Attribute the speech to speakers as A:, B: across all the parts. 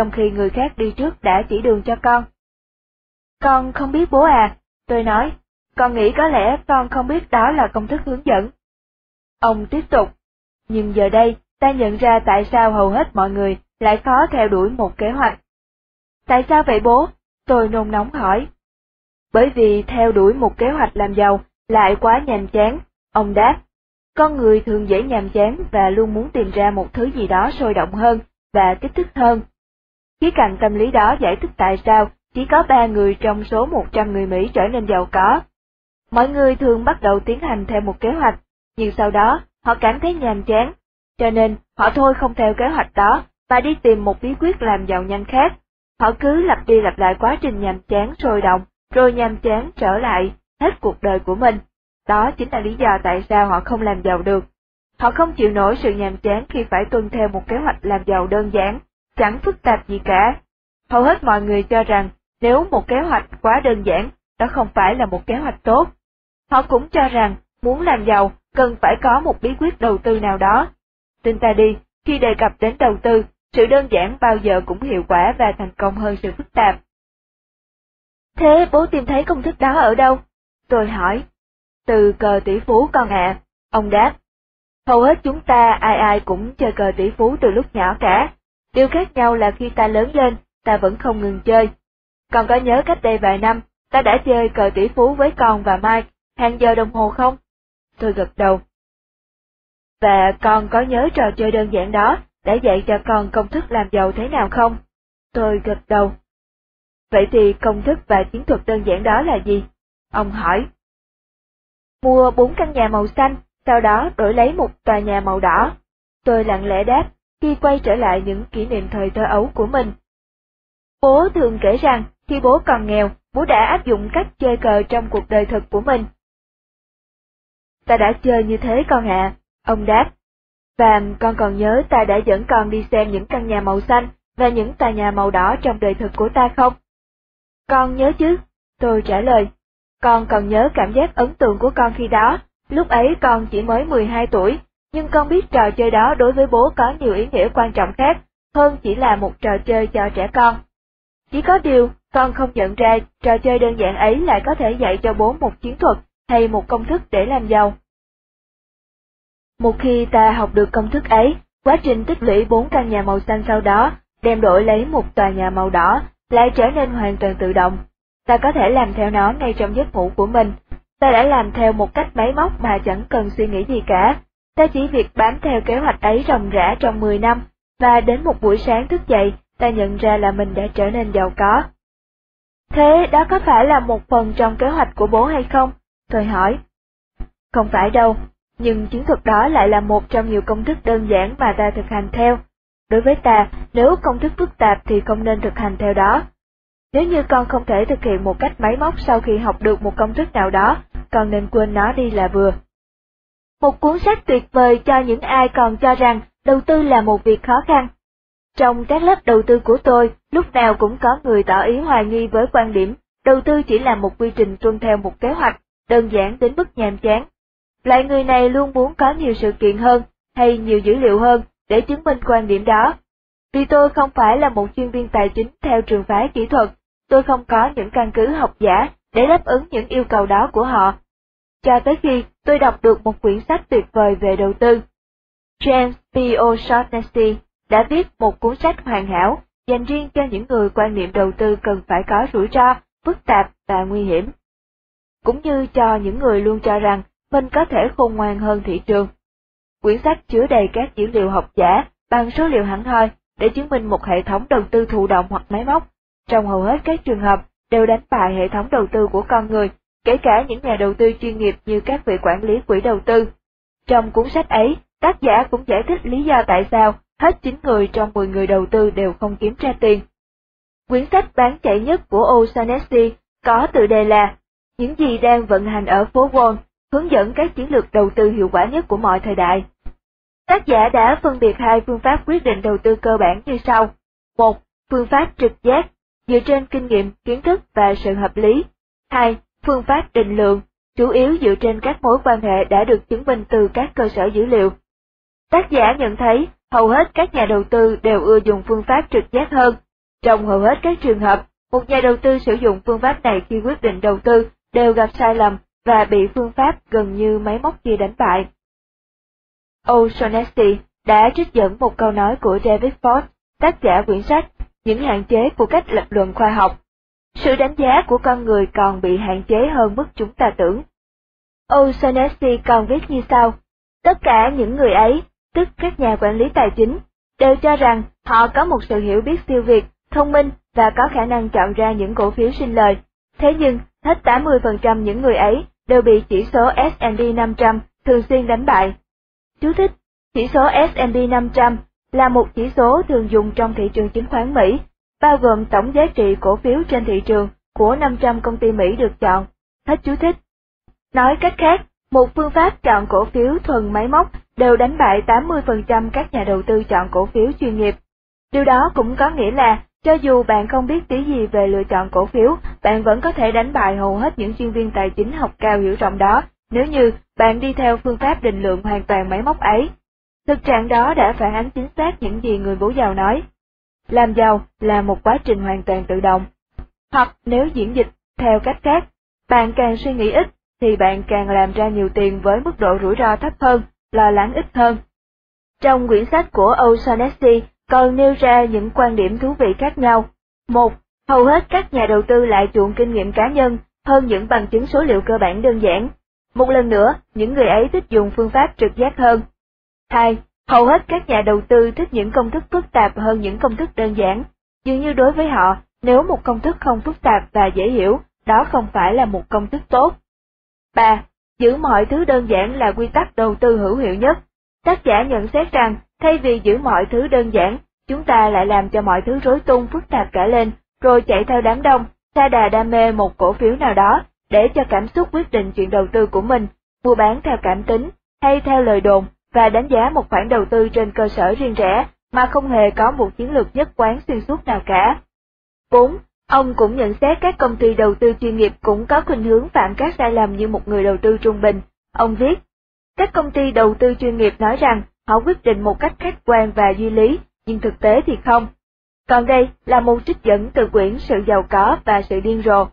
A: trong khi người khác đi trước đã chỉ đường cho con. Con không biết bố à, tôi nói, con nghĩ có lẽ con không biết đó là công thức hướng dẫn. Ông tiếp tục, nhưng giờ đây ta nhận ra tại sao hầu hết mọi người lại khó theo đuổi một kế hoạch. Tại sao vậy bố? Tôi nôn nóng hỏi. Bởi vì theo đuổi một kế hoạch làm giàu lại quá nhàm chán, ông đáp. Con người thường dễ nhàm chán và luôn muốn tìm ra một thứ gì đó sôi động hơn và kích thích hơn. Khía cạnh tâm lý đó giải thích tại sao chỉ có ba người trong số 100 người Mỹ trở nên giàu có. Mọi người thường bắt đầu tiến hành theo một kế hoạch, nhưng sau đó họ cảm thấy nhàm chán, cho nên họ thôi không theo kế hoạch đó và đi tìm một bí quyết làm giàu nhanh khác. Họ cứ lặp đi lặp lại quá trình nhàm chán sôi động, rồi nhàm chán trở lại hết cuộc đời của mình. Đó chính là lý do tại sao họ không làm giàu được. Họ không chịu nổi sự nhàm chán khi phải tuân theo một kế hoạch làm giàu đơn giản, chẳng phức tạp gì cả. Hầu hết mọi người cho rằng nếu một kế hoạch quá đơn giản, đó không phải là một kế hoạch tốt. Họ cũng cho rằng muốn làm giàu cần phải có một bí quyết đầu tư nào đó. Tin ta đi, khi đề cập đến đầu tư, sự đơn giản bao giờ cũng hiệu quả và thành công hơn sự phức tạp. Thế bố tìm thấy công thức đó ở đâu? Tôi hỏi. Từ cờ tỷ phú con ạ, ông đáp. Hầu hết chúng ta ai ai cũng chơi cờ tỷ phú từ lúc nhỏ cả. Điều khác nhau là khi ta lớn lên, ta vẫn không ngừng chơi. Còn có nhớ cách đây vài năm, ta đã chơi cờ tỷ phú với con và mai, hàng giờ đồng hồ không? Tôi gật đầu. Và con có nhớ trò chơi đơn giản đó đã dạy cho con công thức làm giàu thế nào không? Tôi gật đầu. Vậy thì công thức và chiến thuật đơn giản đó là gì? Ông hỏi. Mua bốn căn nhà màu xanh, sau đó đổi lấy một tòa nhà màu đỏ. Tôi lặng lẽ đáp, khi quay trở lại những kỷ niệm thời thơ ấu của mình. Bố thường kể rằng, khi bố còn nghèo, bố đã áp dụng cách chơi cờ trong cuộc đời thực của mình. Ta đã chơi như thế con ạ, ông đáp. Và con còn nhớ ta đã dẫn con đi xem những căn nhà màu xanh và những tòa nhà màu đỏ trong đời thực của ta không? Con nhớ chứ, tôi trả lời. Con còn nhớ cảm giác ấn tượng của con khi đó, lúc ấy con chỉ mới 12 tuổi, nhưng con biết trò chơi đó đối với bố có nhiều ý nghĩa quan trọng khác hơn chỉ là một trò chơi cho trẻ con. Chỉ có điều, con không nhận ra trò chơi đơn giản ấy lại có thể dạy cho bố một chiến thuật hay một công thức để làm giàu. Một khi ta học được công thức ấy, quá trình tích lũy bốn căn nhà màu xanh sau đó, đem đổi lấy một tòa nhà màu đỏ, lại trở nên hoàn toàn tự động. Ta có thể làm theo nó ngay trong giấc ngủ của mình. Ta đã làm theo một cách máy móc mà chẳng cần suy nghĩ gì cả. Ta chỉ việc bám theo kế hoạch ấy ròng rã trong 10 năm, và đến một buổi sáng thức dậy, ta nhận ra là mình đã trở nên giàu có. Thế đó có phải là một phần trong kế hoạch của bố hay không? Tôi hỏi. Không phải đâu, nhưng chiến thuật đó lại là một trong nhiều công thức đơn giản mà ta thực hành theo. Đối với ta, nếu công thức phức tạp thì không nên thực hành theo đó. Nếu như con không thể thực hiện một cách máy móc sau khi học được một công thức nào đó, con nên quên nó đi là vừa. Một cuốn sách tuyệt vời cho những ai còn cho rằng đầu tư là một việc khó khăn. Trong các lớp đầu tư của tôi, lúc nào cũng có người tỏ ý hoài nghi với quan điểm đầu tư chỉ là một quy trình tuân theo một kế hoạch, đơn giản đến mức nhàm chán. Loại người này luôn muốn có nhiều sự kiện hơn, hay nhiều dữ liệu hơn, để chứng minh quan điểm đó. Vì tôi không phải là một chuyên viên tài chính theo trường phái kỹ thuật, tôi không có những căn cứ học giả để đáp ứng những yêu cầu đó của họ. Cho tới khi tôi đọc được một quyển sách tuyệt vời về đầu tư. James P. O'Shaughnessy đã viết một cuốn sách hoàn hảo dành riêng cho những người quan niệm đầu tư cần phải có rủi ro, phức tạp và nguy hiểm. Cũng như cho những người luôn cho rằng mình có thể khôn ngoan hơn thị trường. Quyển sách chứa đầy các dữ liệu học giả bằng số liệu hẳn hoi để chứng minh một hệ thống đầu tư thụ động hoặc máy móc, trong hầu hết các trường hợp đều đánh bại hệ thống đầu tư của con người, kể cả những nhà đầu tư chuyên nghiệp như các vị quản lý quỹ đầu tư. Trong cuốn sách ấy, tác giả cũng giải thích lý do tại sao hết 9 người trong 10 người đầu tư đều không kiếm ra tiền. Quyển sách bán chạy nhất của O'Shaughnessy có tựa đề là Những gì đang vận hành ở phố Wall, hướng dẫn các chiến lược đầu tư hiệu quả nhất của mọi thời đại. Tác giả đã phân biệt hai phương pháp quyết định đầu tư cơ bản như sau. Một, phương pháp trực giác, dựa trên kinh nghiệm, kiến thức và sự hợp lý. Hai, phương pháp định lượng, chủ yếu dựa trên các mối quan hệ đã được chứng minh từ các cơ sở dữ liệu. Tác giả nhận thấy hầu hết các nhà đầu tư đều ưa dùng phương pháp trực giác hơn Trong hầu hết các trường hợp, một nhà đầu tư sử dụng phương pháp này khi quyết định đầu tư đều gặp sai lầm và bị phương pháp gần như máy móc kia đánh bại. O'Shaughnessy đã trích dẫn một câu nói của David Ford, tác giả quyển sách Những hạn chế của cách lập luận khoa học. Sự đánh giá của con người còn bị hạn chế hơn mức chúng ta tưởng. O'Shaughnessy còn viết như sau, tất cả những người ấy, tức các nhà quản lý tài chính, đều cho rằng họ có một sự hiểu biết siêu việt, thông minh và có khả năng chọn ra những cổ phiếu sinh lời. Thế nhưng, hết 80% những người ấy đều bị chỉ số S&P 500 thường xuyên đánh bại. Chú thích, chỉ số S&P 500 là một chỉ số thường dùng trong thị trường chứng khoán Mỹ, bao gồm tổng giá trị cổ phiếu trên thị trường của 500 công ty Mỹ được chọn. Hết chú thích. Nói cách khác, một phương pháp chọn cổ phiếu thuần máy móc đều đánh bại 80% các nhà đầu tư chọn cổ phiếu chuyên nghiệp. Điều đó cũng có nghĩa là, cho dù bạn không biết tí gì về lựa chọn cổ phiếu, bạn vẫn có thể đánh bại hầu hết những chuyên viên tài chính học cao hiểu rộng đó, nếu như bạn đi theo phương pháp định lượng hoàn toàn máy móc ấy. Thực trạng đó đã phản ánh chính xác những gì người bố giàu nói. Làm giàu là một quá trình hoàn toàn tự động. Hoặc nếu diễn dịch theo cách khác, bạn càng suy nghĩ ít, thì bạn càng làm ra nhiều tiền với mức độ rủi ro thấp hơn, lo lắng ít hơn. Trong quyển sách của O'Shaughnessy còn nêu ra những quan điểm thú vị khác nhau. Một, hầu hết các nhà đầu tư lại chuộng kinh nghiệm cá nhân hơn những bằng chứng số liệu cơ bản đơn giản. Một lần nữa, những người ấy thích dùng phương pháp trực giác hơn. Hai, hầu hết các nhà đầu tư thích những công thức phức tạp hơn những công thức đơn giản. Dường như đối với họ, nếu một công thức không phức tạp và dễ hiểu, đó không phải là một công thức tốt. 3. Giữ mọi thứ đơn giản là quy tắc đầu tư hữu hiệu nhất. Tác giả nhận xét rằng, thay vì giữ mọi thứ đơn giản, chúng ta lại làm cho mọi thứ rối tung phức tạp cả lên, rồi chạy theo đám đông, xa đà đam mê một cổ phiếu nào đó, để cho cảm xúc quyết định chuyện đầu tư của mình, mua bán theo cảm tính, hay theo lời đồn, và đánh giá một khoản đầu tư trên cơ sở riêng rẽ, mà không hề có một chiến lược nhất quán xuyên suốt nào cả. 4. Ông cũng nhận xét các công ty đầu tư chuyên nghiệp cũng có khuynh hướng phạm các sai lầm như một người đầu tư trung bình. Ông viết, các công ty đầu tư chuyên nghiệp nói rằng họ quyết định một cách khách quan và duy lý, nhưng thực tế thì không. Còn đây là một trích dẫn từ quyển Sự giàu có và sự điên rồ.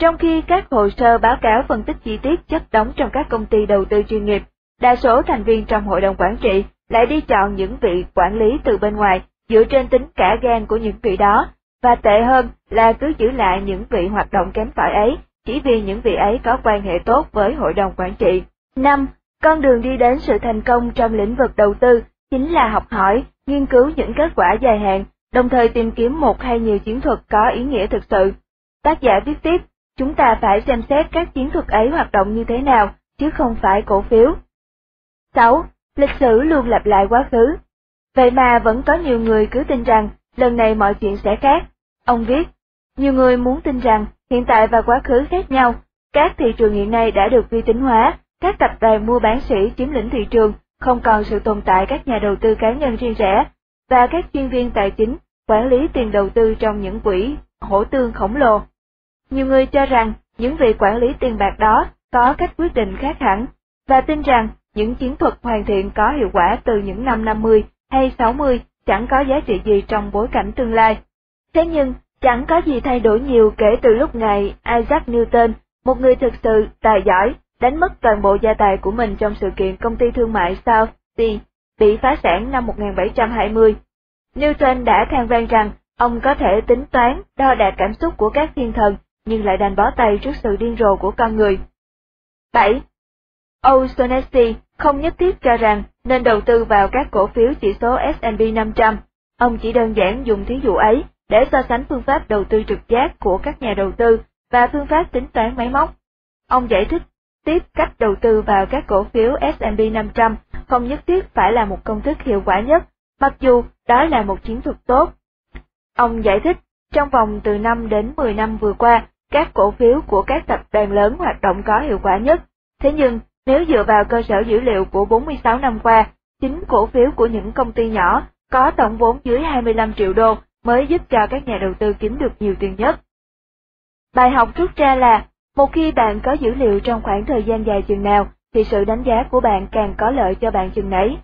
A: Trong khi các hồ sơ báo cáo phân tích chi tiết chất đóng trong các công ty đầu tư chuyên nghiệp, đa số thành viên trong hội đồng quản trị lại đi chọn những vị quản lý từ bên ngoài dựa trên tính cả gan của những vị đó và tệ hơn là cứ giữ lại những vị hoạt động kém cỏi ấy, chỉ vì những vị ấy có quan hệ tốt với hội đồng quản trị. 5. Con đường đi đến sự thành công trong lĩnh vực đầu tư chính là học hỏi, nghiên cứu những kết quả dài hạn, đồng thời tìm kiếm một hay nhiều chiến thuật có ý nghĩa thực sự. Tác giả viết tiếp, chúng ta phải xem xét các chiến thuật ấy hoạt động như thế nào, chứ không phải cổ phiếu. 6. Lịch sử luôn lặp lại quá khứ. Vậy mà vẫn có nhiều người cứ tin rằng lần này mọi chuyện sẽ khác. Ông viết, nhiều người muốn tin rằng hiện tại và quá khứ khác nhau, các thị trường hiện nay đã được vi tính hóa, các tập đoàn mua bán sĩ chiếm lĩnh thị trường, không còn sự tồn tại các nhà đầu tư cá nhân riêng rẽ, và các chuyên viên tài chính quản lý tiền đầu tư trong những quỹ hỗ tương khổng lồ. Nhiều người cho rằng những vị quản lý tiền bạc đó có cách quyết định khác hẳn, và tin rằng những chiến thuật hoàn thiện có hiệu quả từ những năm 50 hay 60 chẳng có giá trị gì trong bối cảnh tương lai. Thế nhưng, chẳng có gì thay đổi nhiều kể từ lúc ngày Isaac Newton, một người thực sự tài giỏi, đánh mất toàn bộ gia tài của mình trong sự kiện công ty thương mại South Sea, bị phá sản năm 1720. Newton đã than vang rằng ông có thể tính toán, đo đạc cảm xúc của các thiên thần, nhưng lại đành bó tay trước sự điên rồ của con người. 7. O'Shaughnessy không nhất thiết cho rằng nên đầu tư vào các cổ phiếu chỉ số S&P 500. Ông chỉ đơn giản dùng thí dụ ấy để so sánh phương pháp đầu tư trực giác của các nhà đầu tư và phương pháp tính toán máy móc. Ông giải thích tiếp cách đầu tư vào các cổ phiếu S&P 500 không nhất thiết phải là một công thức hiệu quả nhất, mặc dù đó là một chiến thuật tốt. Ông giải thích, trong vòng từ 5 đến 10 năm vừa qua, các cổ phiếu của các tập đoàn lớn hoạt động có hiệu quả nhất. Thế nhưng, nếu dựa vào cơ sở dữ liệu của 46 năm qua, chính cổ phiếu của những công ty nhỏ có tổng vốn dưới 25 triệu đô mới giúp cho các nhà đầu tư kiếm được nhiều tiền nhất. Bài học rút ra là, một khi bạn có dữ liệu trong khoảng thời gian dài chừng nào, thì sự đánh giá của bạn càng có lợi cho bạn chừng nấy.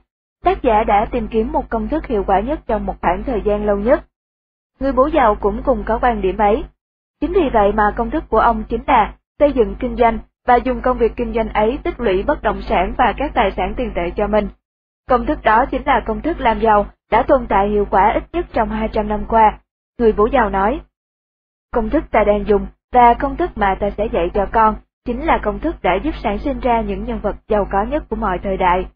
A: Tác giả đã tìm kiếm một công thức hiệu quả nhất trong một khoảng thời gian lâu nhất. người bố giàu cũng cùng có quan điểm ấy. Chính vì vậy mà công thức của ông chính là xây dựng kinh doanh và dùng công việc kinh doanh ấy tích lũy bất động sản và các tài sản tiền tệ cho mình. Công thức đó chính là công thức làm giàu đã tồn tại hiệu quả ít nhất trong 200 năm qua. Người Vũ giàu nói, công thức ta đang dùng và công thức mà ta sẽ dạy cho con chính là công thức đã giúp sản sinh ra những nhân vật giàu có nhất của mọi thời đại.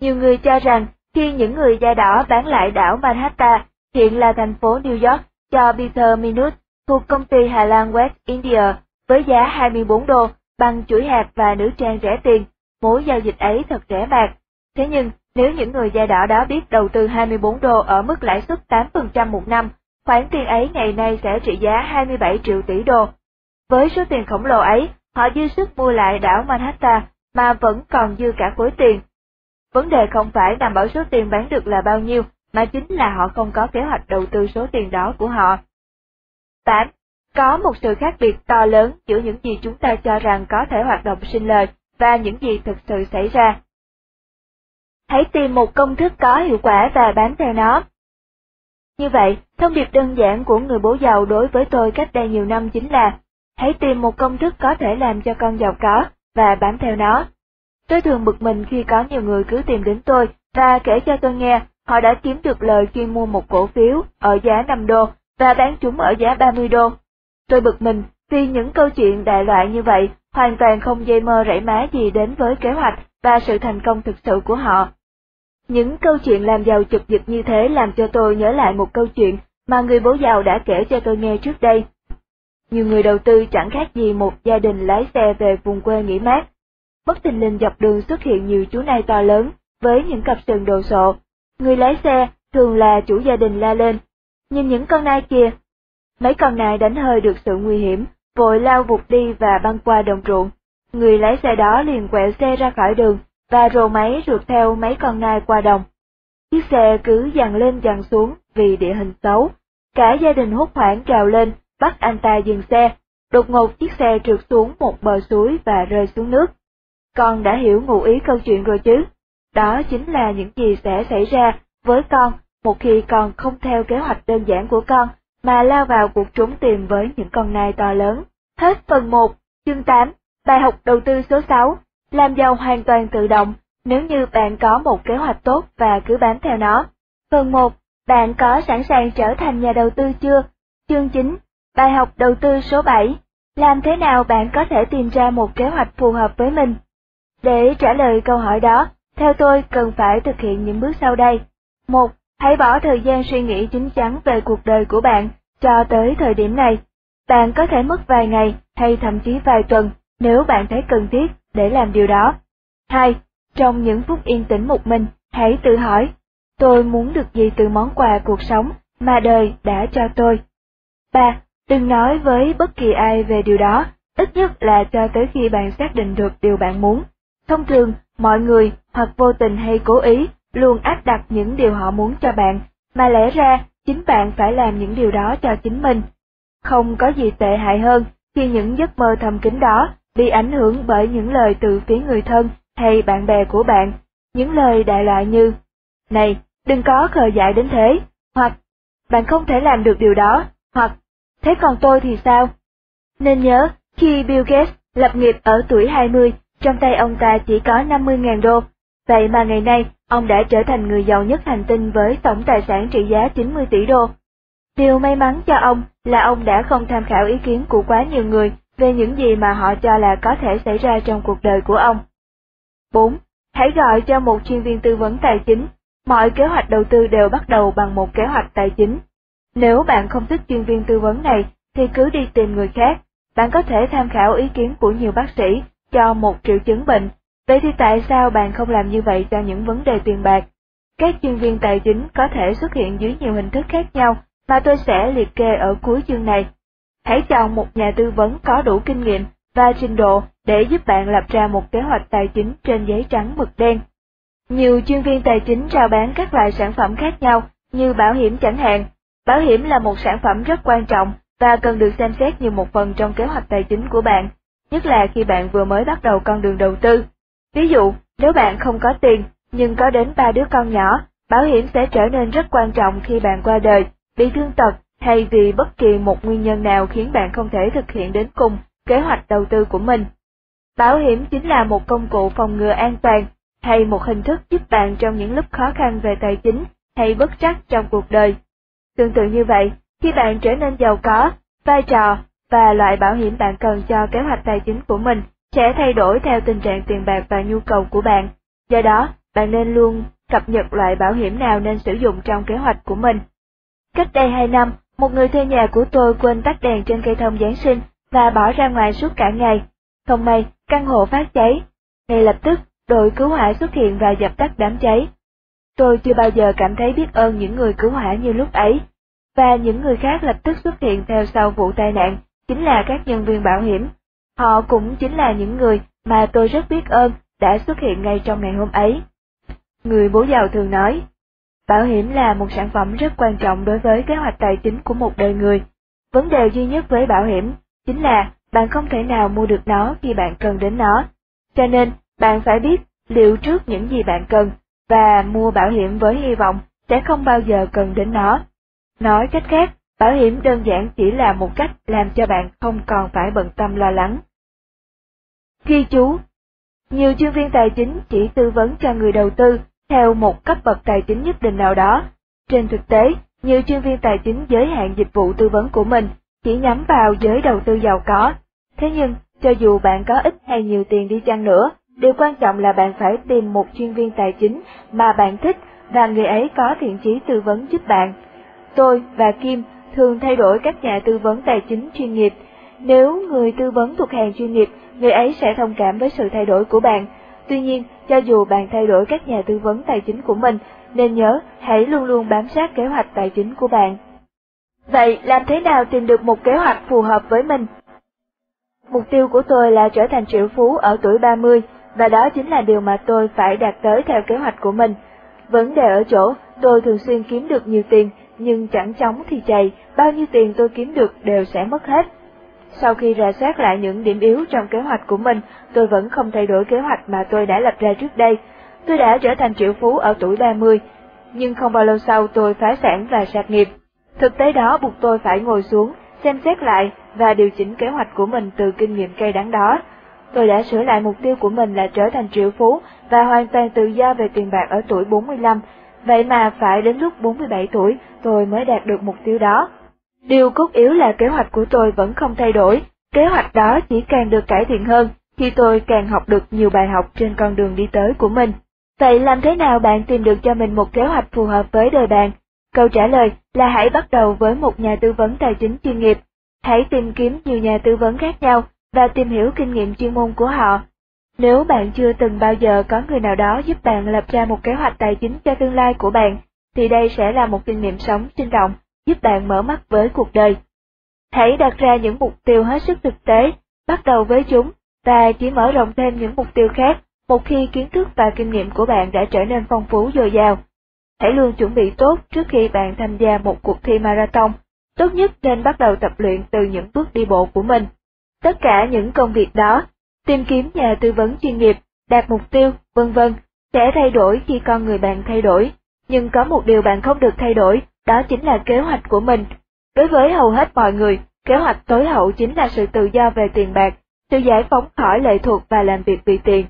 A: Nhiều người cho rằng khi những người da đỏ bán lại đảo Manhattan, hiện là thành phố New York, cho Peter Minut thuộc công ty Hà Lan West India với giá 24 đô bằng chuỗi hạt và nữ trang rẻ tiền, mỗi giao dịch ấy thật rẻ bạc. Thế nhưng, nếu những người da đỏ đó biết đầu tư 24 đô ở mức lãi suất 8% một năm, khoản tiền ấy ngày nay sẽ trị giá 27 triệu tỷ đô. Với số tiền khổng lồ ấy, họ dư sức mua lại đảo Manhattan mà vẫn còn dư cả khối tiền. Vấn đề không phải nằm ở số tiền bán được là bao nhiêu, mà chính là họ không có kế hoạch đầu tư số tiền đó của họ. 8. Có một sự khác biệt to lớn giữa những gì chúng ta cho rằng có thể hoạt động sinh lời và những gì thực sự xảy ra. Hãy tìm một công thức có hiệu quả và bám theo nó. Như vậy, thông điệp đơn giản của người bố giàu đối với tôi cách đây nhiều năm chính là, hãy tìm một công thức có thể làm cho con giàu có, và bám theo nó. Tôi thường bực mình khi có nhiều người cứ tìm đến tôi và kể cho tôi nghe họ đã kiếm được lời khi mua một cổ phiếu ở giá 5 đô và bán chúng ở giá 30 đô. Tôi bực mình vì những câu chuyện đại loại như vậy hoàn toàn không dây mơ rảy má gì đến với kế hoạch và sự thành công thực sự của họ. Những câu chuyện làm giàu chụp giật như thế làm cho tôi nhớ lại một câu chuyện mà người bố giàu đã kể cho tôi nghe trước đây. Nhiều người đầu tư chẳng khác gì một gia đình lái xe về vùng quê nghỉ mát. Bất tình linh dọc đường xuất hiện nhiều chú nai to lớn, với những cặp sừng đồ sộ. Người lái xe thường là chủ gia đình la lên. Nhìn những con nai kia. Mấy con nai đánh hơi được sự nguy hiểm, vội lao vụt đi và băng qua đồng ruộng. Người lái xe đó liền quẹo xe ra khỏi đường, và rồ máy rượt theo mấy con nai qua đồng. Chiếc xe cứ dằn lên dằn xuống vì địa hình xấu. Cả gia đình hốt hoảng trào lên, bắt anh ta dừng xe. Đột ngột chiếc xe trượt xuống một bờ suối và rơi xuống nước. Con đã hiểu ngụ ý câu chuyện rồi chứ? Đó chính là những gì sẽ xảy ra với con một khi con không theo kế hoạch đơn giản của con, mà lao vào cuộc trốn tìm với những con nai to lớn. Hết phần 1, chương 8, bài học đầu tư số 6, làm giàu hoàn toàn tự động nếu như bạn có một kế hoạch tốt và cứ bám theo nó. Phần 1, bạn có sẵn sàng trở thành nhà đầu tư chưa? Chương 9, bài học đầu tư số 7, làm thế nào bạn có thể tìm ra một kế hoạch phù hợp với mình? Để trả lời câu hỏi đó, theo tôi cần phải thực hiện những bước sau đây. 1. Hãy bỏ thời gian suy nghĩ chính chắn về cuộc đời của bạn cho tới thời điểm này. Bạn có thể mất vài ngày hay thậm chí vài tuần nếu bạn thấy cần thiết để làm điều đó. 2. Trong những phút yên tĩnh một mình, hãy tự hỏi, tôi muốn được gì từ món quà cuộc sống mà đời đã cho tôi. 3. Đừng nói với bất kỳ ai về điều đó, ít nhất là cho tới khi bạn xác định được điều bạn muốn. Thông thường, mọi người, hoặc vô tình hay cố ý, luôn áp đặt những điều họ muốn cho bạn, mà lẽ ra, chính bạn phải làm những điều đó cho chính mình. Không có gì tệ hại hơn khi những giấc mơ thầm kín đó bị ảnh hưởng bởi những lời từ phía người thân hay bạn bè của bạn, những lời đại loại như, này, đừng có khờ dại đến thế, hoặc, bạn không thể làm được điều đó, hoặc, thế còn tôi thì sao? Nên nhớ, khi Bill Gates lập nghiệp ở tuổi 20, trong tay ông ta chỉ có 50.000 đô, vậy mà ngày nay ông đã trở thành người giàu nhất hành tinh với tổng tài sản trị giá 90 tỷ đô. Điều may mắn cho ông là ông đã không tham khảo ý kiến của quá nhiều người về những gì mà họ cho là có thể xảy ra trong cuộc đời của ông. 4. Hãy gọi cho một chuyên viên tư vấn tài chính. Mọi kế hoạch đầu tư đều bắt đầu bằng một kế hoạch tài chính. Nếu bạn không thích chuyên viên tư vấn này, thì cứ đi tìm người khác. Bạn có thể tham khảo ý kiến của nhiều bác sĩ cho một triệu chứng bệnh. Vậy thì tại sao bạn không làm như vậy cho những vấn đề tiền bạc? Các chuyên viên tài chính có thể xuất hiện dưới nhiều hình thức khác nhau mà tôi sẽ liệt kê ở cuối chương này. Hãy chọn một nhà tư vấn có đủ kinh nghiệm và trình độ để giúp bạn lập ra một kế hoạch tài chính trên giấy trắng mực đen. Nhiều chuyên viên tài chính rao bán các loại sản phẩm khác nhau như bảo hiểm chẳng hạn. Bảo hiểm là một sản phẩm rất quan trọng và cần được xem xét như một phần trong kế hoạch tài chính của bạn, nhất là khi bạn vừa mới bắt đầu con đường đầu tư. Ví dụ, nếu bạn không có tiền nhưng có đến ba đứa con nhỏ, bảo hiểm sẽ trở nên rất quan trọng khi bạn qua đời bị thương tật hay vì bất kỳ một nguyên nhân nào khiến bạn không thể thực hiện đến cùng kế hoạch đầu tư của mình. Bảo hiểm chính là một công cụ phòng ngừa an toàn hay một hình thức giúp bạn trong những lúc khó khăn về tài chính hay bất trắc trong cuộc đời. Tương tự như vậy, khi bạn trở nên giàu có, vai trò và loại bảo hiểm bạn cần cho kế hoạch tài chính của mình sẽ thay đổi theo tình trạng tiền bạc và nhu cầu của bạn. Do đó, bạn nên luôn cập nhật loại bảo hiểm nào nên sử dụng trong kế hoạch của mình. Cách đây 2 năm, một người thuê nhà của tôi quên tắt đèn trên cây thông Giáng sinh và bỏ ra ngoài suốt cả ngày. Không may, căn hộ phát cháy. Ngay lập tức, đội cứu hỏa xuất hiện và dập tắt đám cháy. Tôi chưa bao giờ cảm thấy biết ơn những người cứu hỏa như lúc ấy, và những người khác lập tức xuất hiện theo sau vụ tai nạn, chính là các nhân viên bảo hiểm. Họ cũng chính là những người mà tôi rất biết ơn đã xuất hiện ngay trong ngày hôm ấy. Người bố giàu thường nói, bảo hiểm là một sản phẩm rất quan trọng đối với kế hoạch tài chính của một đời người. Vấn đề duy nhất với bảo hiểm chính là bạn không thể nào mua được nó khi bạn cần đến nó. Cho nên, bạn phải biết liệu trước những gì bạn cần và mua bảo hiểm với hy vọng sẽ không bao giờ cần đến nó. Nói cách khác, bảo hiểm đơn giản chỉ là một cách làm cho bạn không còn phải bận tâm lo lắng. Ghi chú Nhiều chuyên viên tài chính chỉ tư vấn cho người đầu tư theo một cấp bậc tài chính nhất định nào đó. Trên thực tế, nhiều chuyên viên tài chính giới hạn dịch vụ tư vấn của mình chỉ nhắm vào giới đầu tư giàu có. Thế nhưng, cho dù bạn có ít hay nhiều tiền đi chăng nữa, điều quan trọng là bạn phải tìm một chuyên viên tài chính mà bạn thích và người ấy có thiện chí tư vấn giúp bạn. Tôi và Kim thường thay đổi các nhà tư vấn tài chính chuyên nghiệp. Nếu người tư vấn thuộc hàng chuyên nghiệp, người ấy sẽ thông cảm với sự thay đổi của bạn. Tuy nhiên, cho dù bạn thay đổi các nhà tư vấn tài chính của mình, nên nhớ hãy luôn luôn bám sát kế hoạch tài chính của bạn. Vậy làm thế nào tìm được một kế hoạch phù hợp với mình? Mục tiêu của tôi là trở thành triệu phú ở tuổi 30, và đó chính là điều mà tôi phải đạt tới theo kế hoạch của mình. Vấn đề ở chỗ, tôi thường xuyên kiếm được nhiều tiền, nhưng chẳng chóng thì chày, bao nhiêu tiền tôi kiếm được đều sẽ mất hết. Sau khi rà soát lại những điểm yếu trong kế hoạch của mình, tôi vẫn không thay đổi kế hoạch mà tôi đã lập ra trước đây. Tôi đã trở thành triệu phú ở tuổi 30, nhưng không bao lâu sau tôi phá sản và sạc nghiệp. Thực tế đó buộc tôi phải ngồi xuống, xem xét lại và điều chỉnh kế hoạch của mình từ kinh nghiệm cay đắng đó. Tôi đã sửa lại mục tiêu của mình là trở thành triệu phú và hoàn toàn tự do về tiền bạc ở tuổi 45, vậy mà phải đến lúc 47 tuổi tôi mới đạt được mục tiêu đó. Điều cốt yếu là kế hoạch của tôi vẫn không thay đổi, kế hoạch đó chỉ càng được cải thiện hơn khi tôi càng học được nhiều bài học trên con đường đi tới của mình. Vậy làm thế nào bạn tìm được cho mình một kế hoạch phù hợp với đời bạn? Câu trả lời là hãy bắt đầu với một nhà tư vấn tài chính chuyên nghiệp. Hãy tìm kiếm nhiều nhà tư vấn khác nhau và tìm hiểu kinh nghiệm chuyên môn của họ. Nếu bạn chưa từng bao giờ có người nào đó giúp bạn lập ra một kế hoạch tài chính cho tương lai của bạn, thì đây sẽ là một kinh nghiệm sống sinh động, giúp bạn mở mắt với cuộc đời. Hãy đặt ra những mục tiêu hết sức thực tế, bắt đầu với chúng, và chỉ mở rộng thêm những mục tiêu khác một khi kiến thức và kinh nghiệm của bạn đã trở nên phong phú dồi dào. Hãy luôn chuẩn bị tốt trước khi bạn tham gia một cuộc thi marathon, tốt nhất nên bắt đầu tập luyện từ những bước đi bộ của mình. Tất cả những công việc đó, tìm kiếm nhà tư vấn chuyên nghiệp, đạt mục tiêu, vân vân, sẽ thay đổi khi con người bạn thay đổi. Nhưng có một điều bạn không được thay đổi, đó chính là kế hoạch của mình. Đối với hầu hết mọi người, kế hoạch tối hậu chính là sự tự do về tiền bạc, sự giải phóng khỏi lệ thuộc và làm việc vì tiền.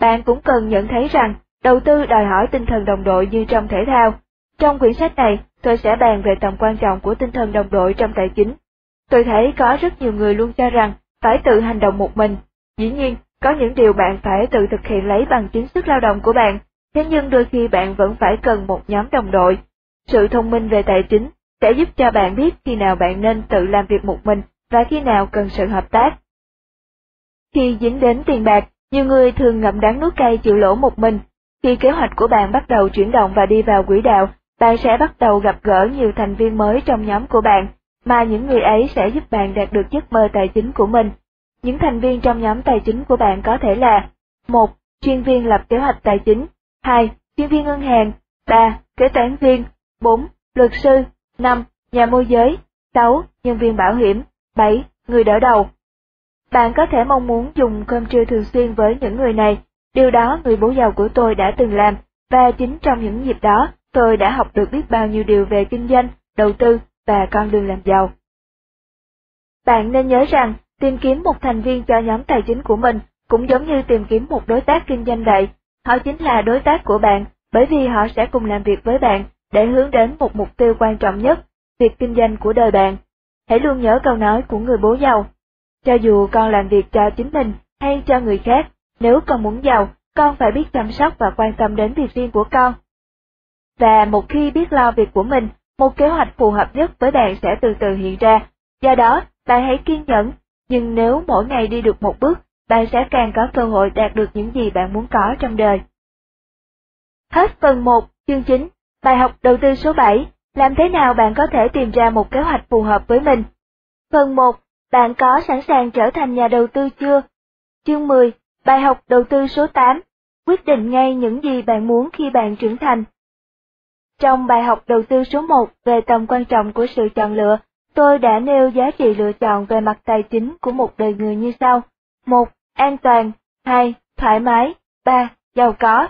A: Bạn cũng cần nhận thấy rằng, đầu tư đòi hỏi tinh thần đồng đội như trong thể thao. Trong quyển sách này, tôi sẽ bàn về tầm quan trọng của tinh thần đồng đội trong tài chính. Tôi thấy có rất nhiều người luôn cho rằng phải tự hành động một mình. Dĩ nhiên, có những điều bạn phải tự thực hiện lấy bằng chính sức lao động của bạn, thế nhưng đôi khi bạn vẫn phải cần một nhóm đồng đội. Sự thông minh về tài chính sẽ giúp cho bạn biết khi nào bạn nên tự làm việc một mình và khi nào cần sự hợp tác. Khi dính đến tiền bạc, nhiều người thường ngậm đắng nuốt cay chịu lỗ một mình. Khi kế hoạch của bạn bắt đầu chuyển động và đi vào quỹ đạo, bạn sẽ bắt đầu gặp gỡ nhiều thành viên mới trong nhóm của bạn, mà những người ấy sẽ giúp bạn đạt được giấc mơ tài chính của mình. Những thành viên trong nhóm tài chính của bạn có thể là một Chuyên viên lập kế hoạch tài chính 2. Chuyên viên ngân hàng 3. Kế toán viên 4. Luật sư 5. Nhà môi giới 6. Nhân viên bảo hiểm 7. Người đỡ đầu Bạn có thể mong muốn dùng cơm trưa thường xuyên với những người này, điều đó người bố giàu của tôi đã từng làm, và chính trong những dịp đó, tôi đã học được biết bao nhiêu điều về kinh doanh, đầu tư và con đường làm giàu. Bạn nên nhớ rằng, tìm kiếm một thành viên cho nhóm tài chính của mình cũng giống như tìm kiếm một đối tác kinh doanh vậy. Họ chính là đối tác của bạn, bởi vì họ sẽ cùng làm việc với bạn để hướng đến một mục tiêu quan trọng nhất, việc kinh doanh của đời bạn. Hãy luôn nhớ câu nói của người bố giàu. Cho dù con làm việc cho chính mình hay cho người khác, nếu con muốn giàu, con phải biết chăm sóc và quan tâm đến việc riêng của con. Và một khi biết lo việc của mình, một kế hoạch phù hợp nhất với bạn sẽ từ từ hiện ra. Do đó, bạn hãy kiên nhẫn, nhưng nếu mỗi ngày đi được một bước, bạn sẽ càng có cơ hội đạt được những gì bạn muốn có trong đời. Hết phần 1, chương 9, bài học đầu tư số 7, làm thế nào bạn có thể tìm ra một kế hoạch phù hợp với mình? Phần 1, bạn có sẵn sàng trở thành nhà đầu tư chưa? Chương 10, bài học đầu tư số 8, quyết định ngay những gì bạn muốn khi bạn trưởng thành. Trong bài học đầu tư số 1 về tầm quan trọng của sự chọn lựa, tôi đã nêu giá trị lựa chọn về mặt tài chính của một đời người như sau. 1. An toàn 2. Thoải mái 3. Giàu có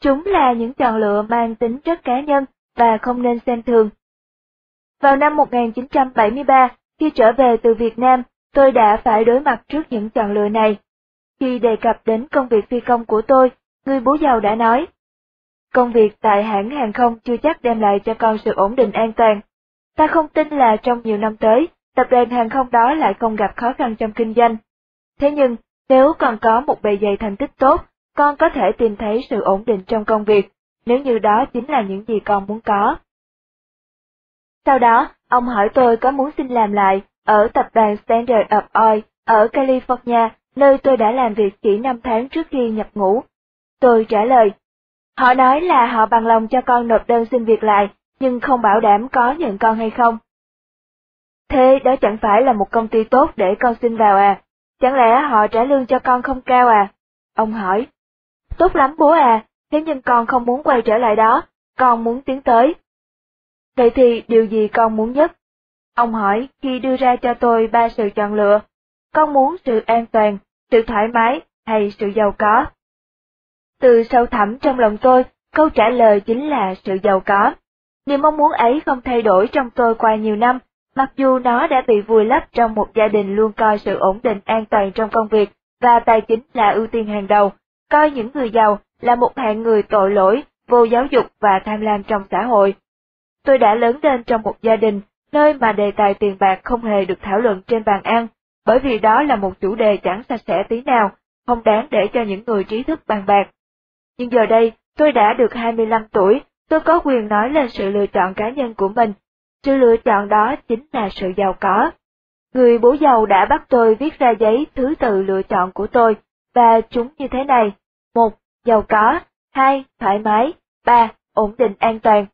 A: Chúng là những chọn lựa mang tính chất cá nhân và không nên xem thường. Vào năm 1973, khi trở về từ Việt Nam, tôi đã phải đối mặt trước những chọn lựa này. Khi đề cập đến công việc phi công của tôi, người bố giàu đã nói, công việc tại hãng hàng không chưa chắc đem lại cho con sự ổn định an toàn. Ta không tin là trong nhiều năm tới, tập đoàn hàng không đó lại không gặp khó khăn trong kinh doanh. Thế nhưng, nếu còn có một bề dày thành tích tốt, con có thể tìm thấy sự ổn định trong công việc, nếu như đó chính là những gì con muốn có. Sau đó, ông hỏi tôi có muốn xin làm lại ở tập đoàn Standard of Oil ở California, nơi tôi đã làm việc chỉ 5 tháng trước khi nhập ngũ. Tôi trả lời, họ nói là họ bằng lòng cho con nộp đơn xin việc lại, nhưng không bảo đảm có nhận con hay không. Thế đó chẳng phải là một công ty tốt để con xin vào à? Chẳng lẽ họ trả lương cho con không cao à? Ông hỏi. Tốt lắm bố à, thế nhưng con không muốn quay trở lại đó, con muốn tiến tới. Vậy thì điều gì con muốn nhất? Ông hỏi khi đưa ra cho tôi ba sự chọn lựa. Con muốn sự an toàn, sự thoải mái hay sự giàu có? Từ sâu thẳm trong lòng tôi, câu trả lời chính là sự giàu có. Niềm mong muốn ấy không thay đổi trong tôi qua nhiều năm, mặc dù nó đã bị vùi lấp trong một gia đình luôn coi sự ổn định an toàn trong công việc và tài chính là ưu tiên hàng đầu, coi những người giàu là một hạng người tội lỗi, vô giáo dục và tham lam trong xã hội. Tôi đã lớn lên trong một gia đình, nơi mà đề tài tiền bạc không hề được thảo luận trên bàn ăn, bởi vì đó là một chủ đề chẳng sạch sẽ tí nào, không đáng để cho những người trí thức bàn bạc. Nhưng giờ đây, tôi đã được 25 tuổi, tôi có quyền nói lên sự lựa chọn cá nhân của mình. Sự lựa chọn đó chính là sự giàu có. Người bố giàu đã bắt tôi viết ra giấy thứ tự lựa chọn của tôi, và chúng như thế này. một Giàu có. hai Thoải mái. ba Ổn định an toàn.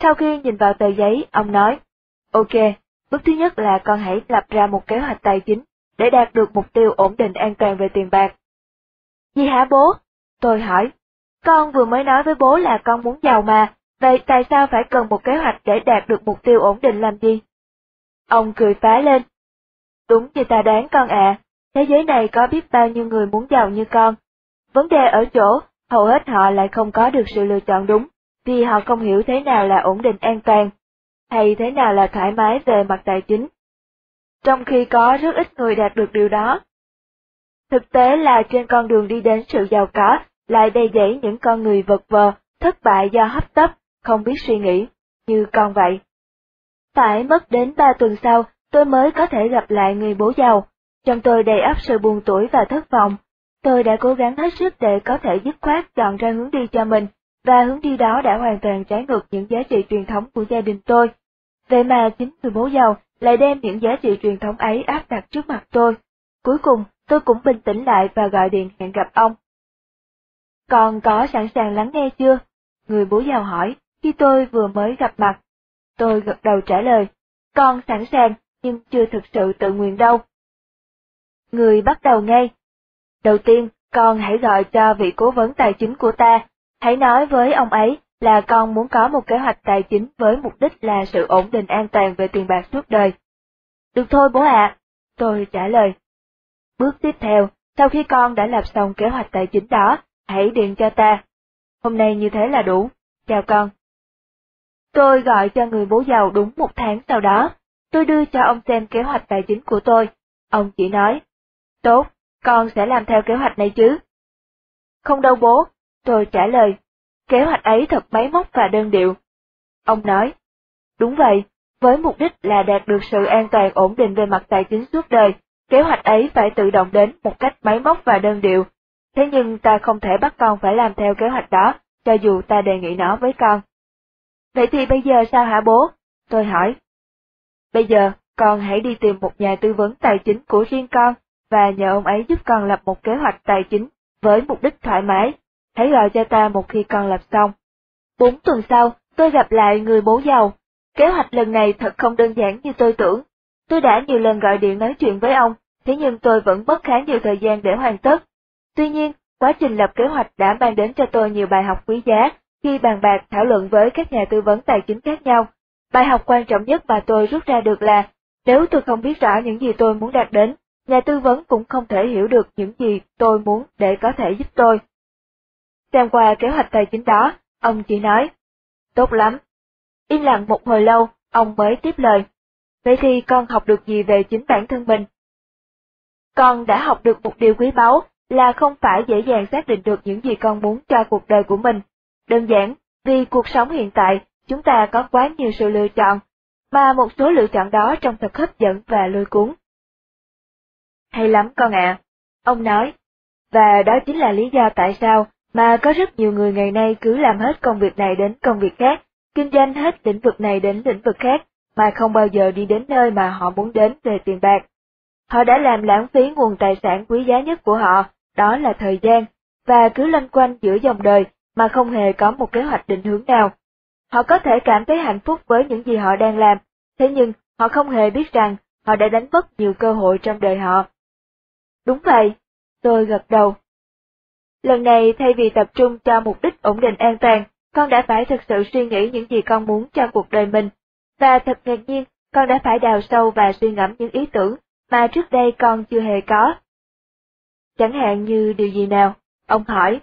A: Sau khi nhìn vào tờ giấy, ông nói, Ok, bước thứ nhất là con hãy lập ra một kế hoạch tài chính để đạt được mục tiêu ổn định an toàn về tiền bạc. Gì hả bố? Tôi hỏi. Con vừa mới nói với bố là con muốn giàu mà, vậy tại sao phải cần một kế hoạch để đạt được mục tiêu ổn định làm gì? Ông cười phá lên. Đúng như ta đoán con ạ, thế giới này có biết bao nhiêu người muốn giàu như con. Vấn đề ở chỗ, hầu hết họ lại không có được sự lựa chọn đúng, vì họ không hiểu thế nào là ổn định an toàn, hay thế nào là thoải mái về mặt tài chính. Trong khi có rất ít người đạt được điều đó. Thực tế là trên con đường đi đến sự giàu có, lại đầy dẫy những con người vật vờ, thất bại do hấp tấp, không biết suy nghĩ, như con vậy. Phải mất đến ba tuần sau, tôi mới có thể gặp lại người bố giàu. Trong tôi đầy ắp sự buồn tuổi và thất vọng. Tôi đã cố gắng hết sức để có thể dứt khoát chọn ra hướng đi cho mình, và hướng đi đó đã hoàn toàn trái ngược những giá trị truyền thống của gia đình tôi. Vậy mà chính người bố giàu lại đem những giá trị truyền thống ấy áp đặt trước mặt tôi. Cuối cùng, tôi cũng bình tĩnh lại và gọi điện hẹn gặp ông. Còn có sẵn sàng lắng nghe chưa? Người bố giàu hỏi, khi tôi vừa mới gặp mặt. Tôi gật đầu trả lời, con sẵn sàng, nhưng chưa thực sự tự nguyện đâu. Người bắt đầu ngay. Đầu tiên, con hãy gọi cho vị cố vấn tài chính của ta, hãy nói với ông ấy là con muốn có một kế hoạch tài chính với mục đích là sự ổn định an toàn về tiền bạc suốt đời. Được thôi bố ạ, tôi trả lời. Bước tiếp theo, sau khi con đã lập xong kế hoạch tài chính đó, hãy điện cho ta. Hôm nay như thế là đủ. Chào con. Tôi gọi cho người bố giàu đúng một tháng sau đó. Tôi đưa cho ông xem kế hoạch tài chính của tôi. Ông chỉ nói, tốt, con sẽ làm theo kế hoạch này chứ. Không đâu bố, tôi trả lời, kế hoạch ấy thật máy móc và đơn điệu. Ông nói, đúng vậy, với mục đích là đạt được sự an toàn ổn định về mặt tài chính suốt đời, kế hoạch ấy phải tự động đến một cách máy móc và đơn điệu. Thế nhưng ta không thể bắt con phải làm theo kế hoạch đó, cho dù ta đề nghị nó với con. Vậy thì bây giờ sao hả bố? Tôi hỏi. Bây giờ, con hãy đi tìm một nhà tư vấn tài chính của riêng con, và nhờ ông ấy giúp con lập một kế hoạch tài chính với mục đích thoải mái. Hãy gọi cho ta một khi con lập xong. Bốn tuần sau, tôi gặp lại người bố giàu. Kế hoạch lần này thật không đơn giản như tôi tưởng. Tôi đã nhiều lần gọi điện nói chuyện với ông, thế nhưng tôi vẫn mất khá nhiều thời gian để hoàn tất. Tuy nhiên, quá trình lập kế hoạch đã mang đến cho tôi nhiều bài học quý giá khi bàn bạc thảo luận với các nhà tư vấn tài chính khác nhau. Bài học quan trọng nhất mà tôi rút ra được là, nếu tôi không biết rõ những gì tôi muốn đạt đến, nhà tư vấn cũng không thể hiểu được những gì tôi muốn để có thể giúp tôi. Xem qua kế hoạch tài chính đó, ông chỉ nói, tốt lắm. Im lặng một hồi lâu, ông mới tiếp lời. Vậy thì con học được gì về chính bản thân mình? Con đã học được một điều quý báu là không phải dễ dàng xác định được những gì con muốn cho cuộc đời của mình. Đơn giản, vì cuộc sống hiện tại, chúng ta có quá nhiều sự lựa chọn, mà một số lựa chọn đó trông thật hấp dẫn và lôi cuốn. Hay lắm con ạ, ông nói, và đó chính là lý do tại sao mà có rất nhiều người ngày nay cứ làm hết công việc này đến công việc khác, kinh doanh hết lĩnh vực này đến lĩnh vực khác, mà không bao giờ đi đến nơi mà họ muốn đến về tiền bạc. Họ đã làm lãng phí nguồn tài sản quý giá nhất của họ, đó là thời gian, và cứ lanh quanh giữa dòng đời mà không hề có một kế hoạch định hướng nào. Họ có thể cảm thấy hạnh phúc với những gì họ đang làm, thế nhưng họ không hề biết rằng họ đã đánh mất nhiều cơ hội trong đời họ. Đúng vậy, tôi gật đầu. Lần này thay vì tập trung cho mục đích ổn định an toàn, con đã phải thực sự suy nghĩ những gì con muốn cho cuộc đời mình. Và thật ngạc nhiên, con đã phải đào sâu và suy ngẫm những ý tưởng mà trước đây con chưa hề có. Chẳng hạn như điều gì nào? Ông hỏi.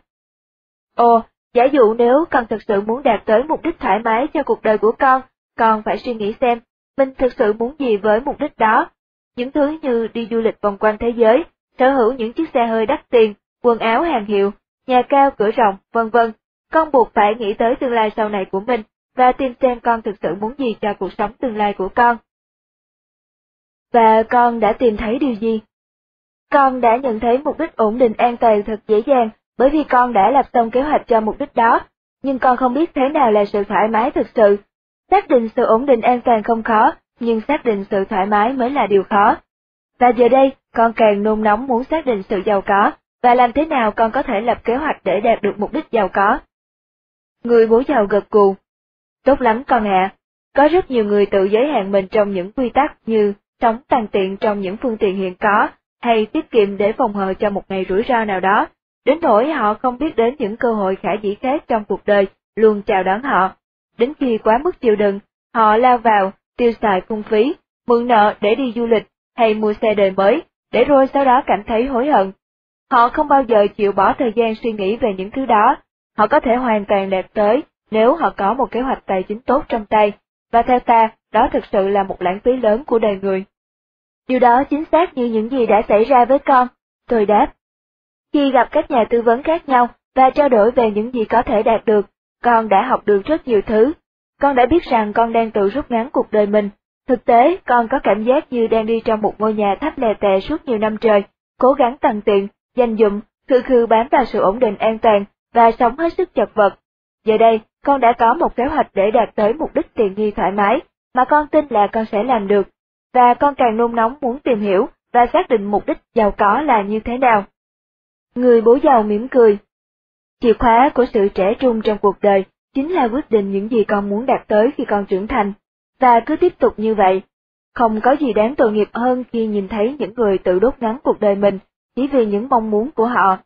A: Ồ, giả dụ nếu con thực sự muốn đạt tới mục đích thoải mái cho cuộc đời của con, con phải suy nghĩ xem, mình thực sự muốn gì với mục đích đó. Những thứ như đi du lịch vòng quanh thế giới, sở hữu những chiếc xe hơi đắt tiền, quần áo hàng hiệu, nhà cao cửa rộng, vân vân. Con buộc phải nghĩ tới tương lai sau này của mình, và tìm xem con thực sự muốn gì cho cuộc sống tương lai của con. Và con đã tìm thấy điều gì? Con đã nhận thấy mục đích ổn định an toàn thật dễ dàng, bởi vì con đã lập xong kế hoạch cho mục đích đó, nhưng con không biết thế nào là sự thoải mái thực sự. Xác định sự ổn định an toàn không khó, nhưng xác định sự thoải mái mới là điều khó. Và giờ đây, con càng nôn nóng muốn xác định sự giàu có, và làm thế nào con có thể lập kế hoạch để đạt được mục đích giàu có. Người bố giàu gật cù Tốt lắm con ạ, có rất nhiều người tự giới hạn mình trong những quy tắc như sống tàn tiện trong những phương tiện hiện có, hay tiết kiệm để phòng hờ cho một ngày rủi ro nào đó, đến nỗi họ không biết đến những cơ hội khả dĩ khác trong cuộc đời luôn chào đón họ. Đến khi quá mức chịu đựng, họ lao vào, tiêu xài phung phí, mượn nợ để đi du lịch hay mua xe đời mới, để rồi sau đó cảm thấy hối hận. Họ không bao giờ chịu bỏ thời gian suy nghĩ về những thứ đó, họ có thể hoàn toàn đạt tới nếu họ có một kế hoạch tài chính tốt trong tay, và theo ta, đó thực sự là một lãng phí lớn của đời người. Điều đó chính xác như những gì đã xảy ra với con, tôi đáp. Khi gặp các nhà tư vấn khác nhau và trao đổi về những gì có thể đạt được, con đã học được rất nhiều thứ. Con đã biết rằng con đang tự rút ngắn cuộc đời mình. Thực tế, con có cảm giác như đang đi trong một ngôi nhà thấp lè tè suốt nhiều năm trời, cố gắng tăng tiện, danh dụng, khư khư bám vào sự ổn định an toàn và sống hết sức chật vật. Giờ đây, con đã có một kế hoạch để đạt tới mục đích tiền nghi thoải mái, mà con tin là con sẽ làm được, và con càng nôn nóng muốn tìm hiểu và xác định mục đích giàu có là như thế nào. Người bố giàu mỉm cười. Chìa khóa của sự trẻ trung trong cuộc đời chính là quyết định những gì con muốn đạt tới khi con trưởng thành, và cứ tiếp tục như vậy. Không có gì đáng tội nghiệp hơn khi nhìn thấy những người tự đốt ngắn cuộc đời mình chỉ vì những mong muốn của họ.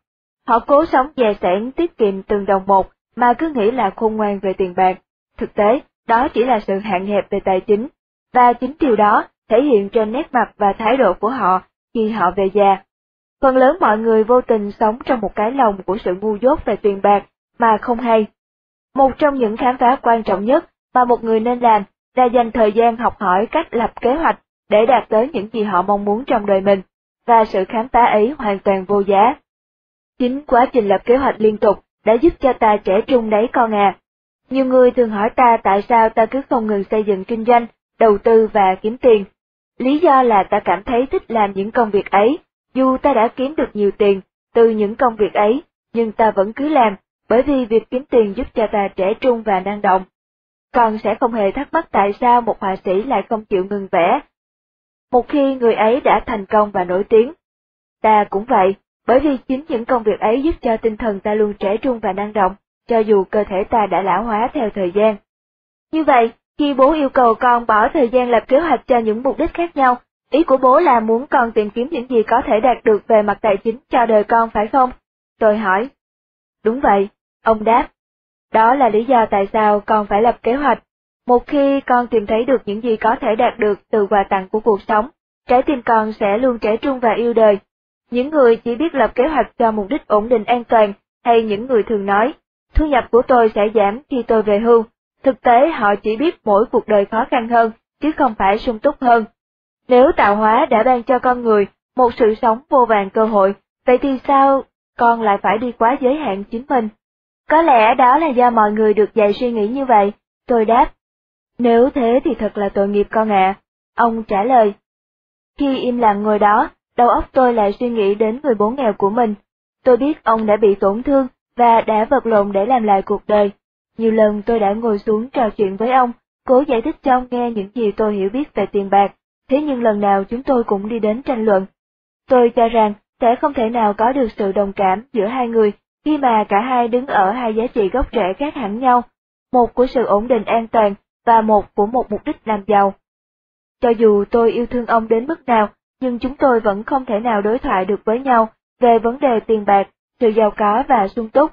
A: Họ cố sống dè sẻn tiết kiệm từng đồng một mà cứ nghĩ là khôn ngoan về tiền bạc. Thực tế, đó chỉ là sự hạn hẹp về tài chính, và chính điều đó thể hiện trên nét mặt và thái độ của họ khi họ về già. Phần lớn mọi người vô tình sống trong một cái lòng của sự ngu dốt về tiền bạc mà không hay. Một trong những khám phá quan trọng nhất mà một người nên làm là dành thời gian học hỏi cách lập kế hoạch để đạt tới những gì họ mong muốn trong đời mình, và sự khám phá ấy hoàn toàn vô giá. Chính quá trình lập kế hoạch liên tục đã giúp cho ta trẻ trung đấy con à. Nhiều người thường hỏi ta tại sao ta cứ không ngừng xây dựng kinh doanh, đầu tư và kiếm tiền. Lý do là ta cảm thấy thích làm những công việc ấy, dù ta đã kiếm được nhiều tiền từ những công việc ấy, nhưng ta vẫn cứ làm, bởi vì việc kiếm tiền giúp cho ta trẻ trung và năng động. Con sẽ không hề thắc mắc tại sao một họa sĩ lại không chịu ngừng vẽ. Một khi người ấy đã thành công và nổi tiếng. Ta cũng vậy, bởi vì chính những công việc ấy giúp cho tinh thần ta luôn trẻ trung và năng động, cho dù cơ thể ta đã lão hóa theo thời gian. Như vậy, khi bố yêu cầu con bỏ thời gian lập kế hoạch cho những mục đích khác nhau, ý của bố là muốn con tìm kiếm những gì có thể đạt được về mặt tài chính cho đời con phải không? Tôi hỏi. Đúng vậy, ông đáp. Đó là lý do tại sao con phải lập kế hoạch. Một khi con tìm thấy được những gì có thể đạt được từ quà tặng của cuộc sống, trái tim con sẽ luôn trẻ trung và yêu đời. Những người chỉ biết lập kế hoạch cho mục đích ổn định an toàn, hay những người thường nói, thu nhập của tôi sẽ giảm khi tôi về hưu. Thực tế họ chỉ biết mỗi cuộc đời khó khăn hơn, chứ không phải sung túc hơn. Nếu tạo hóa đã ban cho con người một sự sống vô vàng cơ hội, vậy thì sao con lại phải đi quá giới hạn chính mình? Có lẽ đó là do mọi người được dạy suy nghĩ như vậy, tôi đáp. Nếu thế thì thật là tội nghiệp con ạ, ông trả lời. Khi im lặng ngồi đó, đầu óc tôi lại suy nghĩ đến người bố nghèo của mình. Tôi biết ông đã bị tổn thương và đã vật lộn để làm lại cuộc đời. Nhiều lần tôi đã ngồi xuống trò chuyện với ông, cố giải thích cho ông nghe những gì tôi hiểu biết về tiền bạc, thế nhưng lần nào chúng tôi cũng đi đến tranh luận. Tôi cho rằng sẽ không thể nào có được sự đồng cảm giữa hai người khi mà cả hai đứng ở hai giá trị gốc rễ khác hẳn nhau, một của sự ổn định an toàn và một của một mục đích làm giàu. Cho dù tôi yêu thương ông đến mức nào, nhưng chúng tôi vẫn không thể nào đối thoại được với nhau về vấn đề tiền bạc, sự giàu có và sung túc.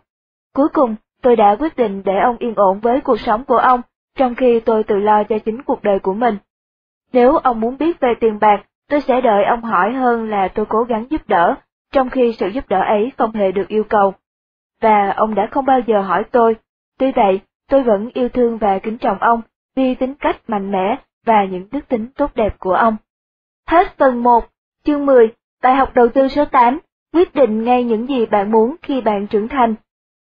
A: Cuối cùng, tôi đã quyết định để ông yên ổn với cuộc sống của ông, trong khi tôi tự lo cho chính cuộc đời của mình. Nếu ông muốn biết về tiền bạc, tôi sẽ đợi ông hỏi hơn là tôi cố gắng giúp đỡ, trong khi sự giúp đỡ ấy không hề được yêu cầu. Và ông đã không bao giờ hỏi tôi, tuy vậy, tôi vẫn yêu thương và kính trọng ông vì tính cách mạnh mẽ và những đức tính tốt đẹp của ông. Hết phần 1, chương 10, bài học đầu tư số 8, quyết định ngay những gì bạn muốn khi bạn trưởng thành.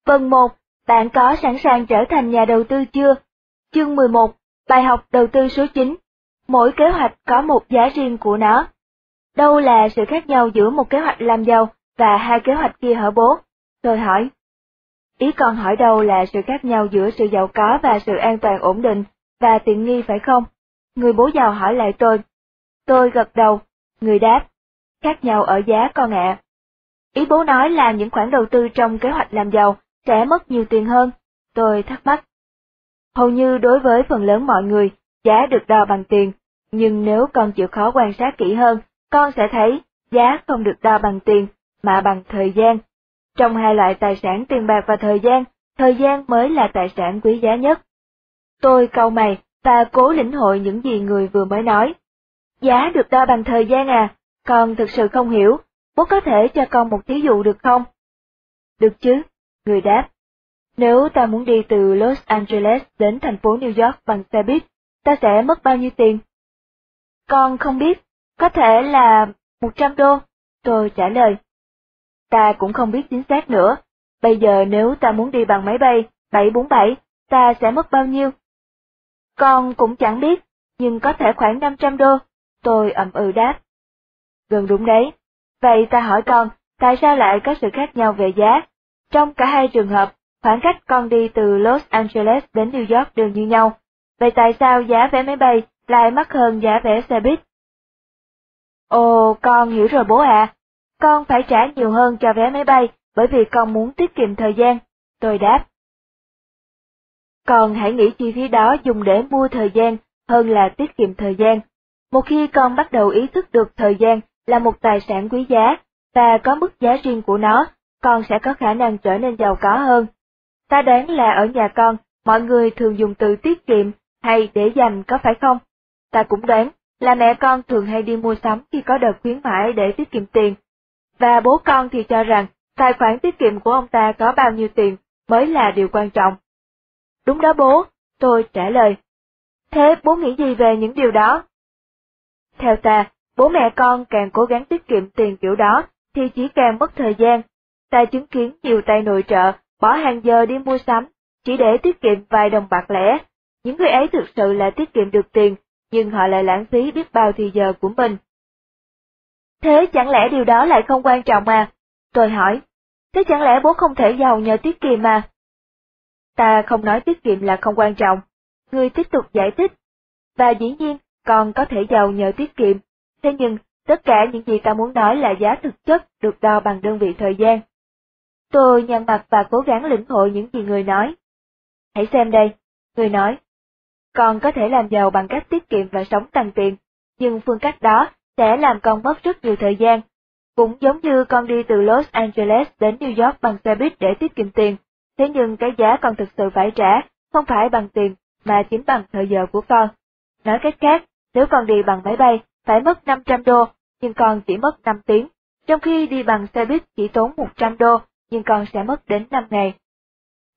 A: Phần 1, bạn có sẵn sàng trở thành nhà đầu tư chưa? Chương 11, bài học đầu tư số 9, mỗi kế hoạch có một giá riêng của nó. Đâu là sự khác nhau giữa một kế hoạch làm giàu và hai kế hoạch kia hả bố? Tôi hỏi. Ý con hỏi đâu là sự khác nhau giữa sự giàu có và sự an toàn ổn định và tiện nghi phải không? Người bố giàu hỏi lại tôi. Tôi gật đầu, người đáp. Khác nhau ở giá con ạ. Ý bố nói là những khoản đầu tư trong kế hoạch làm giàu sẽ mất nhiều tiền hơn. Tôi thắc mắc. Hầu như đối với phần lớn mọi người, giá được đo bằng tiền, nhưng nếu con chịu khó quan sát kỹ hơn, con sẽ thấy giá không được đo bằng tiền, mà bằng thời gian. Trong hai loại tài sản tiền bạc và thời gian, thời gian mới là tài sản quý giá nhất. Tôi câu mày và cố lĩnh hội những gì người vừa mới nói. Giá được đo bằng thời gian à, con thực sự không hiểu, bố có thể cho con một thí dụ được không? Được chứ, người đáp. Nếu ta muốn đi từ Los Angeles đến thành phố New York bằng xe buýt, ta sẽ mất bao nhiêu tiền? Con không biết, có thể là 100 đô, tôi trả lời. Ta cũng không biết chính xác nữa, bây giờ nếu ta muốn đi bằng máy bay 747, ta sẽ mất bao nhiêu? Con cũng chẳng biết, nhưng có thể khoảng 500 đô, tôi ậm ừ đáp. Gần đúng đấy, vậy ta hỏi con, tại sao lại có sự khác nhau về giá? Trong cả hai trường hợp, khoảng cách con đi từ Los Angeles đến New York đều như nhau, vậy tại sao giá vé máy bay lại mắc hơn giá vé xe buýt? Ồ, con hiểu rồi bố ạ. Con phải trả nhiều hơn cho vé máy bay bởi vì con muốn tiết kiệm thời gian. Tôi đáp. Con hãy nghĩ chi phí đó dùng để mua thời gian hơn là tiết kiệm thời gian. Một khi con bắt đầu ý thức được thời gian là một tài sản quý giá và có mức giá riêng của nó, con sẽ có khả năng trở nên giàu có hơn. Ta đoán là ở nhà con, mọi người thường dùng từ tiết kiệm hay để dành có phải không? Ta cũng đoán là mẹ con thường hay đi mua sắm khi có đợt khuyến mãi để tiết kiệm tiền. Và bố con thì cho rằng tài khoản tiết kiệm của ông ta có bao nhiêu tiền mới là điều quan trọng. Đúng đó bố, tôi trả lời. Thế bố nghĩ gì về những điều đó? Theo ta, bố mẹ con càng cố gắng tiết kiệm tiền kiểu đó, thì chỉ càng mất thời gian. Ta chứng kiến nhiều tay nội trợ, bỏ hàng giờ đi mua sắm, chỉ để tiết kiệm vài đồng bạc lẻ. Những người ấy thực sự là tiết kiệm được tiền, nhưng họ lại lãng phí biết bao thì giờ của mình. Thế chẳng lẽ điều đó lại không quan trọng à? Tôi hỏi, thế chẳng lẽ bố không thể giàu nhờ tiết kiệm mà? Ta không nói tiết kiệm là không quan trọng. Người tiếp tục giải thích. Và dĩ nhiên, con có thể giàu nhờ tiết kiệm. Thế nhưng, tất cả những gì ta muốn nói là giá thực chất được đo bằng đơn vị thời gian. Tôi nhăn mặt và cố gắng lĩnh hội những gì người nói. Hãy xem đây, người nói. Con có thể làm giàu bằng cách tiết kiệm và sống tăng tiền, nhưng phương cách đó sẽ làm con mất rất nhiều thời gian. Cũng giống như con đi từ Los Angeles đến New York bằng xe buýt để tiết kiệm tiền, thế nhưng cái giá con thực sự phải trả không phải bằng tiền mà chính bằng thời giờ của con. Nói cách khác, nếu con đi bằng máy bay, phải mất 500 đô, nhưng con chỉ mất 5 tiếng, trong khi đi bằng xe buýt chỉ tốn 100 đô, nhưng con sẽ mất đến 5 ngày.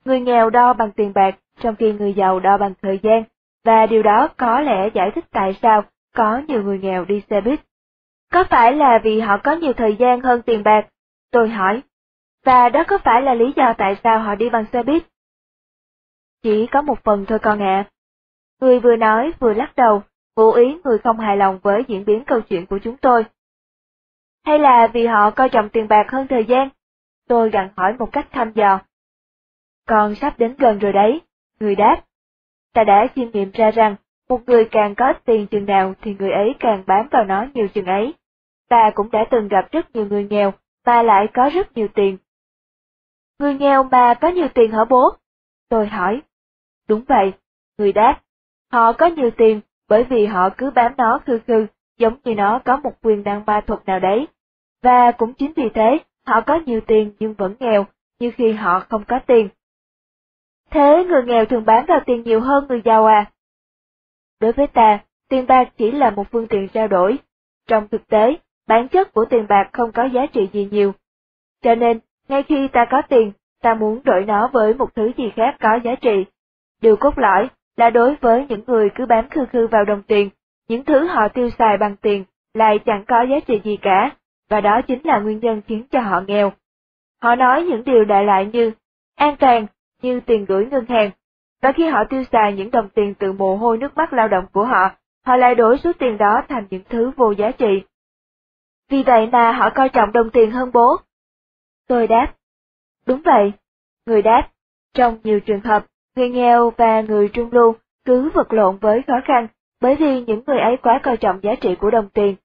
A: Người nghèo đo bằng tiền bạc, trong khi người giàu đo bằng thời gian, và điều đó có lẽ giải thích tại sao có nhiều người nghèo đi xe buýt. Có phải là vì họ có nhiều thời gian hơn tiền bạc? Tôi hỏi. Và đó có phải là lý do tại sao họ đi bằng xe buýt? Chỉ có một phần thôi con ạ. Người vừa nói vừa lắc đầu, ngụ ý người không hài lòng với diễn biến câu chuyện của chúng tôi. Hay là vì họ coi trọng tiền bạc hơn thời gian? Tôi gặn hỏi một cách thăm dò. Con sắp đến gần rồi đấy, người đáp. Ta đã chiêm nghiệm ra rằng, một người càng có tiền chừng nào thì người ấy càng bám vào nó nhiều chừng ấy. Ta cũng đã từng gặp rất nhiều người nghèo, mà lại có rất nhiều tiền. Người nghèo mà có nhiều tiền hả bố? Tôi hỏi. Đúng vậy, người đáp. Họ có nhiều tiền bởi vì họ cứ bám nó khư khư, giống như nó có một quyền năng ma thuật nào đấy. Và cũng chính vì thế, họ có nhiều tiền nhưng vẫn nghèo, như khi họ không có tiền. Thế người nghèo thường bám vào tiền nhiều hơn người giàu à? Đối với ta, tiền bạc chỉ là một phương tiện trao đổi. Trong thực tế, bản chất của tiền bạc không có giá trị gì nhiều. Cho nên, ngay khi ta có tiền, ta muốn đổi nó với một thứ gì khác có giá trị. Điều cốt lõi là đối với những người cứ bám khư khư vào đồng tiền, những thứ họ tiêu xài bằng tiền lại chẳng có giá trị gì cả, và đó chính là nguyên nhân khiến cho họ nghèo. Họ nói những điều đại loại như an toàn, như tiền gửi ngân hàng, và khi họ tiêu xài những đồng tiền từ mồ hôi nước mắt lao động của họ, họ lại đổi số tiền đó thành những thứ vô giá trị. Vì vậy mà họ coi trọng đồng tiền hơn bố. Tôi đáp. Đúng vậy. Người đáp. Trong nhiều trường hợp, người nghèo và người trung lưu cứ vật lộn với khó khăn, bởi vì những người ấy quá coi trọng giá trị của đồng tiền.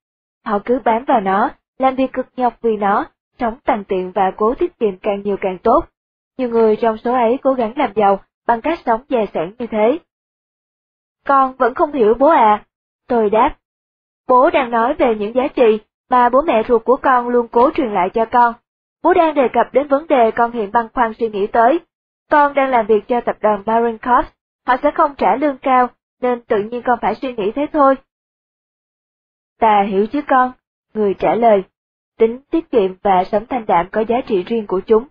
A: Họ cứ bám vào nó, làm việc cực nhọc vì nó, sống tăng tiện và cố tiết kiệm càng nhiều càng tốt. Nhiều người trong số ấy cố gắng làm giàu bằng cách sống dè sẻn như thế. Con vẫn không hiểu bố à? Tôi đáp. Bố đang nói về những giá trị mà bố mẹ ruột của con luôn cố truyền lại cho con. Bố đang đề cập đến vấn đề con hiện băn khoăn suy nghĩ tới. Con đang làm việc cho tập đoàn Baron Corp, họ sẽ không trả lương cao, nên tự nhiên con phải suy nghĩ thế thôi. Ta hiểu chứ con, người trả lời. Tính tiết kiệm và sống thanh đạm có giá trị riêng của chúng.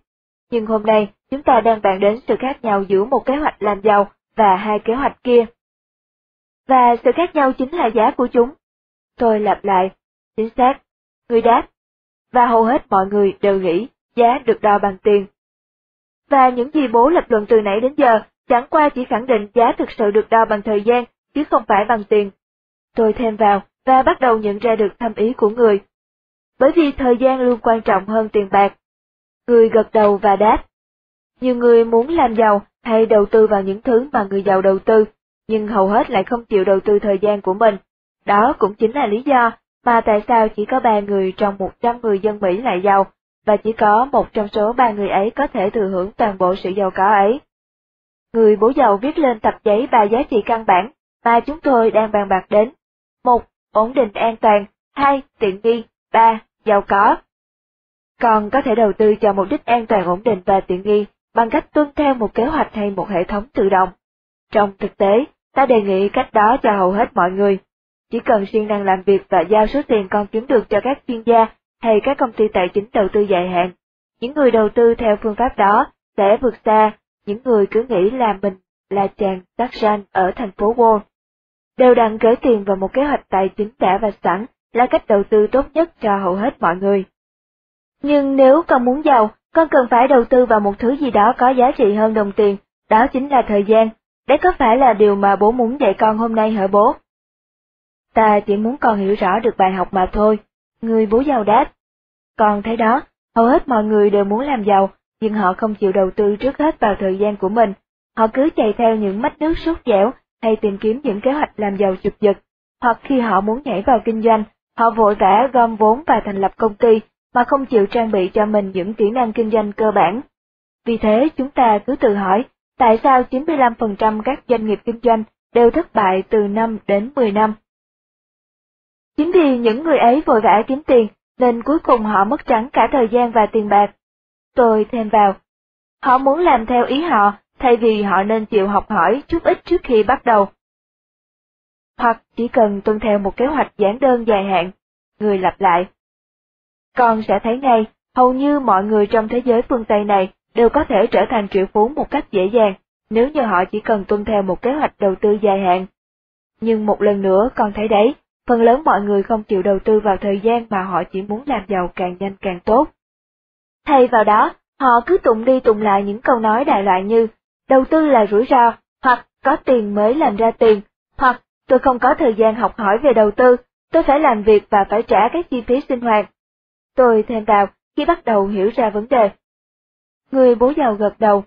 A: Nhưng hôm nay, chúng ta đang bàn đến sự khác nhau giữa một kế hoạch làm giàu và hai kế hoạch kia. Và sự khác nhau chính là giá của chúng. Tôi lặp lại, chính xác, người đáp, và hầu hết mọi người đều nghĩ giá được đo bằng tiền. Và những gì bố lập luận từ nãy đến giờ chẳng qua chỉ khẳng định giá thực sự được đo bằng thời gian, chứ không phải bằng tiền. Tôi thêm vào và bắt đầu nhận ra được thâm ý của người. Bởi vì thời gian luôn quan trọng hơn tiền bạc. Người gật đầu và đáp. Nhiều người muốn làm giàu hay đầu tư vào những thứ mà người giàu đầu tư, nhưng hầu hết lại không chịu đầu tư thời gian của mình. Đó cũng chính là lý do mà tại sao chỉ có ba người trong 100 người dân Mỹ lại giàu, và chỉ có một trong số ba người ấy có thể thừa hưởng toàn bộ sự giàu có ấy. Người bố giàu viết lên tập giấy ba giá trị căn bản mà chúng tôi đang bàn bạc đến. một Ổn định an toàn. hai Tiện nghi. ba Giàu có. Còn có thể đầu tư cho mục đích an toàn ổn định và tiện nghi bằng cách tuân theo một kế hoạch hay một hệ thống tự động. Trong thực tế, ta đề nghị cách đó cho hầu hết mọi người. Chỉ cần siêng năng làm việc và giao số tiền con kiếm được cho các chuyên gia hay các công ty tài chính đầu tư dài hạn, những người đầu tư theo phương pháp đó sẽ vượt xa những người cứ nghĩ là mình là chàng tác ở thành phố Wall. đều đặn gửi tiền vào một kế hoạch tài chính đã và sẵn là cách đầu tư tốt nhất cho hầu hết mọi người. Nhưng nếu con muốn giàu, con cần phải đầu tư vào một thứ gì đó có giá trị hơn đồng tiền, đó chính là thời gian. Đấy có phải là điều mà bố muốn dạy con hôm nay hả bố? Ta chỉ muốn con hiểu rõ được bài học mà thôi, người bố giàu đáp. Con thấy đó, hầu hết mọi người đều muốn làm giàu, nhưng họ không chịu đầu tư trước hết vào thời gian của mình. Họ cứ chạy theo những mách nước sốt dẻo hay tìm kiếm những kế hoạch làm giàu chụp giật, hoặc khi họ muốn nhảy vào kinh doanh, họ vội vã gom vốn và thành lập công ty mà không chịu trang bị cho mình những kỹ năng kinh doanh cơ bản. Vì thế chúng ta cứ tự hỏi, tại sao 95% các doanh nghiệp kinh doanh đều thất bại từ 5 đến 10 năm? Chính vì những người ấy vội vã kiếm tiền, nên cuối cùng họ mất trắng cả thời gian và tiền bạc. Tôi thêm vào, họ muốn làm theo ý họ, thay vì họ nên chịu học hỏi chút ít trước khi bắt đầu. Hoặc chỉ cần tuân theo một kế hoạch giản đơn dài hạn, người lặp lại. Con sẽ thấy ngay, hầu như mọi người trong thế giới phương Tây này đều có thể trở thành triệu phú một cách dễ dàng, nếu như họ chỉ cần tuân theo một kế hoạch đầu tư dài hạn. Nhưng một lần nữa con thấy đấy, phần lớn mọi người không chịu đầu tư vào thời gian mà họ chỉ muốn làm giàu càng nhanh càng tốt. Thay vào đó, họ cứ tụng đi tụng lại những câu nói đại loại như, đầu tư là rủi ro, hoặc có tiền mới làm ra tiền, hoặc tôi không có thời gian học hỏi về đầu tư, tôi phải làm việc và phải trả các chi phí sinh hoạt. Tôi thêm vào khi bắt đầu hiểu ra vấn đề. Người bố giàu gật đầu.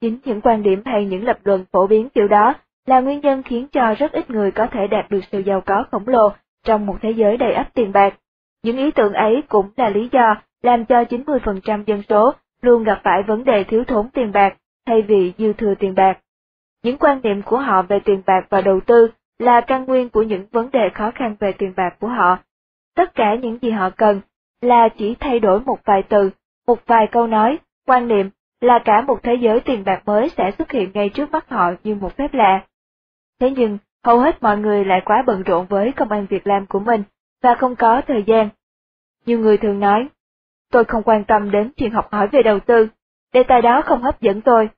A: Chính những quan điểm hay những lập luận phổ biến kiểu đó là nguyên nhân khiến cho rất ít người có thể đạt được sự giàu có khổng lồ trong một thế giới đầy ắp tiền bạc. Những ý tưởng ấy cũng là lý do làm cho 90% dân số luôn gặp phải vấn đề thiếu thốn tiền bạc thay vì dư thừa tiền bạc. Những quan niệm của họ về tiền bạc và đầu tư là căn nguyên của những vấn đề khó khăn về tiền bạc của họ. Tất cả những gì họ cần là chỉ thay đổi một vài từ, một vài câu nói, quan niệm là cả một thế giới tiền bạc mới sẽ xuất hiện ngay trước mắt họ như một phép lạ. Thế nhưng, hầu hết mọi người lại quá bận rộn với công ăn việc làm của mình, và không có thời gian. Nhiều người thường nói, tôi không quan tâm đến chuyện học hỏi về đầu tư, đề tài đó không hấp dẫn tôi.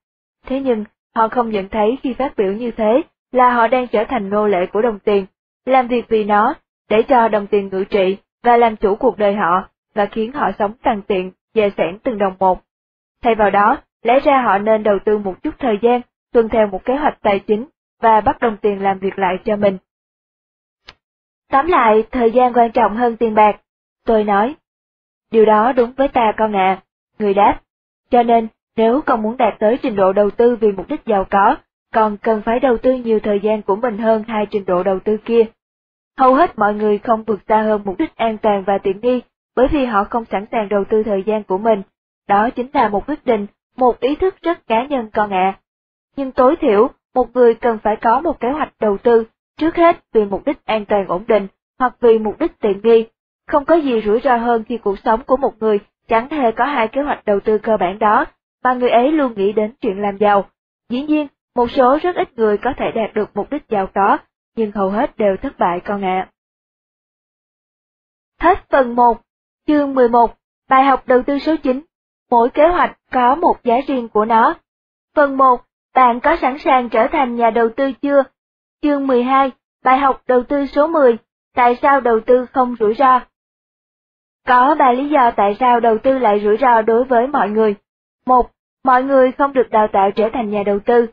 A: Thế nhưng, họ không nhận thấy khi phát biểu như thế là họ đang trở thành nô lệ của đồng tiền, làm việc vì nó, để cho đồng tiền ngự trị và làm chủ cuộc đời họ, và khiến họ sống càng tiện, dè sẻn từng đồng một. Thay vào đó, lẽ ra họ nên đầu tư một chút thời gian, tuân theo một kế hoạch tài chính và bắt đồng tiền làm việc lại cho mình. Tóm lại, thời gian quan trọng hơn tiền bạc, tôi nói. Điều đó đúng với ta con ạ, người đáp. Cho nên, nếu con muốn đạt tới trình độ đầu tư vì mục đích giàu có, còn cần phải đầu tư nhiều thời gian của mình hơn hai trình độ đầu tư kia. Hầu hết mọi người không vượt xa hơn mục đích an toàn và tiện nghi, bởi vì họ không sẵn sàng đầu tư thời gian của mình. Đó chính là một quyết định, một ý thức rất cá nhân con ạ. Nhưng tối thiểu, một người cần phải có một kế hoạch đầu tư, trước hết vì mục đích an toàn ổn định, hoặc vì mục đích tiện nghi. Không có gì rủi ro hơn khi cuộc sống của một người chẳng hề có hai kế hoạch đầu tư cơ bản đó, mà người ấy luôn nghĩ đến chuyện làm giàu. Dĩ nhiên, một số rất ít người có thể đạt được mục đích giàu có, nhưng hầu hết đều thất bại con ạ. Hết phần 1, chương 11, bài học đầu tư số 9. Mỗi kế hoạch có một giá riêng của nó. Phần 1, bạn có sẵn sàng trở thành nhà đầu tư chưa? Chương 12, bài học đầu tư số 10, tại sao đầu tư không rủi ro? Có ba lý do tại sao đầu tư lại rủi ro đối với mọi người. 1. mọi người không được đào tạo trở thành nhà đầu tư.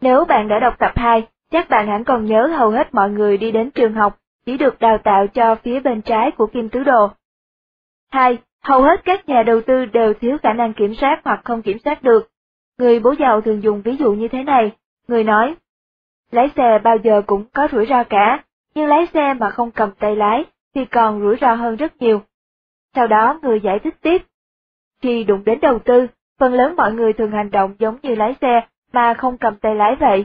A: Nếu bạn đã đọc tập 2, chắc bạn hẳn còn nhớ hầu hết mọi người đi đến trường học chỉ được đào tạo cho phía bên trái của kim tứ đồ. 2. Hầu hết các nhà đầu tư đều thiếu khả năng kiểm soát hoặc không kiểm soát được. Người bố giàu thường dùng ví dụ như thế này, người nói, lái xe bao giờ cũng có rủi ro cả, nhưng lái xe mà không cầm tay lái thì còn rủi ro hơn rất nhiều. Sau đó người giải thích tiếp, khi đụng đến đầu tư, phần lớn mọi người thường hành động giống như lái xe mà không cầm tay lái vậy.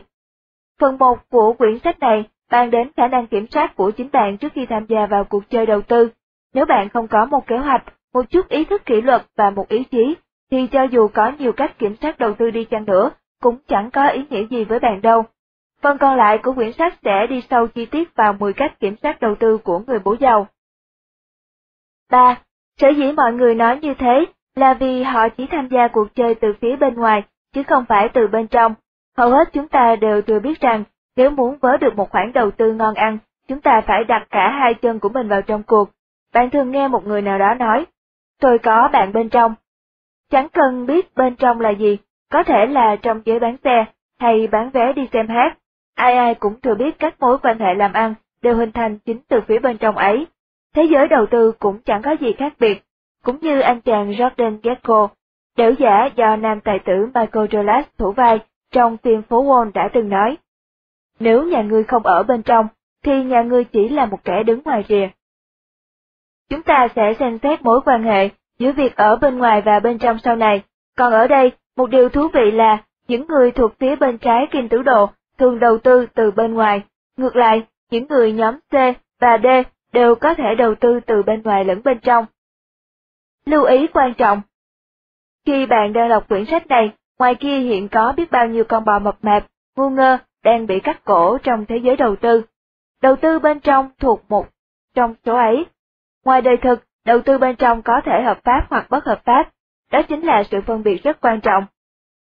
A: Phần 1 của quyển sách này bàn đến khả năng kiểm soát của chính bạn trước khi tham gia vào cuộc chơi đầu tư. Nếu bạn không có một kế hoạch, một chút ý thức kỷ luật và một ý chí, thì cho dù có nhiều cách kiểm soát đầu tư đi chăng nữa, cũng chẳng có ý nghĩa gì với bạn đâu. Phần còn lại của quyển sách sẽ đi sâu chi tiết vào 10 cách kiểm soát đầu tư của người bố giàu. 3. Sở dĩ mọi người nói như thế là vì họ chỉ tham gia cuộc chơi từ phía bên ngoài, chứ không phải từ bên trong. Hầu hết chúng ta đều thừa biết rằng, nếu muốn vớ được một khoản đầu tư ngon ăn, chúng ta phải đặt cả hai chân của mình vào trong cuộc. Bạn thường nghe một người nào đó nói, tôi có bạn bên trong. Chẳng cần biết bên trong là gì, có thể là trong giới bán xe, hay bán vé đi xem hát. Ai ai cũng thừa biết các mối quan hệ làm ăn đều hình thành chính từ phía bên trong ấy. Thế giới đầu tư cũng chẳng có gì khác biệt, cũng như anh chàng Jordan Gecko, đểu giả do nam tài tử Michael Douglas thủ vai trong phim Phố Wall đã từng nói. Nếu nhà ngươi không ở bên trong, thì nhà ngươi chỉ là một kẻ đứng ngoài rìa. Chúng ta sẽ xem xét mối quan hệ giữa việc ở bên ngoài và bên trong sau này, còn ở đây, một điều thú vị là, những người thuộc phía bên trái kim tử độ thường đầu tư từ bên ngoài, ngược lại, những người nhóm C và D đều có thể đầu tư từ bên ngoài lẫn bên trong. Lưu ý quan trọng Khi bạn đang đọc quyển sách này, ngoài kia hiện có biết bao nhiêu con bò mập mạp, ngu ngơ, đang bị cắt cổ trong thế giới đầu tư. Đầu tư bên trong thuộc một trong số ấy. Ngoài đời thực, đầu tư bên trong có thể hợp pháp hoặc bất hợp pháp, đó chính là sự phân biệt rất quan trọng.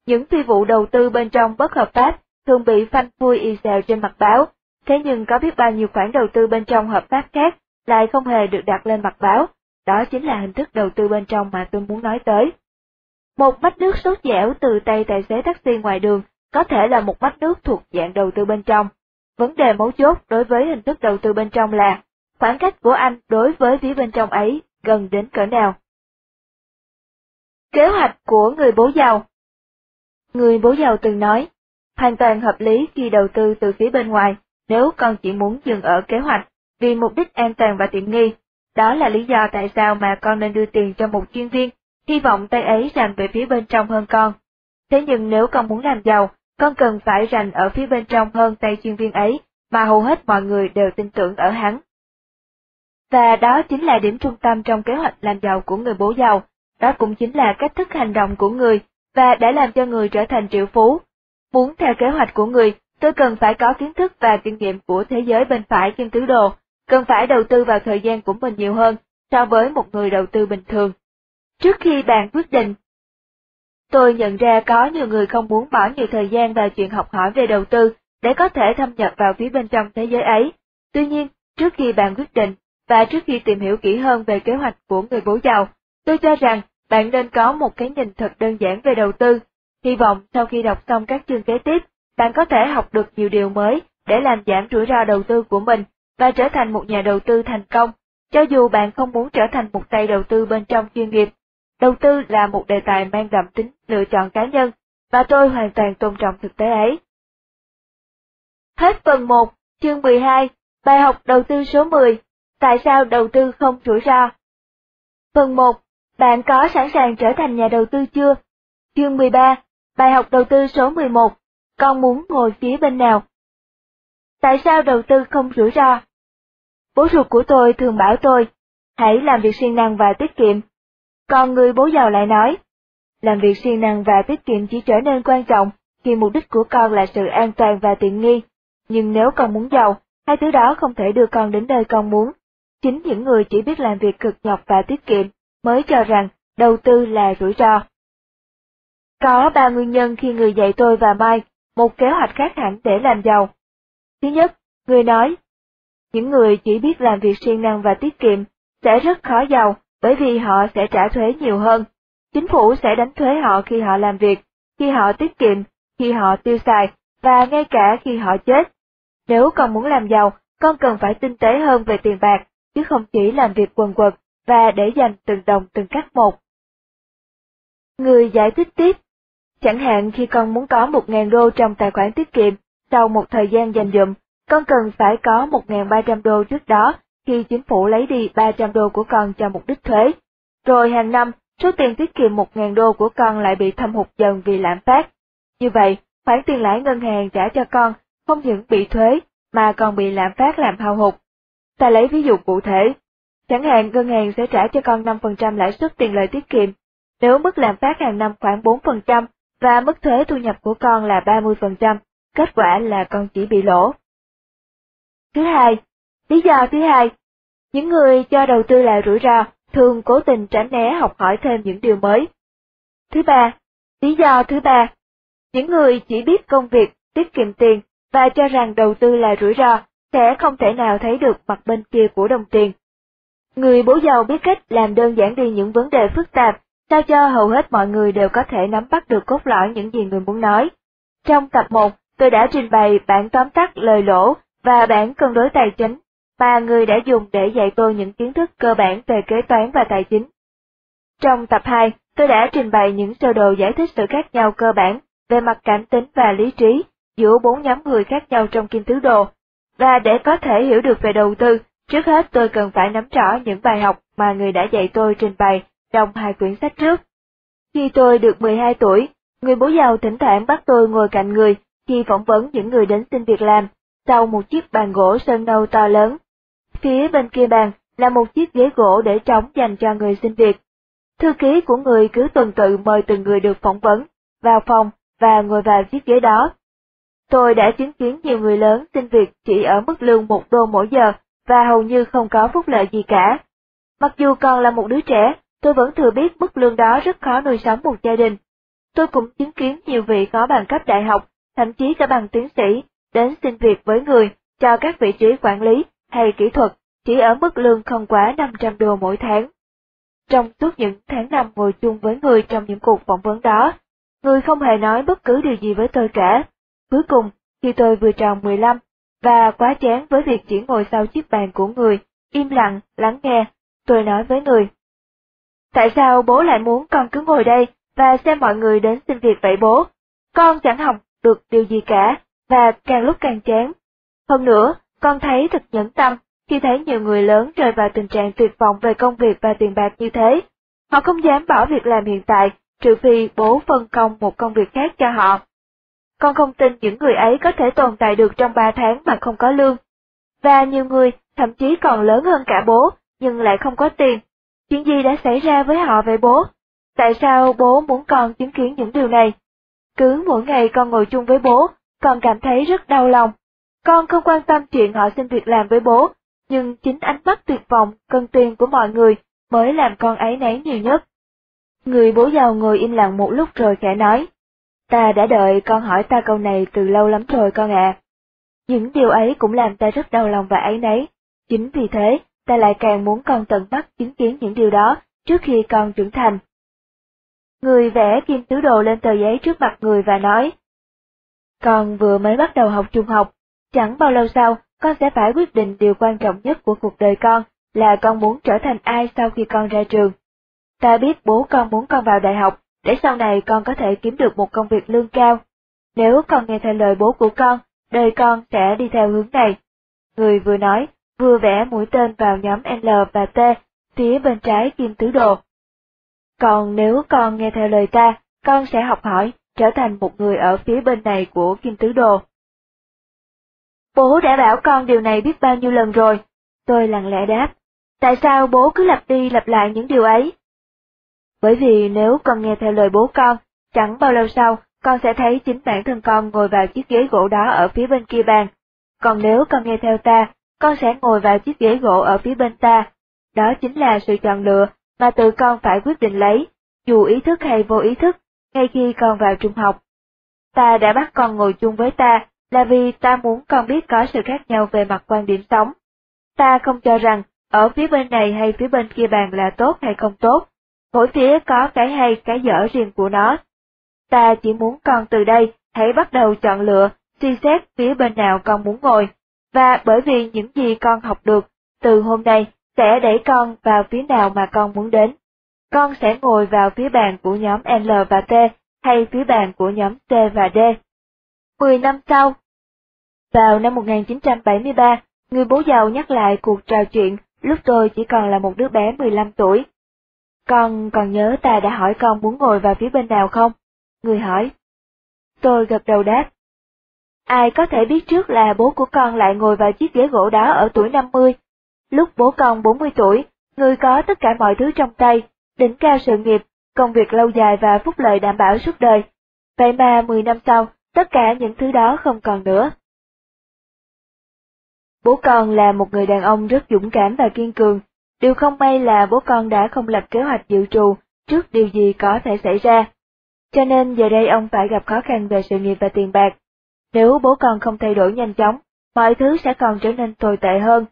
A: Những phi vụ đầu tư bên trong bất hợp pháp thường bị phanh phui y xèo trên mặt báo, thế nhưng có biết bao nhiêu khoản đầu tư bên trong hợp pháp khác lại không hề được đặt lên mặt báo, đó chính là hình thức đầu tư bên trong mà tôi muốn nói tới. Một bát nước sốt dẻo từ tay tài xế taxi ngoài đường có thể là một bát nước thuộc dạng đầu tư bên trong. Vấn đề mấu chốt đối với hình thức đầu tư bên trong là khoảng cách của anh đối với phía bên trong ấy gần đến cỡ nào. Kế hoạch của người bố giàu Người bố giàu từng nói, hoàn toàn hợp lý khi đầu tư từ phía bên ngoài, nếu con chỉ muốn dừng ở kế hoạch, vì mục đích an toàn và tiện nghi. Đó là lý do tại sao mà con nên đưa tiền cho một chuyên viên, hy vọng tay ấy rành về phía bên trong hơn con. Thế nhưng nếu con muốn làm giàu, con cần phải rành ở phía bên trong hơn tay chuyên viên ấy, mà hầu hết mọi người đều tin tưởng ở hắn. Và đó chính là điểm trung tâm trong kế hoạch làm giàu của người bố giàu, đó cũng chính là cách thức hành động của người, và đã làm cho người trở thành triệu phú. Muốn theo kế hoạch của người, tôi cần phải có kiến thức và kinh nghiệm của thế giới bên phải kim tứ đồ, cần phải đầu tư vào thời gian của mình nhiều hơn so với một người đầu tư bình thường. Trước khi bạn quyết định, tôi nhận ra có nhiều người không muốn bỏ nhiều thời gian vào chuyện học hỏi về đầu tư để có thể thâm nhập vào phía bên trong thế giới ấy. Tuy nhiên, trước khi bạn quyết định, và trước khi tìm hiểu kỹ hơn về kế hoạch của người bố giàu, tôi cho rằng bạn nên có một cái nhìn thật đơn giản về đầu tư. Hy vọng sau khi đọc xong các chương kế tiếp, bạn có thể học được nhiều điều mới để làm giảm rủi ro đầu tư của mình và trở thành một nhà đầu tư thành công, cho dù bạn không muốn trở thành một tay đầu tư bên trong chuyên nghiệp. Đầu tư là một đề tài mang đậm tính lựa chọn cá nhân, và tôi hoàn toàn tôn trọng thực tế ấy. Hết phần 1, chương 12, bài học đầu tư số 10, tại sao đầu tư không rủi ro? Phần 1, bạn có sẵn sàng trở thành nhà đầu tư chưa? Chương 13, bài học đầu tư số 11, con muốn ngồi phía bên nào? Tại sao đầu tư không rủi ro? Bố ruột của tôi thường bảo tôi, hãy làm việc siêng năng và tiết kiệm. Còn người bố giàu lại nói, làm việc siêng năng và tiết kiệm chỉ trở nên quan trọng khi mục đích của con là sự an toàn và tiện nghi. Nhưng nếu con muốn giàu, hai thứ đó không thể đưa con đến nơi con muốn. Chính những người chỉ biết làm việc cực nhọc và tiết kiệm mới cho rằng đầu tư là rủi ro. Có ba nguyên nhân khi người dạy tôi và Mai một kế hoạch khác hẳn để làm giàu. Thứ nhất, người nói, những người chỉ biết làm việc siêng năng và tiết kiệm sẽ rất khó giàu bởi vì họ sẽ trả thuế nhiều hơn. Chính phủ sẽ đánh thuế họ khi họ làm việc, khi họ tiết kiệm, khi họ tiêu xài, và ngay cả khi họ chết. Nếu con muốn làm giàu, con cần phải tinh tế hơn về tiền bạc, chứ không chỉ làm việc quần quật và để dành từng đồng từng cắt một. Người giải thích tiếp, chẳng hạn khi con muốn có 1.000 đô trong tài khoản tiết kiệm, sau một thời gian dành dụm, con cần phải có 1.300 đô trước đó khi chính phủ lấy đi 300 đô của con cho mục đích thuế. Rồi hàng năm, số tiền tiết kiệm 1.000 đô của con lại bị thâm hụt dần vì lạm phát. Như vậy, khoản tiền lãi ngân hàng trả cho con không những bị thuế mà còn bị lạm phát làm hao hụt. Ta lấy ví dụ cụ thể, Chẳng hạn ngân hàng sẽ trả cho con 5% lãi suất tiền lợi tiết kiệm, nếu mức lạm phát hàng năm khoảng 4% và mức thuế thu nhập của con là 30%, kết quả là con chỉ bị lỗ. Thứ hai, lý do thứ hai, những người cho đầu tư là rủi ro thường cố tình tránh né học hỏi thêm những điều mới. Thứ ba, lý do thứ ba, những người chỉ biết công việc tiết kiệm tiền và cho rằng đầu tư là rủi ro, sẽ không thể nào thấy được mặt bên kia của đồng tiền. Người bố giàu biết cách làm đơn giản đi những vấn đề phức tạp, sao cho hầu hết mọi người đều có thể nắm bắt được cốt lõi những gì người muốn nói. Trong tập 1, tôi đã trình bày bản tóm tắt lời lỗ và bản cân đối tài chính mà người đã dùng để dạy tôi những kiến thức cơ bản về kế toán và tài chính. Trong tập 2, tôi đã trình bày những sơ đồ giải thích sự khác nhau cơ bản về mặt cảm tính và lý trí giữa bốn nhóm người khác nhau trong kim tứ đồ. Và để có thể hiểu được về đầu tư, trước hết tôi cần phải nắm rõ những bài học mà người đã dạy tôi trình bày trong hai quyển sách trước. Khi tôi được 12 tuổi, người bố giàu thỉnh thoảng bắt tôi ngồi cạnh người khi phỏng vấn những người đến xin việc làm, sau một chiếc bàn gỗ sơn nâu to lớn. Phía bên kia bàn là một chiếc ghế gỗ để trống dành cho người xin việc. Thư ký của người cứ tuần tự mời từng người được phỏng vấn, vào phòng và ngồi vào chiếc ghế đó. Tôi đã chứng kiến nhiều người lớn xin việc chỉ ở mức lương một đô mỗi giờ và hầu như không có phúc lợi gì cả. Mặc dù còn là một đứa trẻ, tôi vẫn thừa biết mức lương đó rất khó nuôi sống một gia đình. Tôi cũng chứng kiến nhiều vị có bằng cấp đại học, thậm chí cả bằng tiến sĩ, đến xin việc với người cho các vị trí quản lý hay kỹ thuật, chỉ ở mức lương không quá 500 đô mỗi tháng. Trong suốt những tháng năm ngồi chung với người trong những cuộc phỏng vấn đó, người không hề nói bất cứ điều gì với tôi cả. Cuối cùng, khi tôi vừa tròn 15, và quá chán với việc chỉ ngồi sau chiếc bàn của người, im lặng, lắng nghe, tôi nói với người. Tại sao bố lại muốn con cứ ngồi đây và xem mọi người đến xin việc vậy bố? Con chẳng học được điều gì cả, và càng lúc càng chán. Hơn nữa, con thấy thật nhẫn tâm khi thấy nhiều người lớn rơi vào tình trạng tuyệt vọng về công việc và tiền bạc như thế. Họ không dám bỏ việc làm hiện tại, trừ phi bố phân công một công việc khác cho họ. Con không tin những người ấy có thể tồn tại được trong ba tháng mà không có lương. Và nhiều người, thậm chí còn lớn hơn cả bố, nhưng lại không có tiền. Chuyện gì đã xảy ra với họ về bố? Tại sao bố muốn con chứng kiến những điều này? Cứ mỗi ngày con ngồi chung với bố, con cảm thấy rất đau lòng. Con không quan tâm chuyện họ xin việc làm với bố, nhưng chính ánh mắt tuyệt vọng, cân tiền của mọi người mới làm con ấy nấy nhiều nhất. Người bố giàu ngồi im lặng một lúc rồi khẽ nói, ta đã đợi con hỏi ta câu này từ lâu lắm rồi con ạ. Những điều ấy cũng làm ta rất đau lòng và ấy nấy, chính vì thế ta lại càng muốn con tận mắt chứng kiến những điều đó trước khi con trưởng thành. Người vẽ kim tứ đồ lên tờ giấy trước mặt người và nói, con vừa mới bắt đầu học trung học, chẳng bao lâu sau, con sẽ phải quyết định điều quan trọng nhất của cuộc đời con, là con muốn trở thành ai sau khi con ra trường. Ta biết bố con muốn con vào đại học, để sau này con có thể kiếm được một công việc lương cao. Nếu con nghe theo lời bố của con, đời con sẽ đi theo hướng này. Người vừa nói, vừa vẽ mũi tên vào nhóm L và T, phía bên trái kim tứ đồ. Còn nếu con nghe theo lời ta, con sẽ học hỏi, trở thành một người ở phía bên này của kim tứ đồ. Bố đã bảo con điều này biết bao nhiêu lần rồi. Tôi lặng lẽ đáp. Tại sao bố cứ lặp đi lặp lại những điều ấy? Bởi vì nếu con nghe theo lời bố con, chẳng bao lâu sau, con sẽ thấy chính bản thân con ngồi vào chiếc ghế gỗ đó ở phía bên kia bàn. Còn nếu con nghe theo ta, con sẽ ngồi vào chiếc ghế gỗ ở phía bên ta. Đó chính là sự chọn lựa mà tự con phải quyết định lấy, dù ý thức hay vô ý thức, ngay khi con vào trung học. Ta đã bắt con ngồi chung với ta, là vì ta muốn con biết có sự khác nhau về mặt quan điểm sống. Ta không cho rằng, ở phía bên này hay phía bên kia bàn là tốt hay không tốt, mỗi phía có cái hay cái dở riêng của nó. Ta chỉ muốn con từ đây hãy bắt đầu chọn lựa, suy xét phía bên nào con muốn ngồi, và bởi vì những gì con học được từ hôm nay sẽ đẩy con vào phía nào mà con muốn đến. Con sẽ ngồi vào phía bàn của nhóm L và T hay phía bàn của nhóm C và D. Mười năm sau, vào năm 1973, người bố giàu nhắc lại cuộc trò chuyện lúc tôi chỉ còn là một đứa bé 15 tuổi. Con còn nhớ ta đã hỏi con muốn ngồi vào phía bên nào không? Người hỏi. Tôi gật đầu đáp. Ai có thể biết trước là bố của con lại ngồi vào chiếc ghế gỗ đó ở tuổi 50? Lúc bố con 40 tuổi, người có tất cả mọi thứ trong tay, đỉnh cao sự nghiệp, công việc lâu dài và phúc lợi đảm bảo suốt đời. Vậy mà 10 năm sau, tất cả những thứ đó không còn nữa. Bố con là một người đàn ông rất dũng cảm và kiên cường. Điều không may là bố con đã không lập kế hoạch dự trù trước điều gì có thể xảy ra. Cho nên giờ đây ông phải gặp khó khăn về sự nghiệp và tiền bạc. Nếu bố con không thay đổi nhanh chóng, mọi thứ sẽ còn trở nên tồi tệ hơn.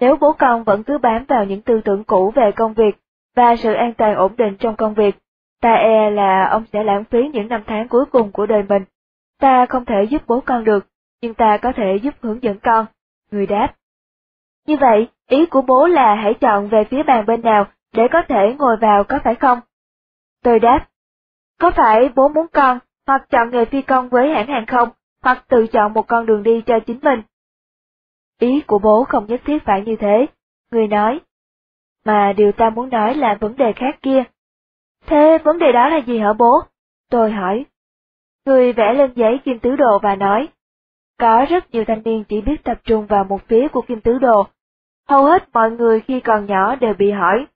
A: Nếu bố con vẫn cứ bám vào những tư tưởng cũ về công việc và sự an toàn ổn định trong công việc, ta e là ông sẽ lãng phí những năm tháng cuối cùng của đời mình. Ta không thể giúp bố con được, nhưng ta có thể giúp hướng dẫn con. Người đáp. Như vậy, ý của bố là hãy chọn về phía bàn bên nào để có thể ngồi vào có phải không? Tôi đáp. Có phải bố muốn con, hoặc chọn nghề phi công với hãng hàng không, hoặc tự chọn một con đường đi cho chính mình? Ý của bố không nhất thiết phải như thế, người nói. Mà điều ta muốn nói là vấn đề khác kia. Thế vấn đề đó là gì hả bố? Tôi hỏi. Người vẽ lên giấy kim tứ đồ và nói. Có rất nhiều thanh niên chỉ biết tập trung vào một phía của kim tứ đồ. Hầu hết mọi người khi còn nhỏ đều bị hỏi,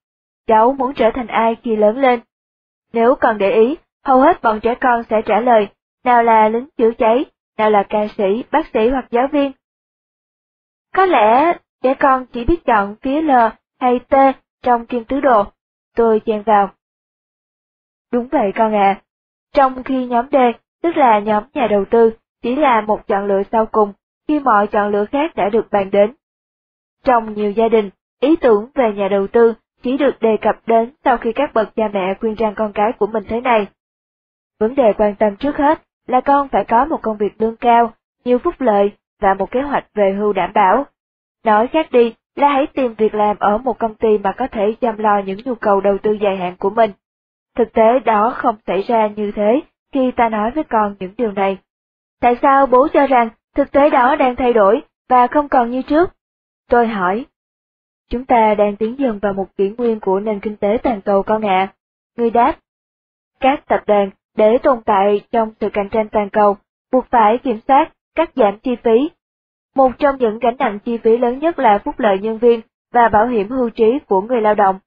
A: cháu muốn trở thành ai khi lớn lên? Nếu còn để ý, hầu hết bọn trẻ con sẽ trả lời, nào là lính chữa cháy, nào là ca sĩ, bác sĩ hoặc giáo viên. Có lẽ trẻ con chỉ biết chọn phía L hay T trong kim tứ đồ. Tôi chen vào. Đúng vậy con ạ. Trong khi nhóm D, tức là nhóm nhà đầu tư, chỉ là một chọn lựa sau cùng, khi mọi chọn lựa khác đã được bàn đến. Trong nhiều gia đình, ý tưởng về nhà đầu tư chỉ được đề cập đến sau khi các bậc cha mẹ khuyên rằng con cái của mình thế này. Vấn đề quan tâm trước hết là con phải có một công việc lương cao, nhiều phúc lợi và một kế hoạch về hưu đảm bảo. Nói khác đi là hãy tìm việc làm ở một công ty mà có thể chăm lo những nhu cầu đầu tư dài hạn của mình. Thực tế đó không xảy ra như thế khi ta nói với con những điều này. Tại sao bố cho rằng thực tế đó đang thay đổi và không còn như trước? Tôi hỏi. Chúng ta đang tiến dần vào một kỷ nguyên của nền kinh tế toàn cầu con ạ. Người đáp. Các tập đoàn, để tồn tại trong sự cạnh tranh toàn cầu, buộc phải kiểm soát, cắt giảm chi phí. Một trong những gánh nặng chi phí lớn nhất là phúc lợi nhân viên và bảo hiểm hưu trí của người lao động.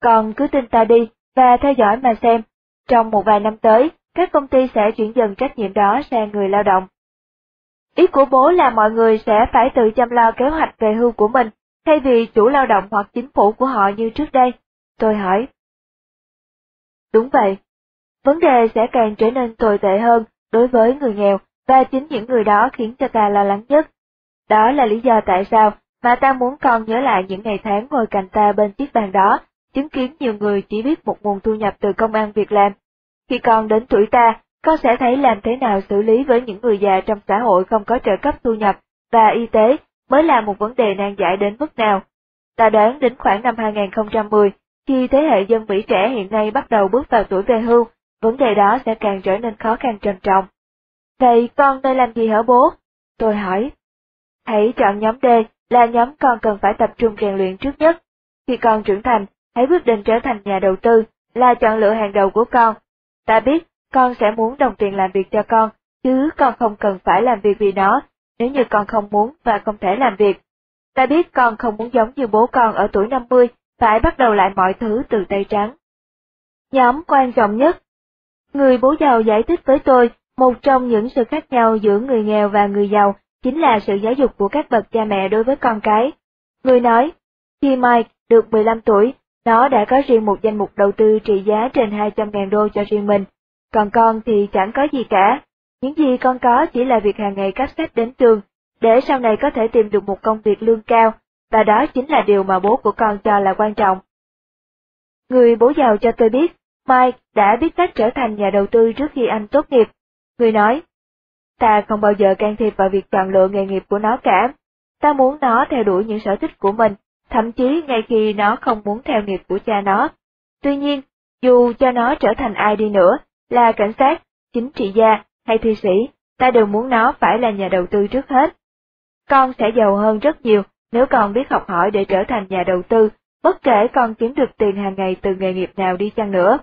A: Còn cứ tin ta đi và theo dõi mà xem, trong một vài năm tới, các công ty sẽ chuyển dần trách nhiệm đó sang người lao động. Ý của bố là mọi người sẽ phải tự chăm lo kế hoạch về hưu của mình, thay vì chủ lao động hoặc chính phủ của họ như trước đây. Tôi hỏi. Đúng vậy. Vấn đề sẽ càng trở nên tồi tệ hơn đối với người nghèo, và chính những người đó khiến cho ta lo lắng nhất. Đó là lý do tại sao mà ta muốn con nhớ lại những ngày tháng ngồi cạnh ta bên chiếc bàn đó, chứng kiến nhiều người chỉ biết một nguồn thu nhập từ công ăn việc làm. Khi con đến tuổi ta, con sẽ thấy làm thế nào xử lý với những người già trong xã hội không có trợ cấp thu nhập và y tế mới là một vấn đề nan giải đến mức nào. Ta đoán đến khoảng năm 2010, khi thế hệ dân Mỹ trẻ hiện nay bắt đầu bước vào tuổi về hưu, vấn đề đó sẽ càng trở nên khó khăn trầm trọng. Vậy con nên làm gì hả bố? Tôi hỏi. Hãy chọn nhóm D là nhóm con cần phải tập trung rèn luyện trước nhất. Khi con trưởng thành, hãy quyết định trở thành nhà đầu tư, là chọn lựa hàng đầu của con. Ta biết con sẽ muốn đồng tiền làm việc cho con, chứ con không cần phải làm việc vì nó, nếu như con không muốn và không thể làm việc. Ta biết con không muốn giống như bố con ở tuổi 50, phải bắt đầu lại mọi thứ từ tay trắng. Nhóm quan trọng nhất Người bố giàu giải thích với tôi, một trong những sự khác nhau giữa người nghèo và người giàu chính là sự giáo dục của các bậc cha mẹ đối với con cái. Người nói, khi Mike được 15 tuổi, nó đã có riêng một danh mục đầu tư trị giá trên 200.000 đô cho riêng mình, còn con thì chẳng có gì cả, những gì con có chỉ là việc hàng ngày cắp sách đến trường, để sau này có thể tìm được một công việc lương cao, và đó chính là điều mà bố của con cho là quan trọng. Người bố giàu cho tôi biết, Mike đã biết cách trở thành nhà đầu tư trước khi anh tốt nghiệp. Người nói, ta không bao giờ can thiệp vào việc chọn lựa nghề nghiệp của nó cả. Ta muốn nó theo đuổi những sở thích của mình, thậm chí ngay khi nó không muốn theo nghiệp của cha nó. Tuy nhiên, dù cho nó trở thành ai đi nữa, là cảnh sát, chính trị gia hay thi sĩ, ta đều muốn nó phải là nhà đầu tư trước hết. Con sẽ giàu hơn rất nhiều nếu con biết học hỏi để trở thành nhà đầu tư, bất kể con kiếm được tiền hàng ngày từ nghề nghiệp nào đi chăng nữa.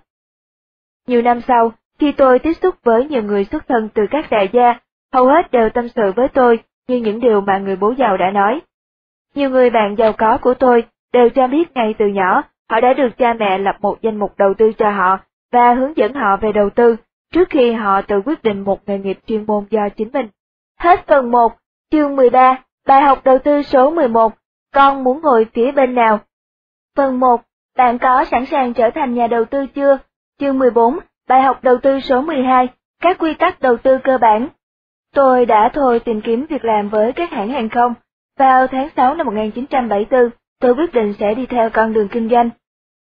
A: Nhiều năm sau, khi tôi tiếp xúc với nhiều người xuất thân từ các đại gia, hầu hết đều tâm sự với tôi như những điều mà người bố giàu đã nói. Nhiều người bạn giàu có của tôi đều cho biết ngay từ nhỏ, họ đã được cha mẹ lập một danh mục đầu tư cho họ và hướng dẫn họ về đầu tư, trước khi họ tự quyết định một nghề nghiệp chuyên môn do chính mình. Hết phần 1, chương 13, bài học đầu tư số 11, con muốn ngồi phía bên nào? Phần 1, bạn có sẵn sàng trở thành nhà đầu tư chưa? Chương 14, bài học đầu tư số 12, các quy tắc đầu tư cơ bản. Tôi đã thôi tìm kiếm việc làm với các hãng hàng không. Vào tháng 6 năm 1974, tôi quyết định sẽ đi theo con đường kinh doanh.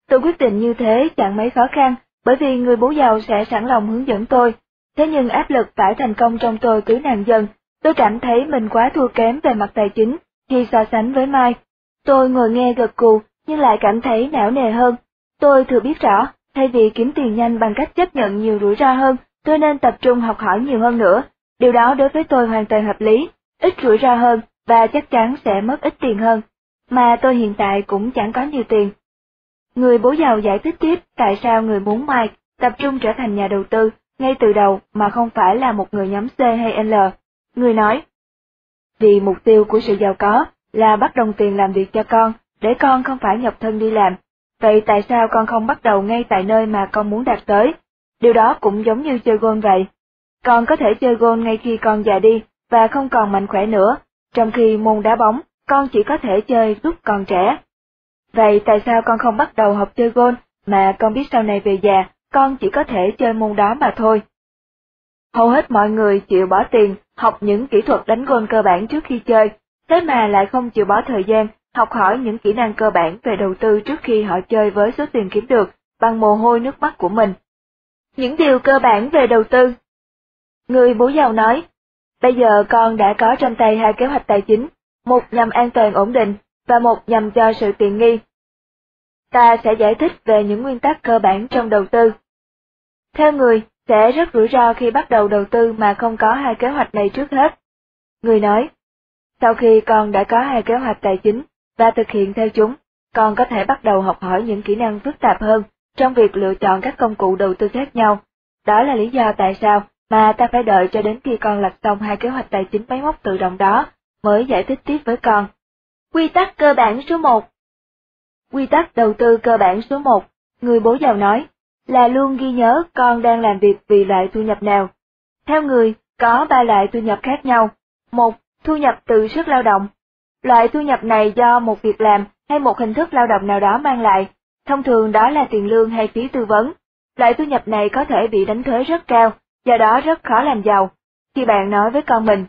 A: Tôi quyết định như thế chẳng mấy khó khăn, bởi vì người bố giàu sẽ sẵn lòng hướng dẫn tôi. Thế nhưng áp lực phải thành công trong tôi cứ nặng dần, tôi cảm thấy mình quá thua kém về mặt tài chính khi so sánh với Mai. Tôi ngồi nghe gật cù, nhưng lại cảm thấy não nề hơn. Tôi thừa biết rõ, thay vì kiếm tiền nhanh bằng cách chấp nhận nhiều rủi ro hơn, tôi nên tập trung học hỏi nhiều hơn nữa. Điều đó đối với tôi hoàn toàn hợp lý, ít rủi ro hơn và chắc chắn sẽ mất ít tiền hơn. Mà tôi hiện tại cũng chẳng có nhiều tiền. Người bố giàu giải thích tiếp tại sao người muốn Mike tập trung trở thành nhà đầu tư ngay từ đầu mà không phải là một người nhóm C hay L. Người nói, vì mục tiêu của sự giàu có là bắt đồng tiền làm việc cho con, để con không phải nhọc thân đi làm. Vậy tại sao con không bắt đầu ngay tại nơi mà con muốn đạt tới? Điều đó cũng giống như chơi gôn vậy. Con có thể chơi gôn ngay khi con già đi và không còn mạnh khỏe nữa, trong khi môn đá bóng, con chỉ có thể chơi lúc còn trẻ. Vậy tại sao con không bắt đầu học chơi gôn mà con biết sau này về già, con chỉ có thể chơi môn đó mà thôi? Hầu hết mọi người chịu bỏ tiền học những kỹ thuật đánh gôn cơ bản trước khi chơi, thế mà lại không chịu bỏ thời gian học hỏi những kỹ năng cơ bản về đầu tư trước khi họ chơi với số tiền kiếm được bằng mồ hôi nước mắt của mình. Những điều cơ bản về đầu tư Người bố giàu nói, bây giờ con đã có trong tay hai kế hoạch tài chính, một nhằm an toàn ổn định và một nhằm cho sự tiện nghi. Ta sẽ giải thích về những nguyên tắc cơ bản trong đầu tư. Theo người, sẽ rất rủi ro khi bắt đầu đầu tư mà không có hai kế hoạch này trước hết. Người nói, sau khi con đã có hai kế hoạch tài chính và thực hiện theo chúng, con có thể bắt đầu học hỏi những kỹ năng phức tạp hơn trong việc lựa chọn các công cụ đầu tư khác nhau. Đó là lý do tại sao mà ta phải đợi cho đến khi con lật xong hai kế hoạch tài chính máy móc tự động đó mới giải thích tiếp với con. Quy tắc cơ bản số 1 Quy tắc đầu tư cơ bản số 1, người bố giàu nói, là luôn ghi nhớ con đang làm việc vì loại thu nhập nào. Theo người, có ba loại thu nhập khác nhau. Một, thu nhập từ sức lao động. Loại thu nhập này do một việc làm hay một hình thức lao động nào đó mang lại, thông thường đó là tiền lương hay phí tư vấn. Loại thu nhập này có thể bị đánh thuế rất cao, do đó rất khó làm giàu. Khi bạn nói với con mình,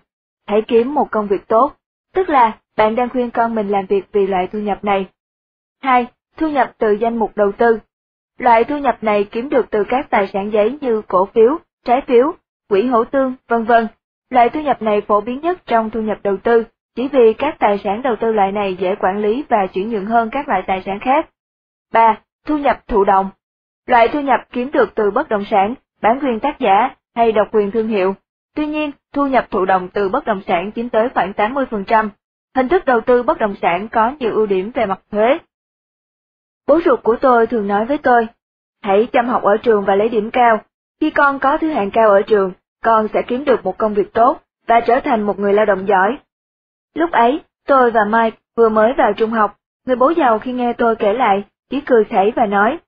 A: hãy kiếm một công việc tốt, tức là bạn đang khuyên con mình làm việc vì loại thu nhập này. 2. Thu nhập từ danh mục đầu tư. Loại thu nhập này kiếm được từ các tài sản giấy như cổ phiếu, trái phiếu, quỹ hỗ tương, vân vân. Loại thu nhập này phổ biến nhất trong thu nhập đầu tư, chỉ vì các tài sản đầu tư loại này dễ quản lý và chuyển nhượng hơn các loại tài sản khác. 3. Thu nhập thụ động. Loại thu nhập kiếm được từ bất động sản, bản quyền tác giả hay độc quyền thương hiệu. Tuy nhiên, thu nhập thụ động từ bất động sản chiếm tới khoảng 80%. Hình thức đầu tư bất động sản có nhiều ưu điểm về mặt thuế. Bố ruột của tôi thường nói với tôi, hãy chăm học ở trường và lấy điểm cao. Khi con có thứ hạng cao ở trường, con sẽ kiếm được một công việc tốt và trở thành một người lao động giỏi. Lúc ấy, tôi và Mike vừa mới vào trung học, người bố giàu khi nghe tôi kể lại, chỉ cười khẩy và nói,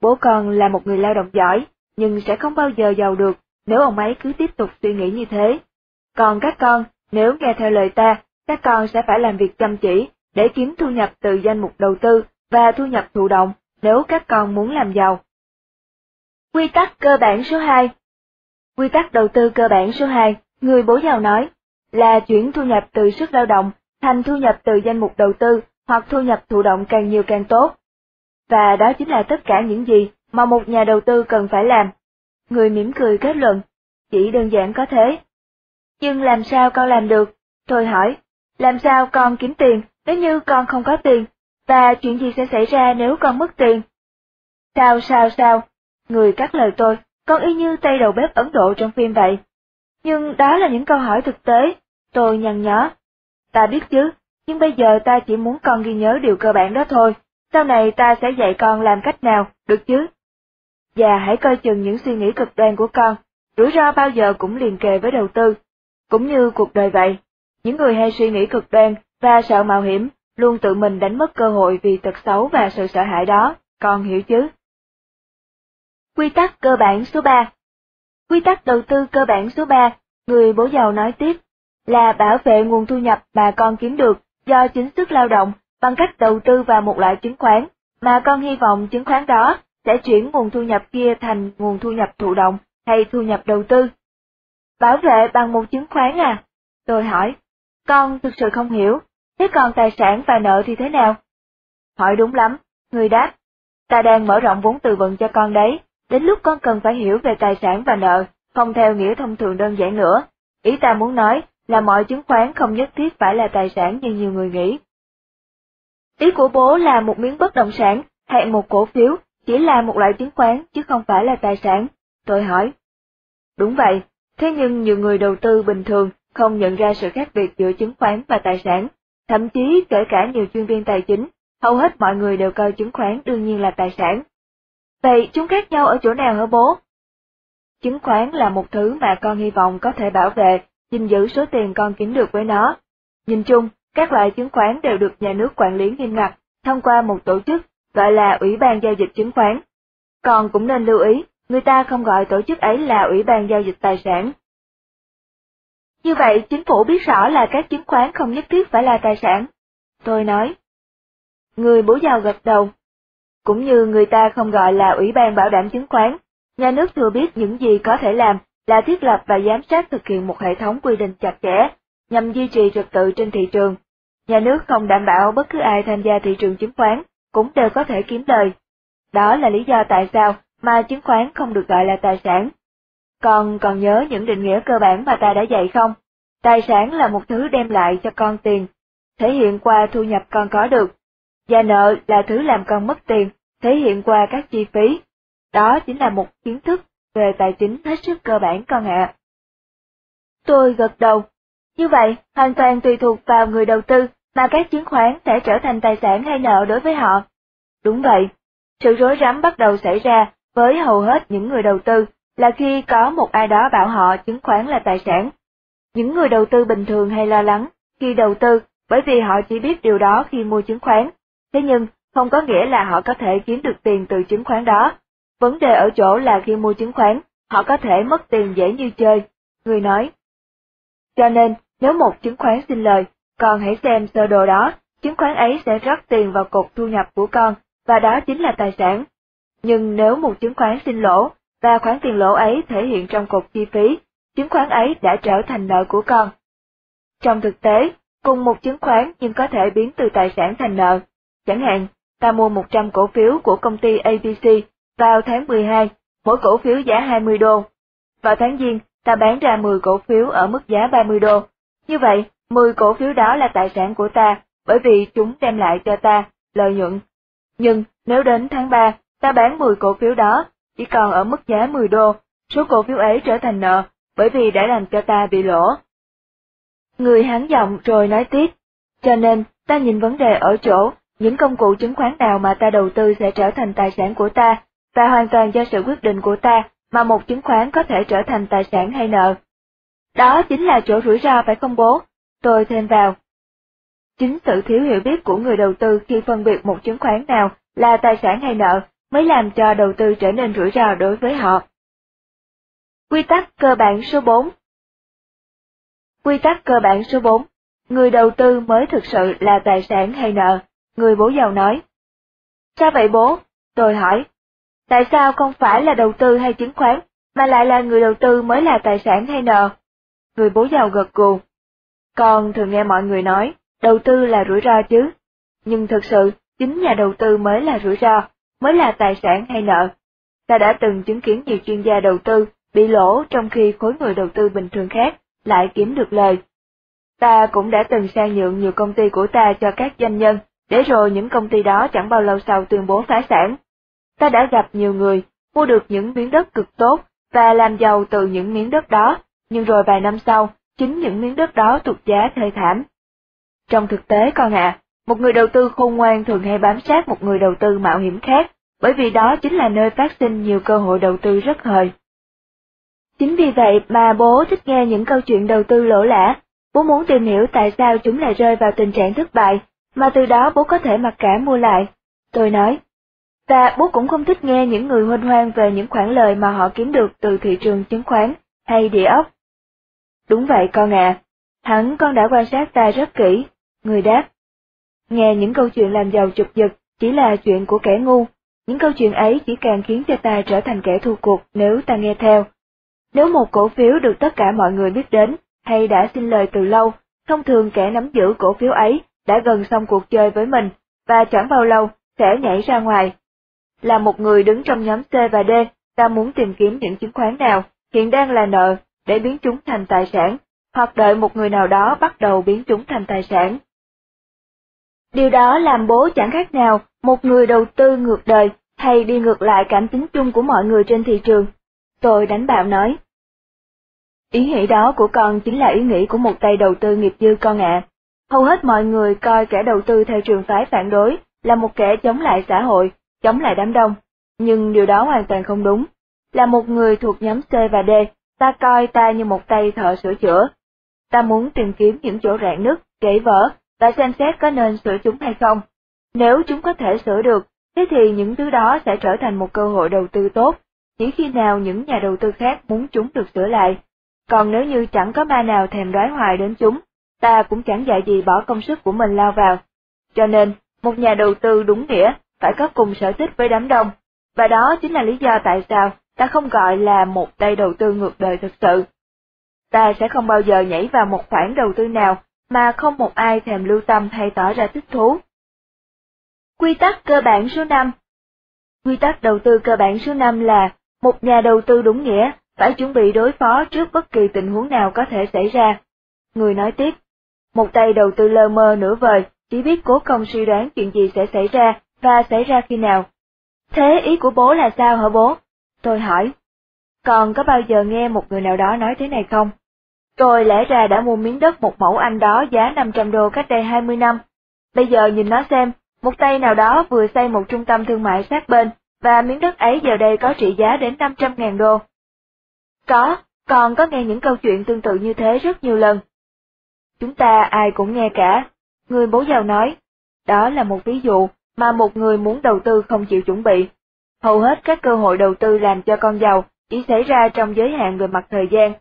A: bố con là một người lao động giỏi, nhưng sẽ không bao giờ giàu được nếu ông ấy cứ tiếp tục suy nghĩ như thế. Còn các con, nếu nghe theo lời ta, các con sẽ phải làm việc chăm chỉ để kiếm thu nhập từ danh mục đầu tư và thu nhập thụ động nếu các con muốn làm giàu. Quy tắc cơ bản số 2 Quy tắc đầu tư cơ bản số 2, người bố giàu nói, là chuyển thu nhập từ sức lao động thành thu nhập từ danh mục đầu tư hoặc thu nhập thụ động càng nhiều càng tốt. Và đó chính là tất cả những gì mà một nhà đầu tư cần phải làm. Người mỉm cười kết luận, chỉ đơn giản có thế. Nhưng làm sao con làm được? Tôi hỏi, làm sao con kiếm tiền nếu như con không có tiền? Và chuyện gì sẽ xảy ra nếu con mất tiền? Sao sao sao? Người cắt lời tôi, con y như tay đầu bếp Ấn Độ trong phim vậy. Nhưng đó là những câu hỏi thực tế, tôi nhăn nhó. Ta biết chứ, nhưng bây giờ ta chỉ muốn con ghi nhớ điều cơ bản đó thôi, sau này ta sẽ dạy con làm cách nào, được chứ? Và hãy coi chừng những suy nghĩ cực đoan của con, rủi ro bao giờ cũng liền kề với đầu tư, cũng như cuộc đời vậy. Những người hay suy nghĩ cực đoan và sợ mạo hiểm, luôn tự mình đánh mất cơ hội vì tật xấu và sự sợ hãi đó, con hiểu chứ? Quy tắc cơ bản số 3 Quy tắc đầu tư cơ bản số 3, người bố giàu nói tiếp, là bảo vệ nguồn thu nhập mà con kiếm được do chính sức lao động bằng cách đầu tư vào một loại chứng khoán, mà con hy vọng chứng khoán đó sẽ chuyển nguồn thu nhập kia thành nguồn thu nhập thụ động hay thu nhập đầu tư. Bảo vệ bằng một chứng khoán à? Tôi hỏi. Con thực sự không hiểu, thế còn tài sản và nợ thì thế nào? Hỏi đúng lắm, người đáp. Ta đang mở rộng vốn từ vựng cho con đấy, đến lúc con cần phải hiểu về tài sản và nợ, không theo nghĩa thông thường đơn giản nữa. Ý ta muốn nói là mọi chứng khoán không nhất thiết phải là tài sản như nhiều người nghĩ. Ý của bố là một miếng bất động sản hay một cổ phiếu chỉ là một loại chứng khoán chứ không phải là tài sản. Tôi hỏi. Đúng vậy, thế nhưng nhiều người đầu tư bình thường không nhận ra sự khác biệt giữa chứng khoán và tài sản, thậm chí kể cả nhiều chuyên viên tài chính, hầu hết mọi người đều coi chứng khoán đương nhiên là tài sản. Vậy chúng khác nhau ở chỗ nào hả bố? Chứng khoán là một thứ mà con hy vọng có thể bảo vệ, gìn giữ số tiền con kiếm được với nó. Nhìn chung, các loại chứng khoán đều được nhà nước quản lý nghiêm ngặt, thông qua một tổ chức gọi là Ủy ban Giao dịch Chứng khoán. Còn cũng nên lưu ý, người ta không gọi tổ chức ấy là Ủy ban Giao dịch Tài sản. Như vậy, chính phủ biết rõ là các chứng khoán không nhất thiết phải là tài sản. Tôi nói. Người bố giàu gật đầu. Cũng như người ta không gọi là Ủy ban Bảo đảm Chứng khoán, nhà nước thừa biết những gì có thể làm là thiết lập và giám sát thực hiện một hệ thống quy định chặt chẽ, nhằm duy trì trật tự trên thị trường. Nhà nước không đảm bảo bất cứ ai tham gia thị trường chứng khoán cũng đều có thể kiếm lời. Đó là lý do tại sao mà chứng khoán không được gọi là tài sản. Con còn nhớ những định nghĩa cơ bản mà ta đã dạy không? Tài sản là một thứ đem lại cho con tiền, thể hiện qua thu nhập con có được. Và nợ là thứ làm con mất tiền, thể hiện qua các chi phí. Đó chính là một kiến thức về tài chính hết sức cơ bản con ạ. Tôi gật đầu. Như vậy, hoàn toàn tùy thuộc vào người đầu tư mà các chứng khoán sẽ trở thành tài sản hay nợ đối với họ. Đúng vậy, sự rối rắm bắt đầu xảy ra với hầu hết những người đầu tư là khi có một ai đó bảo họ chứng khoán là tài sản. Những người đầu tư bình thường hay lo lắng khi đầu tư bởi vì họ chỉ biết điều đó khi mua chứng khoán, thế nhưng không có nghĩa là họ có thể kiếm được tiền từ chứng khoán đó. Vấn đề ở chỗ là khi mua chứng khoán, họ có thể mất tiền dễ như chơi, người nói. Cho nên, nếu một chứng khoán xin lời, con hãy xem sơ đồ đó, chứng khoán ấy sẽ rót tiền vào cột thu nhập của con, và đó chính là tài sản. Nhưng nếu một chứng khoán xin lỗ, và khoản tiền lỗ ấy thể hiện trong cột chi phí, chứng khoán ấy đã trở thành nợ của con. Trong thực tế, cùng một chứng khoán nhưng có thể biến từ tài sản thành nợ. Chẳng hạn, ta mua 100 cổ phiếu của công ty ABC vào tháng 12, mỗi cổ phiếu giá 20 đô. Vào tháng Giêng, ta bán ra 10 cổ phiếu ở mức giá 30 đô. Như vậy, 10 cổ phiếu đó là tài sản của ta, bởi vì chúng đem lại cho ta lợi nhuận. Nhưng nếu đến tháng 3, ta bán 10 cổ phiếu đó, chỉ còn ở mức giá 10 đô, số cổ phiếu ấy trở thành nợ, bởi vì đã làm cho ta bị lỗ. Người hắn giọng rồi nói tiếp, cho nên ta nhìn vấn đề ở chỗ, những công cụ chứng khoán nào mà ta đầu tư sẽ trở thành tài sản của ta, và hoàn toàn do sự quyết định của ta mà một chứng khoán có thể trở thành tài sản hay nợ. Đó chính là chỗ rủi ro phải không bố? Tôi thêm vào. Chính sự thiếu hiểu biết của người đầu tư khi phân biệt một chứng khoán nào là tài sản hay nợ mới làm cho đầu tư trở nên rủi ro đối với họ. Quy tắc cơ bản số 4 Quy tắc cơ bản số 4 Người đầu tư mới thực sự là tài sản hay nợ, người bố giàu nói. Sao vậy bố? Tôi hỏi. Tại sao không phải là đầu tư hay chứng khoán, mà lại là người đầu tư mới là tài sản hay nợ? Người bố giàu gật gù. Con thường nghe mọi người nói, đầu tư là rủi ro chứ. Nhưng thực sự, chính nhà đầu tư mới là rủi ro, mới là tài sản hay nợ. Ta đã từng chứng kiến nhiều chuyên gia đầu tư bị lỗ trong khi khối người đầu tư bình thường khác lại kiếm được lời. Ta cũng đã từng sang nhượng nhiều công ty của ta cho các doanh nhân, để rồi những công ty đó chẳng bao lâu sau tuyên bố phá sản. Ta đã gặp nhiều người, mua được những miếng đất cực tốt, và làm giàu từ những miếng đất đó, nhưng rồi vài năm sau, chính những miếng đất đó tụt giá thê thảm. Trong thực tế con ạ, một người đầu tư khôn ngoan thường hay bám sát một người đầu tư mạo hiểm khác, bởi vì đó chính là nơi phát sinh nhiều cơ hội đầu tư rất hời. Chính vì vậy mà bố thích nghe những câu chuyện đầu tư lỗ lã, bố muốn tìm hiểu tại sao chúng lại rơi vào tình trạng thất bại, mà từ đó bố có thể mặc cả mua lại. Tôi nói, và bố cũng không thích nghe những người huênh hoang về những khoản lời mà họ kiếm được từ thị trường chứng khoán hay địa ốc. Đúng vậy con ạ, à. hẳn con đã quan sát ta rất kỹ, người đáp. Nghe những câu chuyện làm giàu chụp giật chỉ là chuyện của kẻ ngu, những câu chuyện ấy chỉ càng khiến cho ta trở thành kẻ thua cuộc nếu ta nghe theo. Nếu một cổ phiếu được tất cả mọi người biết đến, hay đã xin lời từ lâu, thông thường kẻ nắm giữ cổ phiếu ấy đã gần xong cuộc chơi với mình, và chẳng bao lâu sẽ nhảy ra ngoài. Là một người đứng trong nhóm C và D, ta muốn tìm kiếm những chứng khoán nào hiện đang là nợ để biến chúng thành tài sản, hoặc đợi một người nào đó bắt đầu biến chúng thành tài sản. Điều đó làm bố chẳng khác nào một người đầu tư ngược đời hay đi ngược lại cảm tính chung của mọi người trên thị trường. Tôi đánh bạo nói. Ý nghĩ đó của con chính là ý nghĩ của một tay đầu tư nghiệp dư con ạ. Hầu hết mọi người coi kẻ đầu tư theo trường phái phản đối là một kẻ chống lại xã hội, chống lại đám đông. Nhưng điều đó hoàn toàn không đúng. Là một người thuộc nhóm C và D, ta coi ta như một tay thợ sửa chữa. Ta muốn tìm kiếm những chỗ rạn nứt, gãy vỡ, và xem xét có nên sửa chúng hay không. Nếu chúng có thể sửa được, thế thì những thứ đó sẽ trở thành một cơ hội đầu tư tốt, chỉ khi nào những nhà đầu tư khác muốn chúng được sửa lại. Còn nếu như chẳng có ma nào thèm đoái hoài đến chúng, ta cũng chẳng dạy gì bỏ công sức của mình lao vào. Cho nên, một nhà đầu tư đúng nghĩa phải có cùng sở thích với đám đông, và đó chính là lý do tại sao ta không gọi là một tay đầu tư ngược đời thực sự. Ta sẽ không bao giờ nhảy vào một khoản đầu tư nào mà không một ai thèm lưu tâm hay tỏ ra thích thú. Quy tắc cơ bản số 5 Quy tắc đầu tư cơ bản số 5 là, một nhà đầu tư đúng nghĩa phải chuẩn bị đối phó trước bất kỳ tình huống nào có thể xảy ra. Người nói tiếp, một tay đầu tư lơ mơ nửa vời, chỉ biết cố công suy đoán chuyện gì sẽ xảy ra và xảy ra khi nào. Thế ý của bố là sao hả bố? Tôi hỏi. Còn có bao giờ nghe một người nào đó nói thế này không? Tôi lẽ ra đã mua miếng đất một mẫu Anh đó giá 500 đô cách đây 20 năm. Bây giờ nhìn nó xem, một tay nào đó vừa xây một trung tâm thương mại sát bên, và miếng đất ấy giờ đây có trị giá đến 500.000 đô. Có, còn có nghe những câu chuyện tương tự như thế rất nhiều lần. Chúng ta ai cũng nghe cả. Người bố giàu nói, đó là một ví dụ mà một người muốn đầu tư không chịu chuẩn bị. Hầu hết các cơ hội đầu tư làm cho con giàu chỉ xảy ra trong giới hạn về mặt thời gian,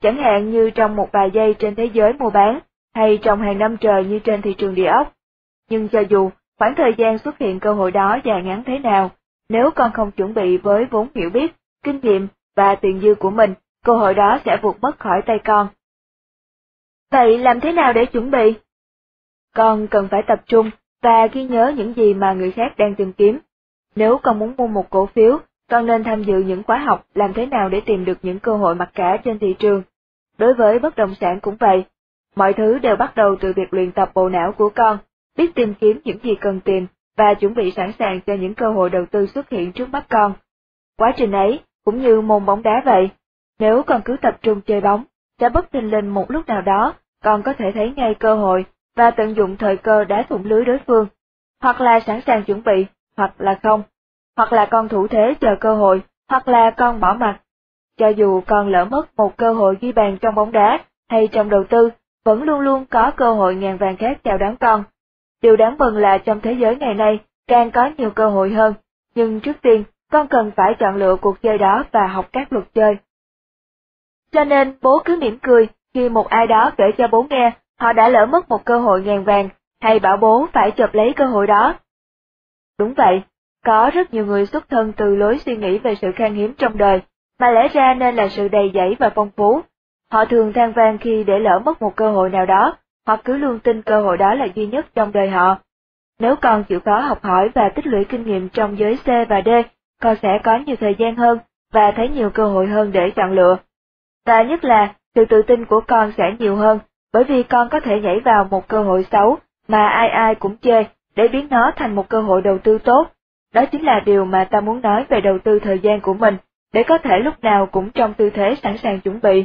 A: chẳng hạn như trong một vài giây trên thế giới mua bán, hay trong hàng năm trời như trên thị trường địa ốc. Nhưng cho dù khoảng thời gian xuất hiện cơ hội đó dài ngắn thế nào, nếu con không chuẩn bị với vốn hiểu biết, kinh nghiệm và tiền dư của mình, cơ hội đó sẽ vụt mất khỏi tay con. Vậy làm thế nào để chuẩn bị? Con cần phải tập trung và ghi nhớ những gì mà người khác đang tìm kiếm. Nếu con muốn mua một cổ phiếu, con nên tham dự những khóa học làm thế nào để tìm được những cơ hội mặc cả trên thị trường. Đối với bất động sản cũng vậy, mọi thứ đều bắt đầu từ việc luyện tập bộ não của con, biết tìm kiếm những gì cần tìm và chuẩn bị sẵn sàng cho những cơ hội đầu tư xuất hiện trước mắt con. Quá trình ấy cũng như môn bóng đá vậy, nếu con cứ tập trung chơi bóng, sẽ bất thình lình một lúc nào đó, con có thể thấy ngay cơ hội và tận dụng thời cơ đá thủng lưới đối phương, hoặc là sẵn sàng chuẩn bị, hoặc là không, hoặc là con thủ thế chờ cơ hội, hoặc là con bỏ mặt. Cho dù con lỡ mất một cơ hội ghi bàn trong bóng đá hay trong đầu tư, vẫn luôn luôn có cơ hội ngàn vàng khác chào đón con. Điều đáng mừng là trong thế giới ngày nay, càng có nhiều cơ hội hơn, nhưng trước tiên, con cần phải chọn lựa cuộc chơi đó và học các luật chơi. Cho nên bố cứ mỉm cười khi một ai đó kể cho bố nghe họ đã lỡ mất một cơ hội ngàn vàng, hay bảo bố phải chộp lấy cơ hội đó. Đúng vậy, có rất nhiều người xuất thân từ lối suy nghĩ về sự khan hiếm trong đời, mà lẽ ra nên là sự đầy dẫy và phong phú. Họ thường than vang khi để lỡ mất một cơ hội nào đó, hoặc cứ luôn tin cơ hội đó là duy nhất trong đời họ. Nếu con chịu khó học hỏi và tích lũy kinh nghiệm trong giới C và D, con sẽ có nhiều thời gian hơn và thấy nhiều cơ hội hơn để chọn lựa. Và nhất là, sự tự tin của con sẽ nhiều hơn, bởi vì con có thể nhảy vào một cơ hội xấu mà ai ai cũng chê để biến nó thành một cơ hội đầu tư tốt. Đó chính là điều mà ta muốn nói về đầu tư thời gian của mình, để có thể lúc nào cũng trong tư thế sẵn sàng chuẩn bị.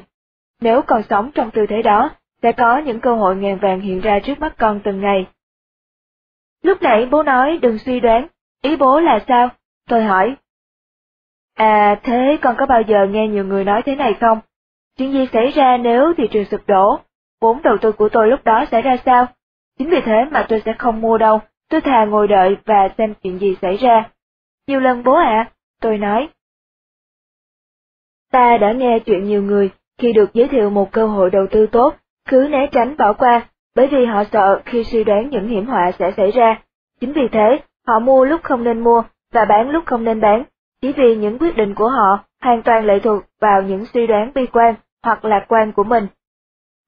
A: Nếu còn sống trong tư thế đó, sẽ có những cơ hội ngàn vàng hiện ra trước mắt con từng ngày. Lúc nãy bố nói đừng suy đoán, ý bố là sao? Tôi hỏi. À thế con có bao giờ nghe nhiều người nói thế này không? Chuyện gì xảy ra nếu thị trường sụp đổ? Vốn đầu tư của tôi lúc đó sẽ ra sao? Chính vì thế mà tôi sẽ không mua đâu, tôi thà ngồi đợi và xem chuyện gì xảy ra. Nhiều lần bố ạ, tôi nói. Ta đã nghe chuyện nhiều người, khi được giới thiệu một cơ hội đầu tư tốt, cứ né tránh bỏ qua, bởi vì họ sợ khi suy đoán những hiểm họa sẽ xảy ra. Chính vì thế, họ mua lúc không nên mua, và bán lúc không nên bán, chỉ vì những quyết định của họ hoàn toàn lệ thuộc vào những suy đoán bi quan hoặc lạc quan của mình.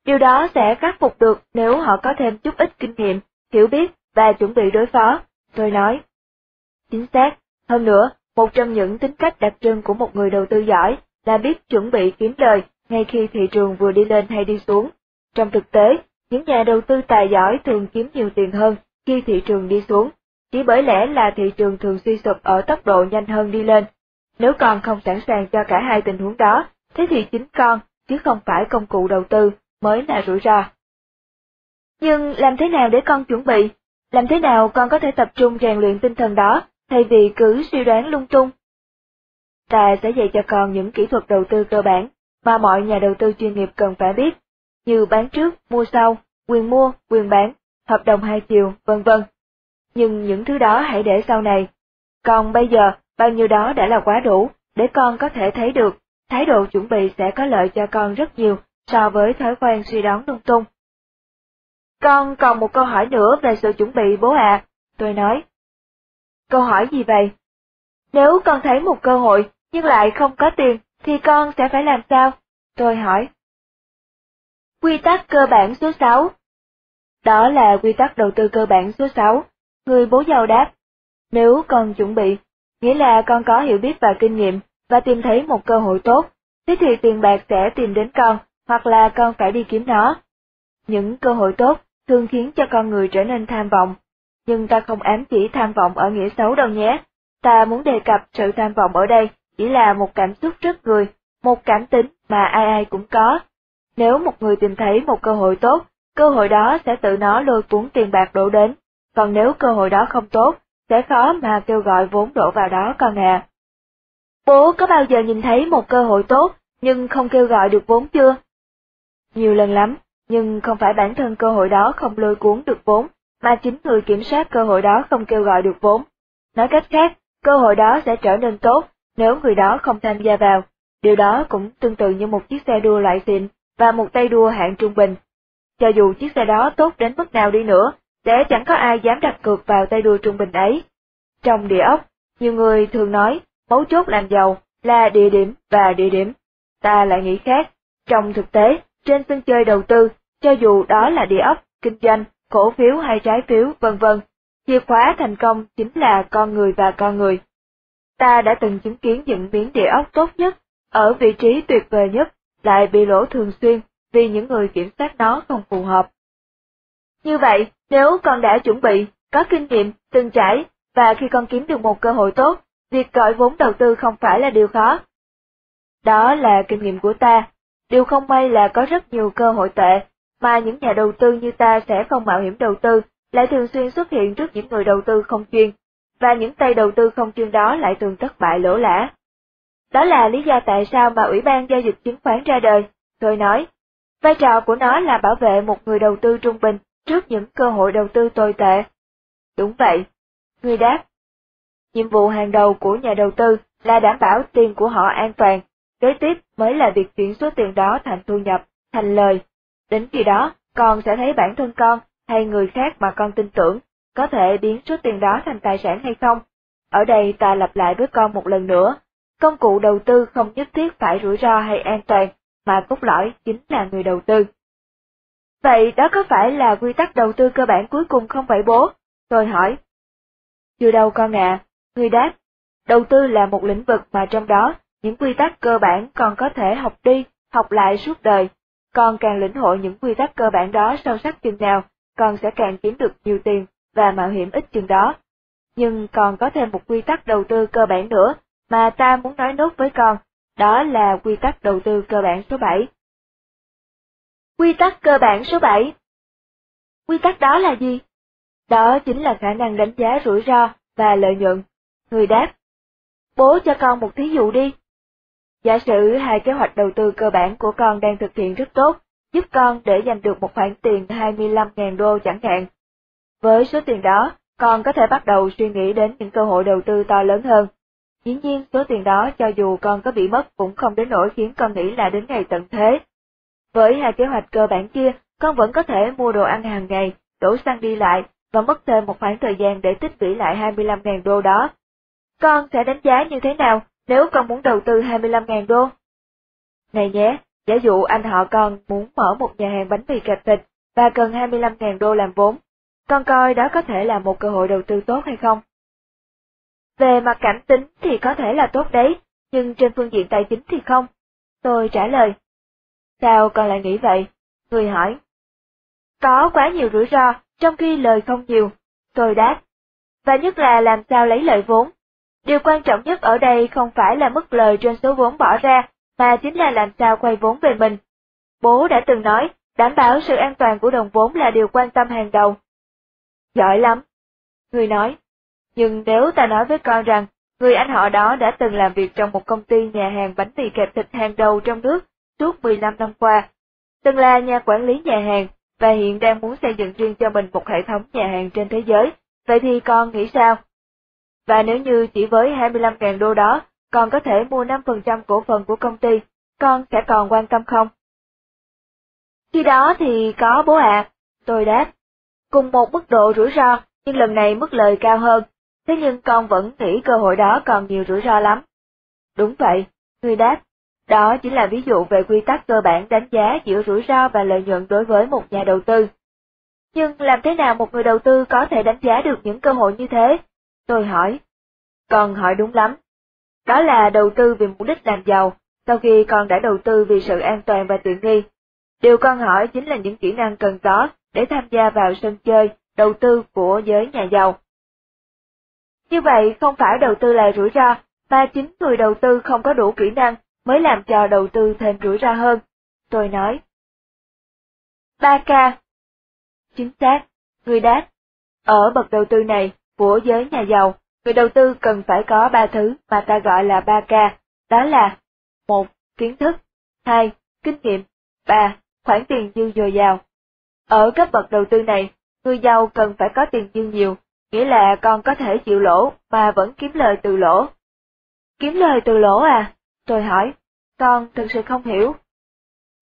A: Điều đó sẽ khắc phục được nếu họ có thêm chút ít kinh nghiệm, hiểu biết và chuẩn bị đối phó, tôi nói. Chính xác, hơn nữa, một trong những tính cách đặc trưng của một người đầu tư giỏi là biết chuẩn bị kiếm lời ngay khi thị trường vừa đi lên hay đi xuống. Trong thực tế, những nhà đầu tư tài giỏi thường kiếm nhiều tiền hơn khi thị trường đi xuống, chỉ bởi lẽ là thị trường thường suy sụp ở tốc độ nhanh hơn đi lên. Nếu con không sẵn sàng cho cả hai tình huống đó, thế thì chính con, chứ không phải công cụ đầu tư, mới là rủi ro. Nhưng làm thế nào để con chuẩn bị? Làm thế nào con có thể tập trung rèn luyện tinh thần đó, thay vì cứ suy đoán lung tung? Ta sẽ dạy cho con những kỹ thuật đầu tư cơ bản mà mọi nhà đầu tư chuyên nghiệp cần phải biết, như bán trước, mua sau, quyền mua, quyền bán, hợp đồng hai chiều, vân vân. Nhưng những thứ đó hãy để sau này. Còn bây giờ, bao nhiêu đó đã là quá đủ, để con có thể thấy được, thái độ chuẩn bị sẽ có lợi cho con rất nhiều so với thói quen suy đoán lung tung. Con còn một câu hỏi nữa về sự chuẩn bị bố ạ, tôi nói. Câu hỏi gì vậy? Nếu con thấy một cơ hội nhưng lại không có tiền, thì con sẽ phải làm sao? Tôi hỏi. Quy tắc cơ bản số 6 Đó là quy tắc đầu tư cơ bản số 6, người bố giàu đáp. Nếu con chuẩn bị, nghĩa là con có hiểu biết và kinh nghiệm, và tìm thấy một cơ hội tốt, thế thì tiền bạc sẽ tìm đến con, hoặc là con phải đi kiếm nó. Những cơ hội tốt thường khiến cho con người trở nên tham vọng, nhưng ta không ám chỉ tham vọng ở nghĩa xấu đâu nhé. Ta muốn đề cập sự tham vọng ở đây chỉ là một cảm xúc rất người, một cảm tính mà ai ai cũng có. Nếu một người tìm thấy một cơ hội tốt, cơ hội đó sẽ tự nó lôi cuốn tiền bạc đổ đến, còn nếu cơ hội đó không tốt, sẽ khó mà kêu gọi vốn đổ vào đó con à. Bố có bao giờ nhìn thấy một cơ hội tốt, nhưng không kêu gọi được vốn chưa? Nhiều lần lắm, nhưng không phải bản thân cơ hội đó không lôi cuốn được vốn, mà chính người kiểm soát cơ hội đó không kêu gọi được vốn. Nói cách khác, cơ hội đó sẽ trở nên tốt nếu người đó không tham gia vào. Điều đó cũng tương tự như một chiếc xe đua loại xịn và một tay đua hạng trung bình. Cho dù chiếc xe đó tốt đến mức nào đi nữa, sẽ chẳng có ai dám đặt cược vào tay đua trung bình ấy. Trong địa ốc, nhiều người thường nói, mấu chốt làm giàu là địa điểm và địa điểm. Ta lại nghĩ khác, trong thực tế, trên sân chơi đầu tư, cho dù đó là địa ốc, kinh doanh, cổ phiếu hay trái phiếu, vân vân, chìa khóa thành công chính là con người và con người. Ta đã từng chứng kiến những miếng địa ốc tốt nhất, ở vị trí tuyệt vời nhất, lại bị lỗ thường xuyên vì những người kiểm soát nó không phù hợp. Như vậy, nếu con đã chuẩn bị, có kinh nghiệm, từng trải, và khi con kiếm được một cơ hội tốt, việc gọi vốn đầu tư không phải là điều khó. Đó là kinh nghiệm của ta. Điều không may là có rất nhiều cơ hội tệ, mà những nhà đầu tư như ta sẽ không mạo hiểm đầu tư, lại thường xuyên xuất hiện trước những người đầu tư không chuyên, và những tay đầu tư không chuyên đó lại thường thất bại lỗ lã. Đó là lý do tại sao mà Ủy ban Giao dịch Chứng khoán ra đời, tôi nói. Vai trò của nó là bảo vệ một người đầu tư trung bình trước những cơ hội đầu tư tồi tệ. Đúng vậy. Người đáp. Nhiệm vụ hàng đầu của nhà đầu tư là đảm bảo tiền của họ an toàn, kế tiếp mới là việc chuyển số tiền đó thành thu nhập, thành lời. Đến khi đó, con sẽ thấy bản thân con hay người khác mà con tin tưởng có thể biến số tiền đó thành tài sản hay không. Ở đây ta lặp lại với con một lần nữa, công cụ đầu tư không nhất thiết phải rủi ro hay an toàn, mà cốt lõi chính là người đầu tư. Vậy đó có phải là quy tắc đầu tư cơ bản cuối cùng không vậy bố? Tôi hỏi. Chưa đâu con ạ, à. người đáp. Đầu tư là một lĩnh vực mà trong đó, những quy tắc cơ bản còn có thể học đi, học lại suốt đời. Con càng lĩnh hội những quy tắc cơ bản đó sâu sắc chừng nào, con sẽ càng kiếm được nhiều tiền và mạo hiểm ít chừng đó. Nhưng còn có thêm một quy tắc đầu tư cơ bản nữa mà ta muốn nói nốt với con, đó là quy tắc đầu tư cơ bản số 7. Quy tắc cơ bản số 7 Quy tắc đó là gì? Đó chính là khả năng đánh giá rủi ro và lợi nhuận. Người đáp. Bố cho con một thí dụ đi. Giả sử hai kế hoạch đầu tư cơ bản của con đang thực hiện rất tốt, giúp con để giành được một khoản tiền 25.000 đô chẳng hạn. Với số tiền đó, con có thể bắt đầu suy nghĩ đến những cơ hội đầu tư to lớn hơn. Dĩ nhiên số tiền đó cho dù con có bị mất cũng không đến nỗi khiến con nghĩ là đến ngày tận thế. Với hai kế hoạch cơ bản kia, con vẫn có thể mua đồ ăn hàng ngày, đổ xăng đi lại, và mất thêm một khoảng thời gian để tích lũy lại 25.000 đô đó. con sẽ đánh giá như thế nào nếu con muốn đầu tư 25.000 đô? Này nhé, giả dụ anh họ con muốn mở một nhà hàng bánh mì kẹp thịt và cần 25.000 đô làm vốn, con coi đó có thể là một cơ hội đầu tư tốt hay không? Về mặt cảm tính thì có thể là tốt đấy, nhưng trên phương diện tài chính thì không. Tôi trả lời. Sao con lại nghĩ vậy? Người hỏi. Có quá nhiều rủi ro, trong khi lời không nhiều. Tôi đáp. Và nhất là làm sao lấy lợi vốn. Điều quan trọng nhất ở đây không phải là mức lời trên số vốn bỏ ra, mà chính là làm sao quay vốn về mình. Bố đã từng nói, đảm bảo sự an toàn của đồng vốn là điều quan tâm hàng đầu. Giỏi lắm. Người nói, nhưng nếu ta nói với con rằng, người anh họ đó đã từng làm việc trong một công ty nhà hàng bánh mì kẹp thịt hàng đầu trong nước suốt 15 năm qua, từng là nhà quản lý nhà hàng, và hiện đang muốn xây dựng riêng cho mình một hệ thống nhà hàng trên thế giới, vậy thì con nghĩ sao? Và nếu như chỉ với 25.000 đô đó, con có thể mua 5% cổ phần của công ty, con sẽ còn quan tâm không? Khi đó thì có bố ạ, tôi đáp. Cùng một mức độ rủi ro, nhưng lần này mức lời cao hơn, thế nhưng con vẫn nghĩ cơ hội đó còn nhiều rủi ro lắm. Đúng vậy, người đáp. Đó chính là ví dụ về quy tắc cơ bản đánh giá giữa rủi ro và lợi nhuận đối với một nhà đầu tư. Nhưng làm thế nào một người đầu tư có thể đánh giá được những cơ hội như thế? Tôi hỏi. Con hỏi đúng lắm. Đó là đầu tư vì mục đích làm giàu, sau khi con đã đầu tư vì sự an toàn và tiện nghi. Điều con hỏi chính là những kỹ năng cần có để tham gia vào sân chơi, đầu tư của giới nhà giàu. Như vậy không phải đầu tư là rủi ro, mà chính người đầu tư không có đủ kỹ năng mới làm cho đầu tư thêm rủi ro hơn. Tôi nói. 3K Chính xác, người đáp. Ở bậc đầu tư này, của giới nhà giàu, người đầu tư cần phải có ba thứ mà ta gọi là 3K, đó là một Kiến thức 2. Kinh nghiệm 3. Khoản tiền dư dồi dào ở cấp bậc đầu tư này, người giàu cần phải có tiền dư nhiều, nghĩa là con có thể chịu lỗ mà vẫn kiếm lời từ lỗ. Kiếm lời từ lỗ à? Tôi hỏi, con thực sự không hiểu.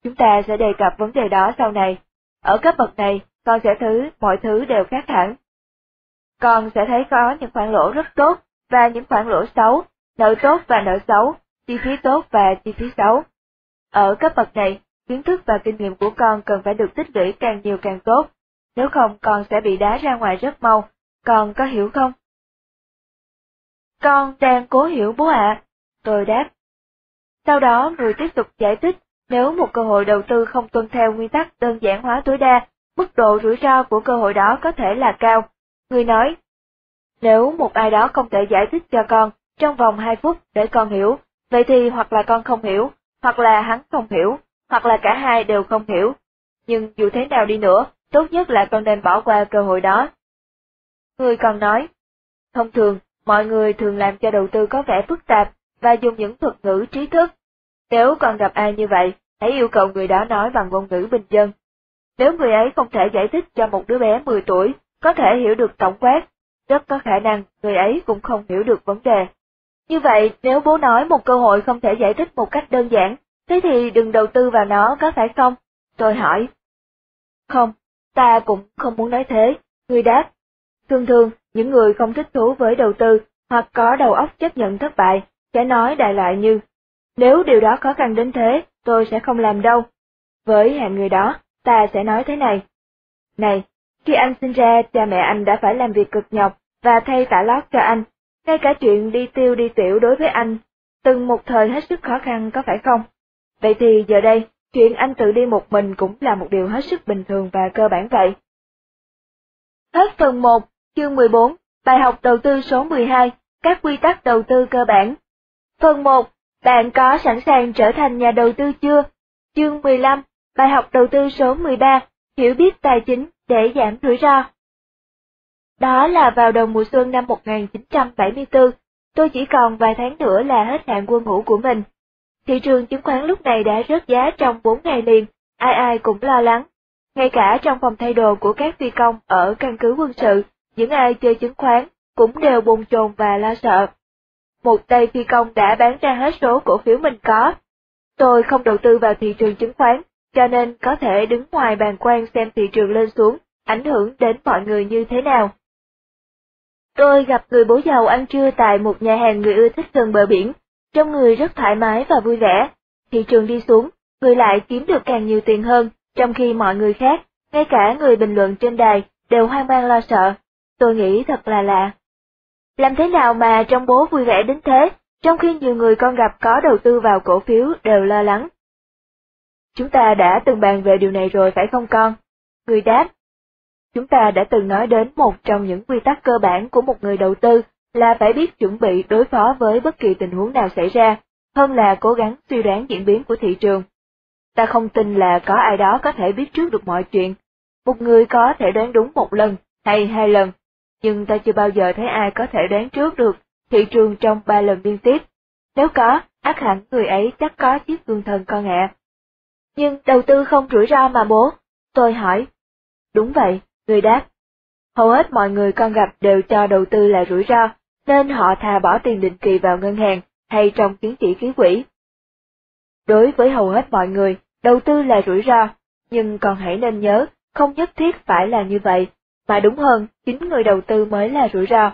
A: Chúng ta sẽ đề cập vấn đề đó sau này. Ở cấp bậc này, con sẽ thứ mọi thứ đều khác hẳn. Con sẽ thấy có những khoản lỗ rất tốt và những khoản lỗ xấu, nợ tốt và nợ xấu, chi phí tốt và chi phí xấu. Ở cấp bậc này, kiến thức và kinh nghiệm của con cần phải được tích lũy càng nhiều càng tốt, nếu không con sẽ bị đá ra ngoài rất mau, con có hiểu không? Con đang cố hiểu bố ạ, tôi đáp. Sau đó người tiếp tục giải thích, nếu một cơ hội đầu tư không tuân theo nguyên tắc đơn giản hóa tối đa, mức độ rủi ro của cơ hội đó có thể là cao. Người nói, nếu một ai đó không thể giải thích cho con trong vòng 2 phút để con hiểu, vậy thì hoặc là con không hiểu, hoặc là hắn không hiểu, hoặc là cả hai đều không hiểu. Nhưng dù thế nào đi nữa, tốt nhất là con nên bỏ qua cơ hội đó. Người còn nói, thông thường, mọi người thường làm cho đầu tư có vẻ phức tạp và dùng những thuật ngữ trí thức. Nếu còn gặp ai như vậy, hãy yêu cầu người đó nói bằng ngôn ngữ bình dân. Nếu người ấy không thể giải thích cho một đứa bé 10 tuổi, có thể hiểu được tổng quát, rất có khả năng người ấy cũng không hiểu được vấn đề. Như vậy, nếu bố nói một cơ hội không thể giải thích một cách đơn giản, thế thì đừng đầu tư vào nó có phải không? Tôi hỏi. Không, ta cũng không muốn nói thế, người đáp. Thường thường, những người không thích thú với đầu tư hoặc có đầu óc chấp nhận thất bại, sẽ nói đại loại như, nếu điều đó khó khăn đến thế, tôi sẽ không làm đâu. Với hạng người đó, ta sẽ nói thế này. Này, khi anh sinh ra, cha mẹ anh đã phải làm việc cực nhọc và thay tả lót cho anh, ngay cả chuyện đi tiêu đi tiểu đối với anh, từng một thời hết sức khó khăn có phải không? Vậy thì giờ đây, chuyện anh tự đi một mình cũng là một điều hết sức bình thường và cơ bản vậy. Hết phần 1, chương 14, bài học đầu tư số 12, các quy tắc đầu tư cơ bản. Phần 1, bạn có sẵn sàng trở thành nhà đầu tư chưa? Chương 15, bài học đầu tư số 13, hiểu biết tài chính để giảm rủi ro. Đó là vào đầu mùa xuân năm 1974, tôi chỉ còn vài tháng nữa là hết hạn quân ngũ của mình. Thị trường chứng khoán lúc này đã rớt giá trong 4 ngày liền, ai ai cũng lo lắng. Ngay cả trong phòng thay đồ của các phi công ở căn cứ quân sự, những ai chơi chứng khoán cũng đều bồn chồn và lo sợ. Một tay phi công đã bán ra hết số cổ phiếu mình có. Tôi không đầu tư vào thị trường chứng khoán, cho nên có thể đứng ngoài bàn quan xem thị trường lên xuống, ảnh hưởng đến mọi người như thế nào. Tôi gặp người bố giàu ăn trưa tại một nhà hàng người ưa thích gần bờ biển, trong người rất thoải mái và vui vẻ. Thị trường đi xuống, người lại kiếm được càng nhiều tiền hơn, trong khi mọi người khác, ngay cả người bình luận trên đài, đều hoang mang lo sợ. Tôi nghĩ thật là lạ. Làm thế nào mà trong bố vui vẻ đến thế, trong khi nhiều người con gặp có đầu tư vào cổ phiếu đều lo lắng. Chúng ta đã từng bàn về điều này rồi phải không con? Người đáp. Chúng ta đã từng nói đến một trong những quy tắc cơ bản của một người đầu tư là phải biết chuẩn bị đối phó với bất kỳ tình huống nào xảy ra, hơn là cố gắng suy đoán diễn biến của thị trường. Ta không tin là có ai đó có thể biết trước được mọi chuyện. Một người có thể đoán đúng một lần hay hai lần, nhưng ta chưa bao giờ thấy ai có thể đoán trước được thị trường trong ba lần liên tiếp. Nếu có, ác hẳn người ấy chắc có chiếc gương thần con ạ. Nhưng đầu tư không rủi ro mà bố. Tôi hỏi. Đúng vậy, người đáp. Hầu hết mọi người con gặp đều cho đầu tư là rủi ro, nên họ thà bỏ tiền định kỳ vào ngân hàng hay trong chứng chỉ ký quỹ. Đối với hầu hết mọi người, đầu tư là rủi ro, nhưng còn hãy nên nhớ, không nhất thiết phải là như vậy, mà đúng hơn, chính người đầu tư mới là rủi ro.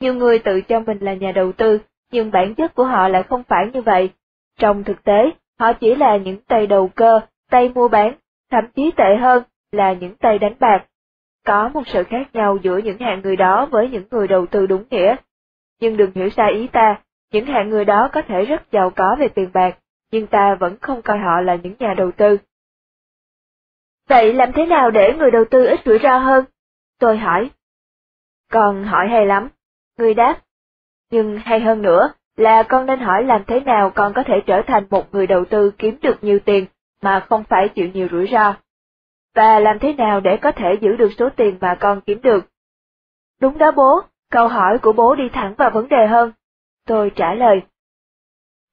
A: Nhiều người tự cho mình là nhà đầu tư, nhưng bản chất của họ lại không phải như vậy. Trong thực tế, họ chỉ là những tay đầu cơ, tay mua bán, thậm chí tệ hơn là những tay đánh bạc. Có một sự khác nhau giữa những hạng người đó với những người đầu tư đúng nghĩa. Nhưng đừng hiểu sai ý ta, những hạng người đó có thể rất giàu có về tiền bạc, nhưng ta vẫn không coi họ là những nhà đầu tư. Vậy làm thế nào để người đầu tư ít rủi ro hơn? Tôi hỏi. Còn hỏi hay lắm. Người đáp. Nhưng hay hơn nữa là con nên hỏi làm thế nào con có thể trở thành một người đầu tư kiếm được nhiều tiền mà không phải chịu nhiều rủi ro. Và làm thế nào để có thể giữ được số tiền mà con kiếm được. Đúng đó bố, câu hỏi của bố đi thẳng vào vấn đề hơn. Tôi trả lời.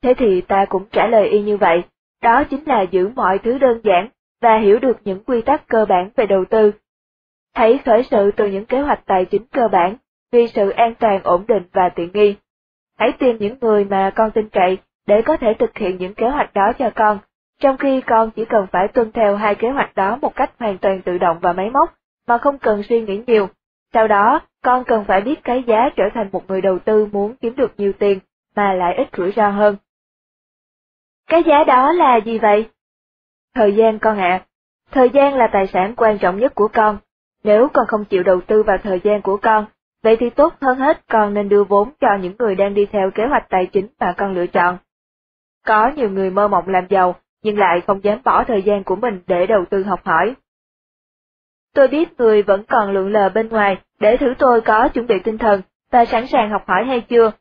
A: Thế thì ta cũng trả lời y như vậy, đó chính là giữ mọi thứ đơn giản và hiểu được những quy tắc cơ bản về đầu tư. Hãy khởi sự từ những kế hoạch tài chính cơ bản, vì sự an toàn ổn định và tiện nghi. Hãy tìm những người mà con tin cậy để có thể thực hiện những kế hoạch đó cho con, trong khi con chỉ cần phải tuân theo hai kế hoạch đó một cách hoàn toàn tự động và máy móc, mà không cần suy nghĩ nhiều. Sau đó, con cần phải biết cái giá trở thành một người đầu tư muốn kiếm được nhiều tiền, mà lại ít rủi ro hơn. Cái giá đó là gì vậy? Thời gian con ạ. Thời gian là tài sản quan trọng nhất của con. Nếu con không chịu đầu tư vào thời gian của con, vậy thì tốt hơn hết con nên đưa vốn cho những người đang đi theo kế hoạch tài chính mà con lựa chọn. Có nhiều người mơ mộng làm giàu, nhưng lại không dám bỏ thời gian của mình để đầu tư học hỏi. Tôi biết người vẫn còn lượn lờ bên ngoài để thử tôi có chuẩn bị tinh thần và sẵn sàng học hỏi hay chưa.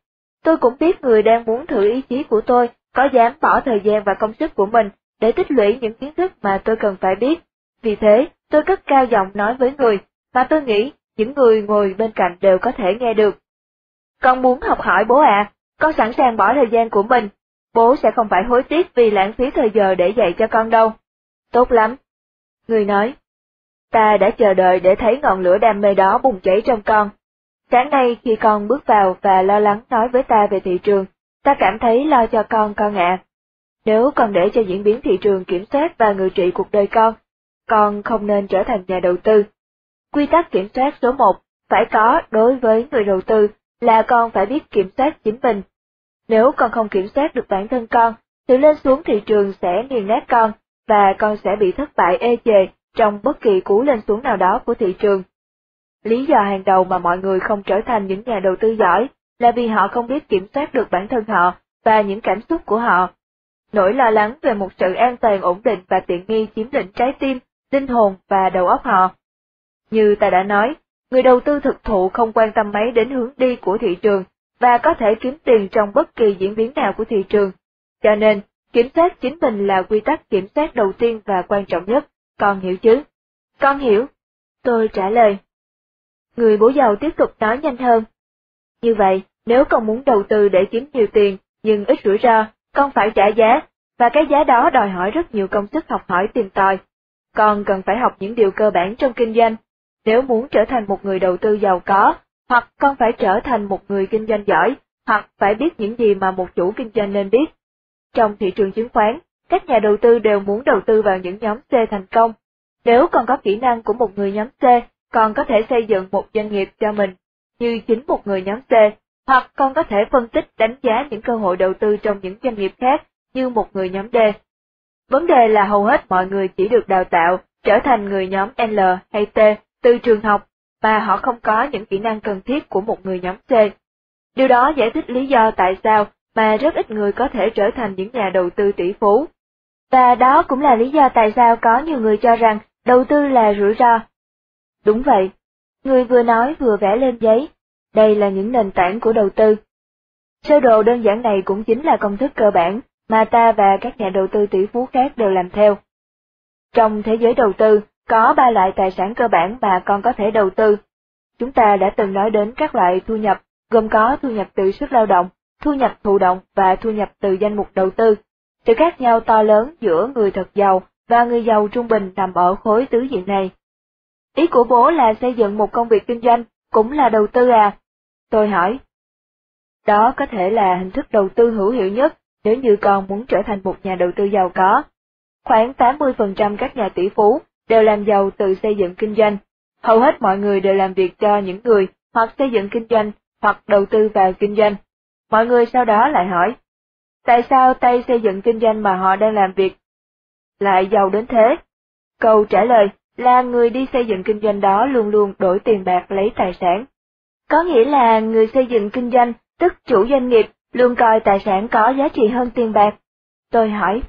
A: Tôi cũng biết người đang muốn thử ý chí của tôi có dám bỏ thời gian và công sức của mình để tích lũy những kiến thức mà tôi cần phải biết. Vì thế, tôi cất cao giọng nói với người, mà tôi nghĩ những người ngồi bên cạnh đều có thể nghe được. Con muốn học hỏi bố ạ, con sẵn sàng bỏ thời gian của mình, bố sẽ không phải hối tiếc vì lãng phí thời giờ để dạy cho con đâu. Tốt lắm. Người nói, ta đã chờ đợi để thấy ngọn lửa đam mê đó bùng cháy trong con. Sáng nay khi con bước vào và lo lắng nói với ta về thị trường, ta cảm thấy lo cho con con ạ. Nếu con để cho diễn biến thị trường kiểm soát và ngự trị cuộc đời con, con không nên trở thành nhà đầu tư. Quy tắc kiểm soát số 1 phải có đối với người đầu tư là con phải biết kiểm soát chính mình. Nếu con không kiểm soát được bản thân con, sự lên xuống thị trường sẽ nghiền nát con, và con sẽ bị thất bại ê chề trong bất kỳ cú lên xuống nào đó của thị trường. Lý do hàng đầu mà mọi người không trở thành những nhà đầu tư giỏi là vì họ không biết kiểm soát được bản thân họ và những cảm xúc của họ. Nỗi lo lắng về một sự an toàn ổn định và tiện nghi chiếm lĩnh trái tim, linh hồn và đầu óc họ. Như ta đã nói, người đầu tư thực thụ không quan tâm mấy đến hướng đi của thị trường và có thể kiếm tiền trong bất kỳ diễn biến nào của thị trường. Cho nên, kiểm soát chính mình là quy tắc kiểm soát đầu tiên và quan trọng nhất, con hiểu chứ? Con hiểu. Tôi trả lời. Người bố giàu tiếp tục nói nhanh hơn. Như vậy, nếu con muốn đầu tư để kiếm nhiều tiền, nhưng ít rủi ro, con phải trả giá, và cái giá đó đòi hỏi rất nhiều công sức học hỏi tìm tòi. Con cần phải học những điều cơ bản trong kinh doanh. Nếu muốn trở thành một người đầu tư giàu có, hoặc con phải trở thành một người kinh doanh giỏi, hoặc phải biết những gì mà một chủ kinh doanh nên biết. Trong thị trường chứng khoán, các nhà đầu tư đều muốn đầu tư vào những nhóm C thành công. Nếu còn có kỹ năng của một người nhóm C, còn có thể xây dựng một doanh nghiệp cho mình. như chính một người nhóm C, hoặc con có thể phân tích đánh giá những cơ hội đầu tư trong những doanh nghiệp khác như một người nhóm D. Vấn đề là hầu hết mọi người chỉ được đào tạo trở thành người nhóm L hay T từ trường học, mà họ không có những kỹ năng cần thiết của một người nhóm C. Điều đó giải thích lý do tại sao mà rất ít người có thể trở thành những nhà đầu tư tỷ phú. Và đó cũng là lý do tại sao có nhiều người cho rằng đầu tư là rủi ro. Đúng vậy, người vừa nói vừa vẽ lên giấy, đây là những nền tảng của đầu tư. Sơ đồ đơn giản này cũng chính là công thức cơ bản mà ta và các nhà đầu tư tỷ phú khác đều làm theo. Trong thế giới đầu tư, có ba loại tài sản cơ bản mà con có thể đầu tư. Chúng ta đã từng nói đến các loại thu nhập, gồm có thu nhập từ sức lao động, thu nhập thụ động và thu nhập từ danh mục đầu tư. Sự khác nhau to lớn giữa người thật giàu và người giàu trung bình nằm ở khối tứ diện này. Ý của bố là xây dựng một công việc kinh doanh, cũng là đầu tư à? Tôi hỏi. Đó có thể là hình thức đầu tư hữu hiệu nhất nếu như con muốn trở thành một nhà đầu tư giàu có. Khoảng 80% các nhà tỷ phú đều làm giàu từ xây dựng kinh doanh. Hầu hết mọi người đều làm việc cho những người hoặc xây dựng kinh doanh hoặc đầu tư vào kinh doanh. Mọi người sau đó lại hỏi, tại sao tay xây dựng kinh doanh mà họ đang làm việc lại giàu đến thế? Câu trả lời là người đi xây dựng kinh doanh đó luôn luôn đổi tiền bạc lấy tài sản. Có nghĩa là người xây dựng kinh doanh, tức chủ doanh nghiệp, luôn coi tài sản có giá trị hơn tiền bạc. Tôi hỏi,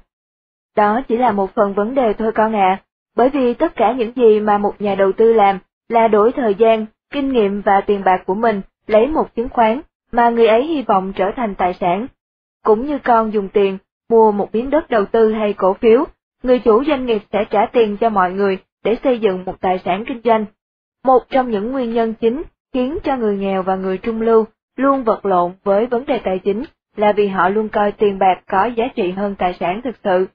A: đó chỉ là một phần vấn đề thôi con ạ, bởi vì tất cả những gì mà một nhà đầu tư làm là đổi thời gian, kinh nghiệm và tiền bạc của mình lấy một chứng khoán mà người ấy hy vọng trở thành tài sản. Cũng như con dùng tiền mua một miếng đất đầu tư hay cổ phiếu, người chủ doanh nghiệp sẽ trả tiền cho mọi người để xây dựng một tài sản kinh doanh. Một trong những nguyên nhân chính khiến cho người nghèo và người trung lưu luôn vật lộn với vấn đề tài chính là vì họ luôn coi tiền bạc có giá trị hơn tài sản thực sự.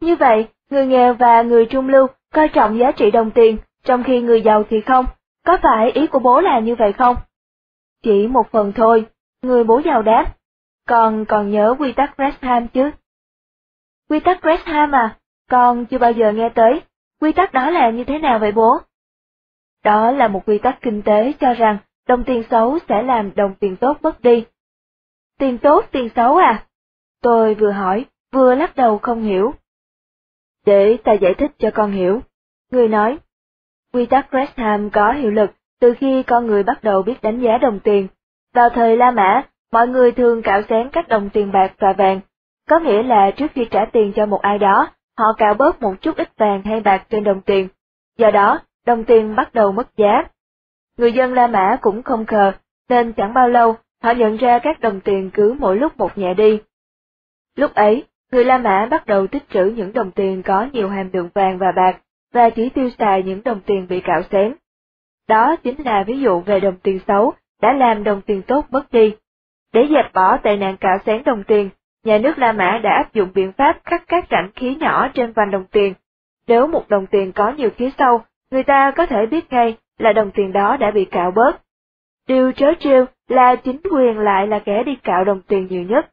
A: Như vậy, người nghèo và người trung lưu coi trọng giá trị đồng tiền, trong khi người giàu thì không. Có phải ý của bố là như vậy không? Chỉ một phần thôi, người bố giàu đáp. Con còn nhớ quy tắc Gresham chứ? Quy tắc Gresham à? Con chưa bao giờ nghe tới. Quy tắc đó là như thế nào vậy bố? Đó là một quy tắc kinh tế cho rằng đồng tiền xấu sẽ làm đồng tiền tốt mất đi. Tiền tốt, tiền xấu à? Tôi vừa hỏi, vừa lắc đầu không hiểu. Để ta giải thích cho con hiểu. Người nói, quy tắc Gresham có hiệu lực từ khi con người bắt đầu biết đánh giá đồng tiền. Vào thời La Mã, mọi người thường cạo xén các đồng tiền bạc và vàng, có nghĩa là trước khi trả tiền cho một ai đó, họ cạo bớt một chút ít vàng hay bạc trên đồng tiền. Do đó, đồng tiền bắt đầu mất giá. Người dân La Mã cũng không khờ, nên chẳng bao lâu, họ nhận ra các đồng tiền cứ mỗi lúc một nhẹ đi. Lúc ấy, người La Mã bắt đầu tích trữ những đồng tiền có nhiều hàm lượng vàng và bạc, và chỉ tiêu xài những đồng tiền bị cạo xén. Đó chính là ví dụ về đồng tiền xấu, đã làm đồng tiền tốt mất đi. Để dẹp bỏ tệ nạn cạo sáng đồng tiền, nhà nước La Mã đã áp dụng biện pháp cắt các rãnh khí nhỏ trên vành đồng tiền. Nếu một đồng tiền có nhiều khí sâu, người ta có thể biết ngay là đồng tiền đó đã bị cạo bớt. Điều trớ trêu là chính quyền lại là kẻ đi cạo đồng tiền nhiều nhất.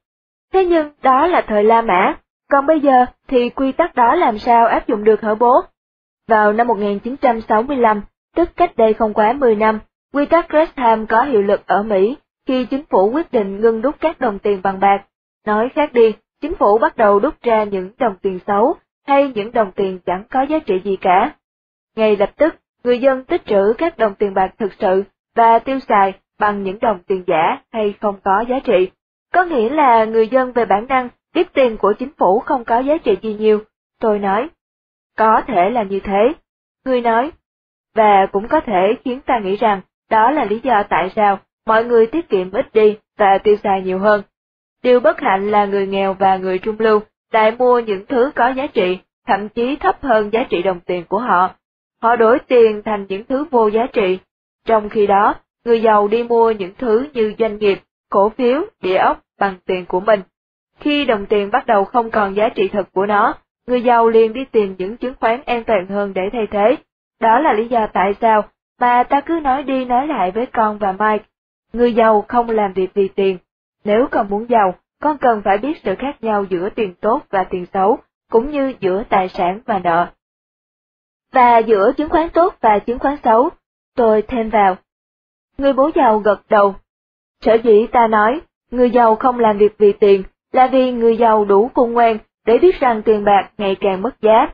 A: Thế nhưng đó là thời La Mã, còn bây giờ thì quy tắc đó làm sao áp dụng được hả bố? Vào năm 1965, tức cách đây không quá 10 năm, quy tắc Gresham có hiệu lực ở Mỹ khi chính phủ quyết định ngưng đúc các đồng tiền bằng bạc. Nói khác đi, chính phủ bắt đầu đúc ra những đồng tiền xấu hay những đồng tiền chẳng có giá trị gì cả. Ngay lập tức, người dân tích trữ các đồng tiền bạc thực sự và tiêu xài bằng những đồng tiền giả hay không có giá trị. Có nghĩa là người dân về bản năng biết tiền của chính phủ không có giá trị gì nhiều. Tôi nói, có thể là như thế. Người nói, và cũng có thể khiến ta nghĩ rằng đó là lý do tại sao mọi người tiết kiệm ít đi và tiêu xài nhiều hơn. Điều bất hạnh là người nghèo và người trung lưu lại mua những thứ có giá trị, thậm chí thấp hơn giá trị đồng tiền của họ. Họ đổi tiền thành những thứ vô giá trị. Trong khi đó, người giàu đi mua những thứ như doanh nghiệp, cổ phiếu, địa ốc bằng tiền của mình. Khi đồng tiền bắt đầu không còn giá trị thật của nó, người giàu liền đi tìm những chứng khoán an toàn hơn để thay thế. Đó là lý do tại sao mà ta cứ nói đi nói lại với con và Mike. Người giàu không làm việc vì tiền. Nếu con muốn giàu, con cần phải biết sự khác nhau giữa tiền tốt và tiền xấu, cũng như giữa tài sản và nợ. Và giữa chứng khoán tốt và chứng khoán xấu, tôi thêm vào. Người bố giàu gật đầu. Sở dĩ ta nói, người giàu không làm việc vì tiền, là vì người giàu đủ khôn ngoan để biết rằng tiền bạc ngày càng mất giá.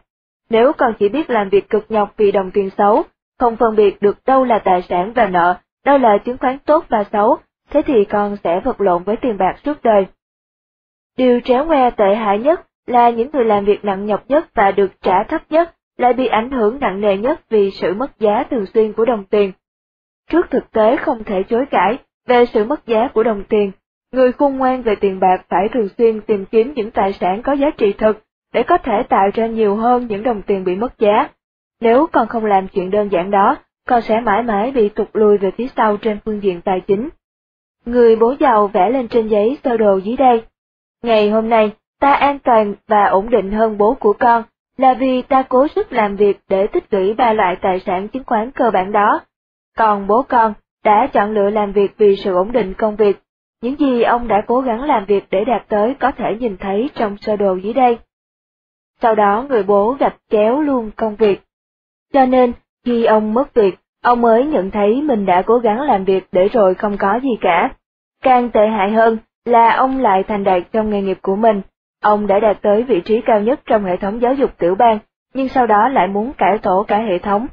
A: Nếu con chỉ biết làm việc cực nhọc vì đồng tiền xấu, không phân biệt được đâu là tài sản và nợ, đâu là chứng khoán tốt và xấu, thế thì con sẽ vật lộn với tiền bạc suốt đời. Điều tréo ngoe tệ hại nhất là những người làm việc nặng nhọc nhất và được trả thấp nhất lại bị ảnh hưởng nặng nề nhất vì sự mất giá thường xuyên của đồng tiền. Trước thực tế không thể chối cãi về sự mất giá của đồng tiền, người khôn ngoan về tiền bạc phải thường xuyên tìm kiếm những tài sản có giá trị thực để có thể tạo ra nhiều hơn những đồng tiền bị mất giá. Nếu con không làm chuyện đơn giản đó, con sẽ mãi mãi bị tụt lùi về phía sau trên phương diện tài chính. Người bố giàu vẽ lên trên giấy sơ đồ dưới đây. Ngày hôm nay, ta an toàn và ổn định hơn bố của con, là vì ta cố sức làm việc để tích lũy ba loại tài sản chứng khoán cơ bản đó. Còn bố con đã chọn lựa làm việc vì sự ổn định công việc. Những gì ông đã cố gắng làm việc để đạt tới có thể nhìn thấy trong sơ đồ dưới đây. Sau đó người bố gạch chéo luôn công việc. Cho nên, khi ông mất việc, ông mới nhận thấy mình đã cố gắng làm việc để rồi không có gì cả. Càng tệ hại hơn là ông lại thành đạt trong nghề nghiệp của mình, Ông đã đạt tới vị trí cao nhất trong hệ thống giáo dục tiểu bang, nhưng sau đó lại muốn cải tổ cả hệ thống.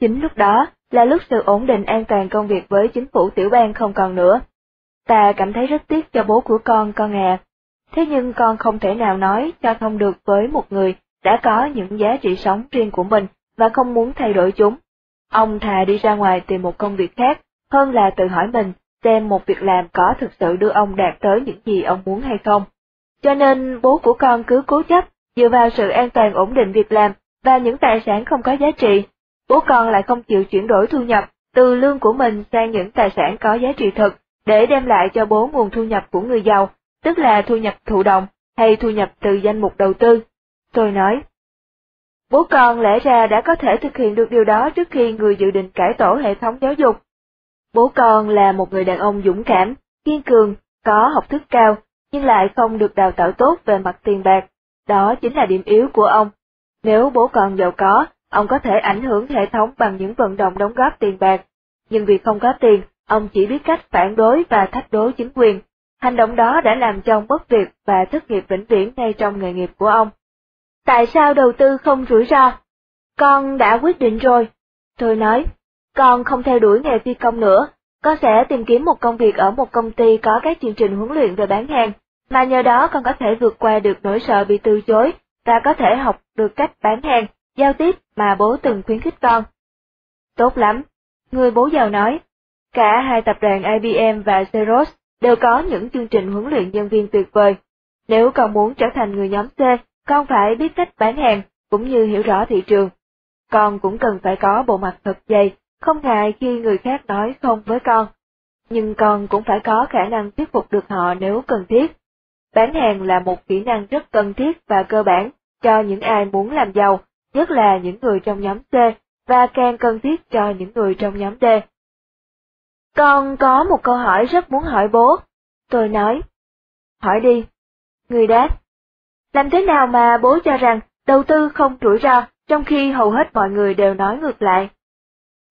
A: Chính lúc đó là lúc sự ổn định an toàn công việc với chính phủ tiểu bang không còn nữa. Ta cảm thấy rất tiếc cho bố của con, con à. Thế nhưng con không thể nào nói cho thông được với một người đã có những giá trị sống riêng của mình và không muốn thay đổi chúng. Ông thà đi ra ngoài tìm một công việc khác, hơn là tự hỏi mình xem một việc làm có thực sự đưa ông đạt tới những gì ông muốn hay không. Cho nên bố của con cứ cố chấp, dựa vào sự an toàn ổn định việc làm và những tài sản không có giá trị. Bố con lại không chịu chuyển đổi thu nhập từ lương của mình sang những tài sản có giá trị thực, để đem lại cho bố nguồn thu nhập của người giàu, tức là thu nhập thụ động hay thu nhập từ danh mục đầu tư. Tôi nói, bố con lẽ ra đã có thể thực hiện được điều đó trước khi người dự định cải tổ hệ thống giáo dục. Bố con là một người đàn ông dũng cảm, kiên cường, có học thức cao, nhưng lại không được đào tạo tốt về mặt tiền bạc. Đó chính là điểm yếu của ông. Nếu bố con giàu có, ông có thể ảnh hưởng hệ thống bằng những vận động đóng góp tiền bạc. Nhưng vì không có tiền, ông chỉ biết cách phản đối và thách đố chính quyền. Hành động đó đã làm cho ông mất việc và thất nghiệp vĩnh viễn ngay trong nghề nghiệp của ông. Tại sao đầu tư không rủi ro? Con đã quyết định rồi. Tôi nói, con không theo đuổi nghề phi công nữa, con sẽ tìm kiếm một công việc ở một công ty có các chương trình huấn luyện về bán hàng, mà nhờ đó con có thể vượt qua được nỗi sợ bị từ chối và có thể học được cách bán hàng, giao tiếp mà bố từng khuyến khích con. Tốt lắm, người bố giàu nói. Cả hai tập đoàn IBM và Xerox đều có những chương trình huấn luyện nhân viên tuyệt vời. Nếu con muốn trở thành người nhóm C, con phải biết cách bán hàng, cũng như hiểu rõ thị trường. Con cũng cần phải có bộ mặt thật dày, không ngại khi người khác nói không với con. Nhưng con cũng phải có khả năng thuyết phục được họ nếu cần thiết. Bán hàng là một kỹ năng rất cần thiết và cơ bản cho những ai muốn làm giàu, nhất là những người trong nhóm C, và càng cần thiết cho những người trong nhóm D. Con có một câu hỏi rất muốn hỏi bố. Tôi nói. Hỏi đi. Người đáp. Làm thế nào mà bố cho rằng đầu tư không rủi ro, trong khi hầu hết mọi người đều nói ngược lại?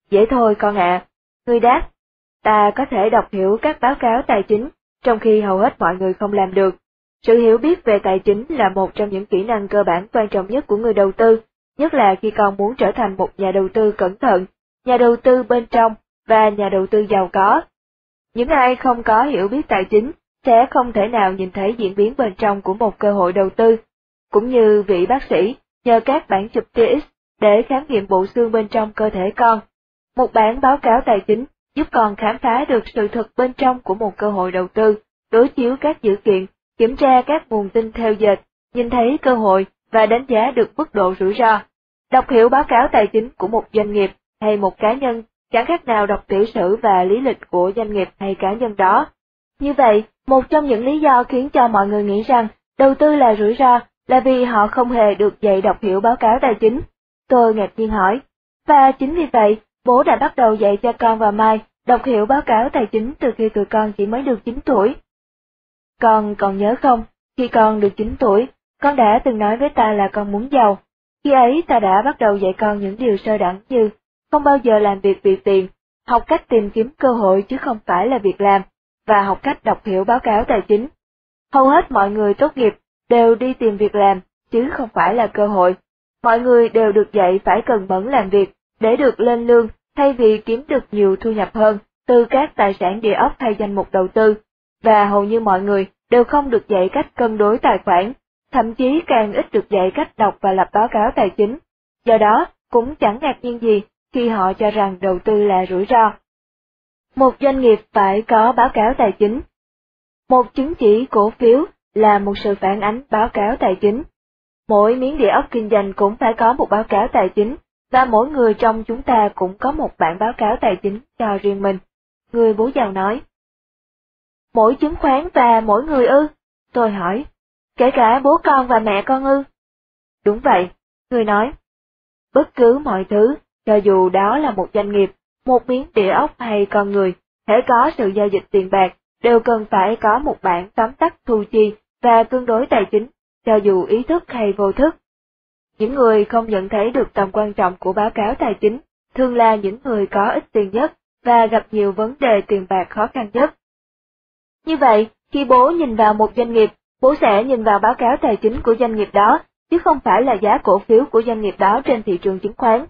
A: Dễ thôi con ạ. Người đáp. Ta có thể đọc hiểu các báo cáo tài chính, trong khi hầu hết mọi người không làm được. Sự hiểu biết về tài chính là một trong những kỹ năng cơ bản quan trọng nhất của người đầu tư, nhất là khi con muốn trở thành một nhà đầu tư cẩn thận, nhà đầu tư bên trong và nhà đầu tư giàu có. Những ai không có hiểu biết tài chính sẽ không thể nào nhìn thấy diễn biến bên trong của một cơ hội đầu tư, cũng như vị bác sĩ nhờ các bản chụp TX để khám nghiệm bộ xương bên trong cơ thể con. Một bản báo cáo tài chính giúp con khám phá được sự thật bên trong của một cơ hội đầu tư, đối chiếu các dữ kiện kiểm tra các nguồn tin theo dệt, nhìn thấy cơ hội và đánh giá được mức độ rủi ro. Đọc hiểu báo cáo tài chính của một doanh nghiệp hay một cá nhân chẳng khác nào đọc tiểu sử và lý lịch của doanh nghiệp hay cá nhân đó. Như vậy, một trong những lý do khiến cho mọi người nghĩ rằng đầu tư là rủi ro là vì họ không hề được dạy đọc hiểu báo cáo tài chính. Tôi ngạc nhiên hỏi, và chính vì vậy, bố đã bắt đầu dạy cho con và Mai đọc hiểu báo cáo tài chính từ khi tụi con chỉ mới được 9 tuổi. Con còn nhớ không, khi con được 9 tuổi, con đã từng nói với ta là con muốn giàu. Khi ấy ta đã bắt đầu dạy con những điều sơ đẳng như không bao giờ làm việc vì tiền, học cách tìm kiếm cơ hội chứ không phải là việc làm, và học cách đọc hiểu báo cáo tài chính. Hầu hết mọi người tốt nghiệp đều đi tìm việc làm, chứ không phải là cơ hội. Mọi người đều được dạy phải cần mẫn làm việc, để được lên lương, thay vì kiếm được nhiều thu nhập hơn từ các tài sản địa ốc hay danh mục đầu tư. Và hầu như mọi người đều không được dạy cách cân đối tài khoản, thậm chí càng ít được dạy cách đọc và lập báo cáo tài chính. Do đó, cũng chẳng ngạc nhiên gì khi họ cho rằng đầu tư là rủi ro. Một doanh nghiệp phải có báo cáo tài chính. Một chứng chỉ cổ phiếu là một sự phản ánh báo cáo tài chính. Mỗi miếng địa ốc kinh doanh cũng phải có một báo cáo tài chính, và mỗi người trong chúng ta cũng có một bản báo cáo tài chính cho riêng mình. Người bố giàu nói. Mỗi chứng khoán và mỗi người ư? Tôi hỏi. Kể cả bố con và mẹ con ư? Đúng vậy, người nói. Bất cứ mọi thứ, cho dù đó là một doanh nghiệp, một miếng địa ốc hay con người, thể có sự giao dịch tiền bạc, đều cần phải có một bản tóm tắt thu chi và tương đối tài chính, cho dù ý thức hay vô thức. Những người không nhận thấy được tầm quan trọng của báo cáo tài chính, thường là những người có ít tiền nhất và gặp nhiều vấn đề tiền bạc khó khăn nhất. Như vậy, khi bố nhìn vào một doanh nghiệp, bố sẽ nhìn vào báo cáo tài chính của doanh nghiệp đó, chứ không phải là giá cổ phiếu của doanh nghiệp đó trên thị trường chứng khoán.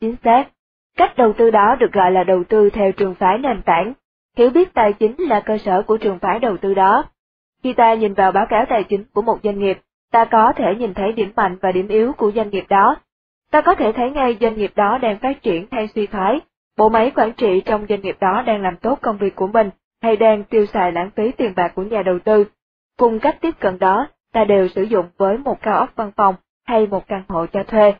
A: Chính xác, cách đầu tư đó được gọi là đầu tư theo trường phái nền tảng, hiểu biết tài chính là cơ sở của trường phái đầu tư đó. Khi ta nhìn vào báo cáo tài chính của một doanh nghiệp, ta có thể nhìn thấy điểm mạnh và điểm yếu của doanh nghiệp đó. Ta có thể thấy ngay doanh nghiệp đó đang phát triển hay suy thoái, bộ máy quản trị trong doanh nghiệp đó đang làm tốt công việc của mình hay đang tiêu xài lãng phí tiền bạc của nhà đầu tư. Cùng cách tiếp cận đó, ta đều sử dụng với một cao ốc văn phòng hay một căn hộ cho thuê.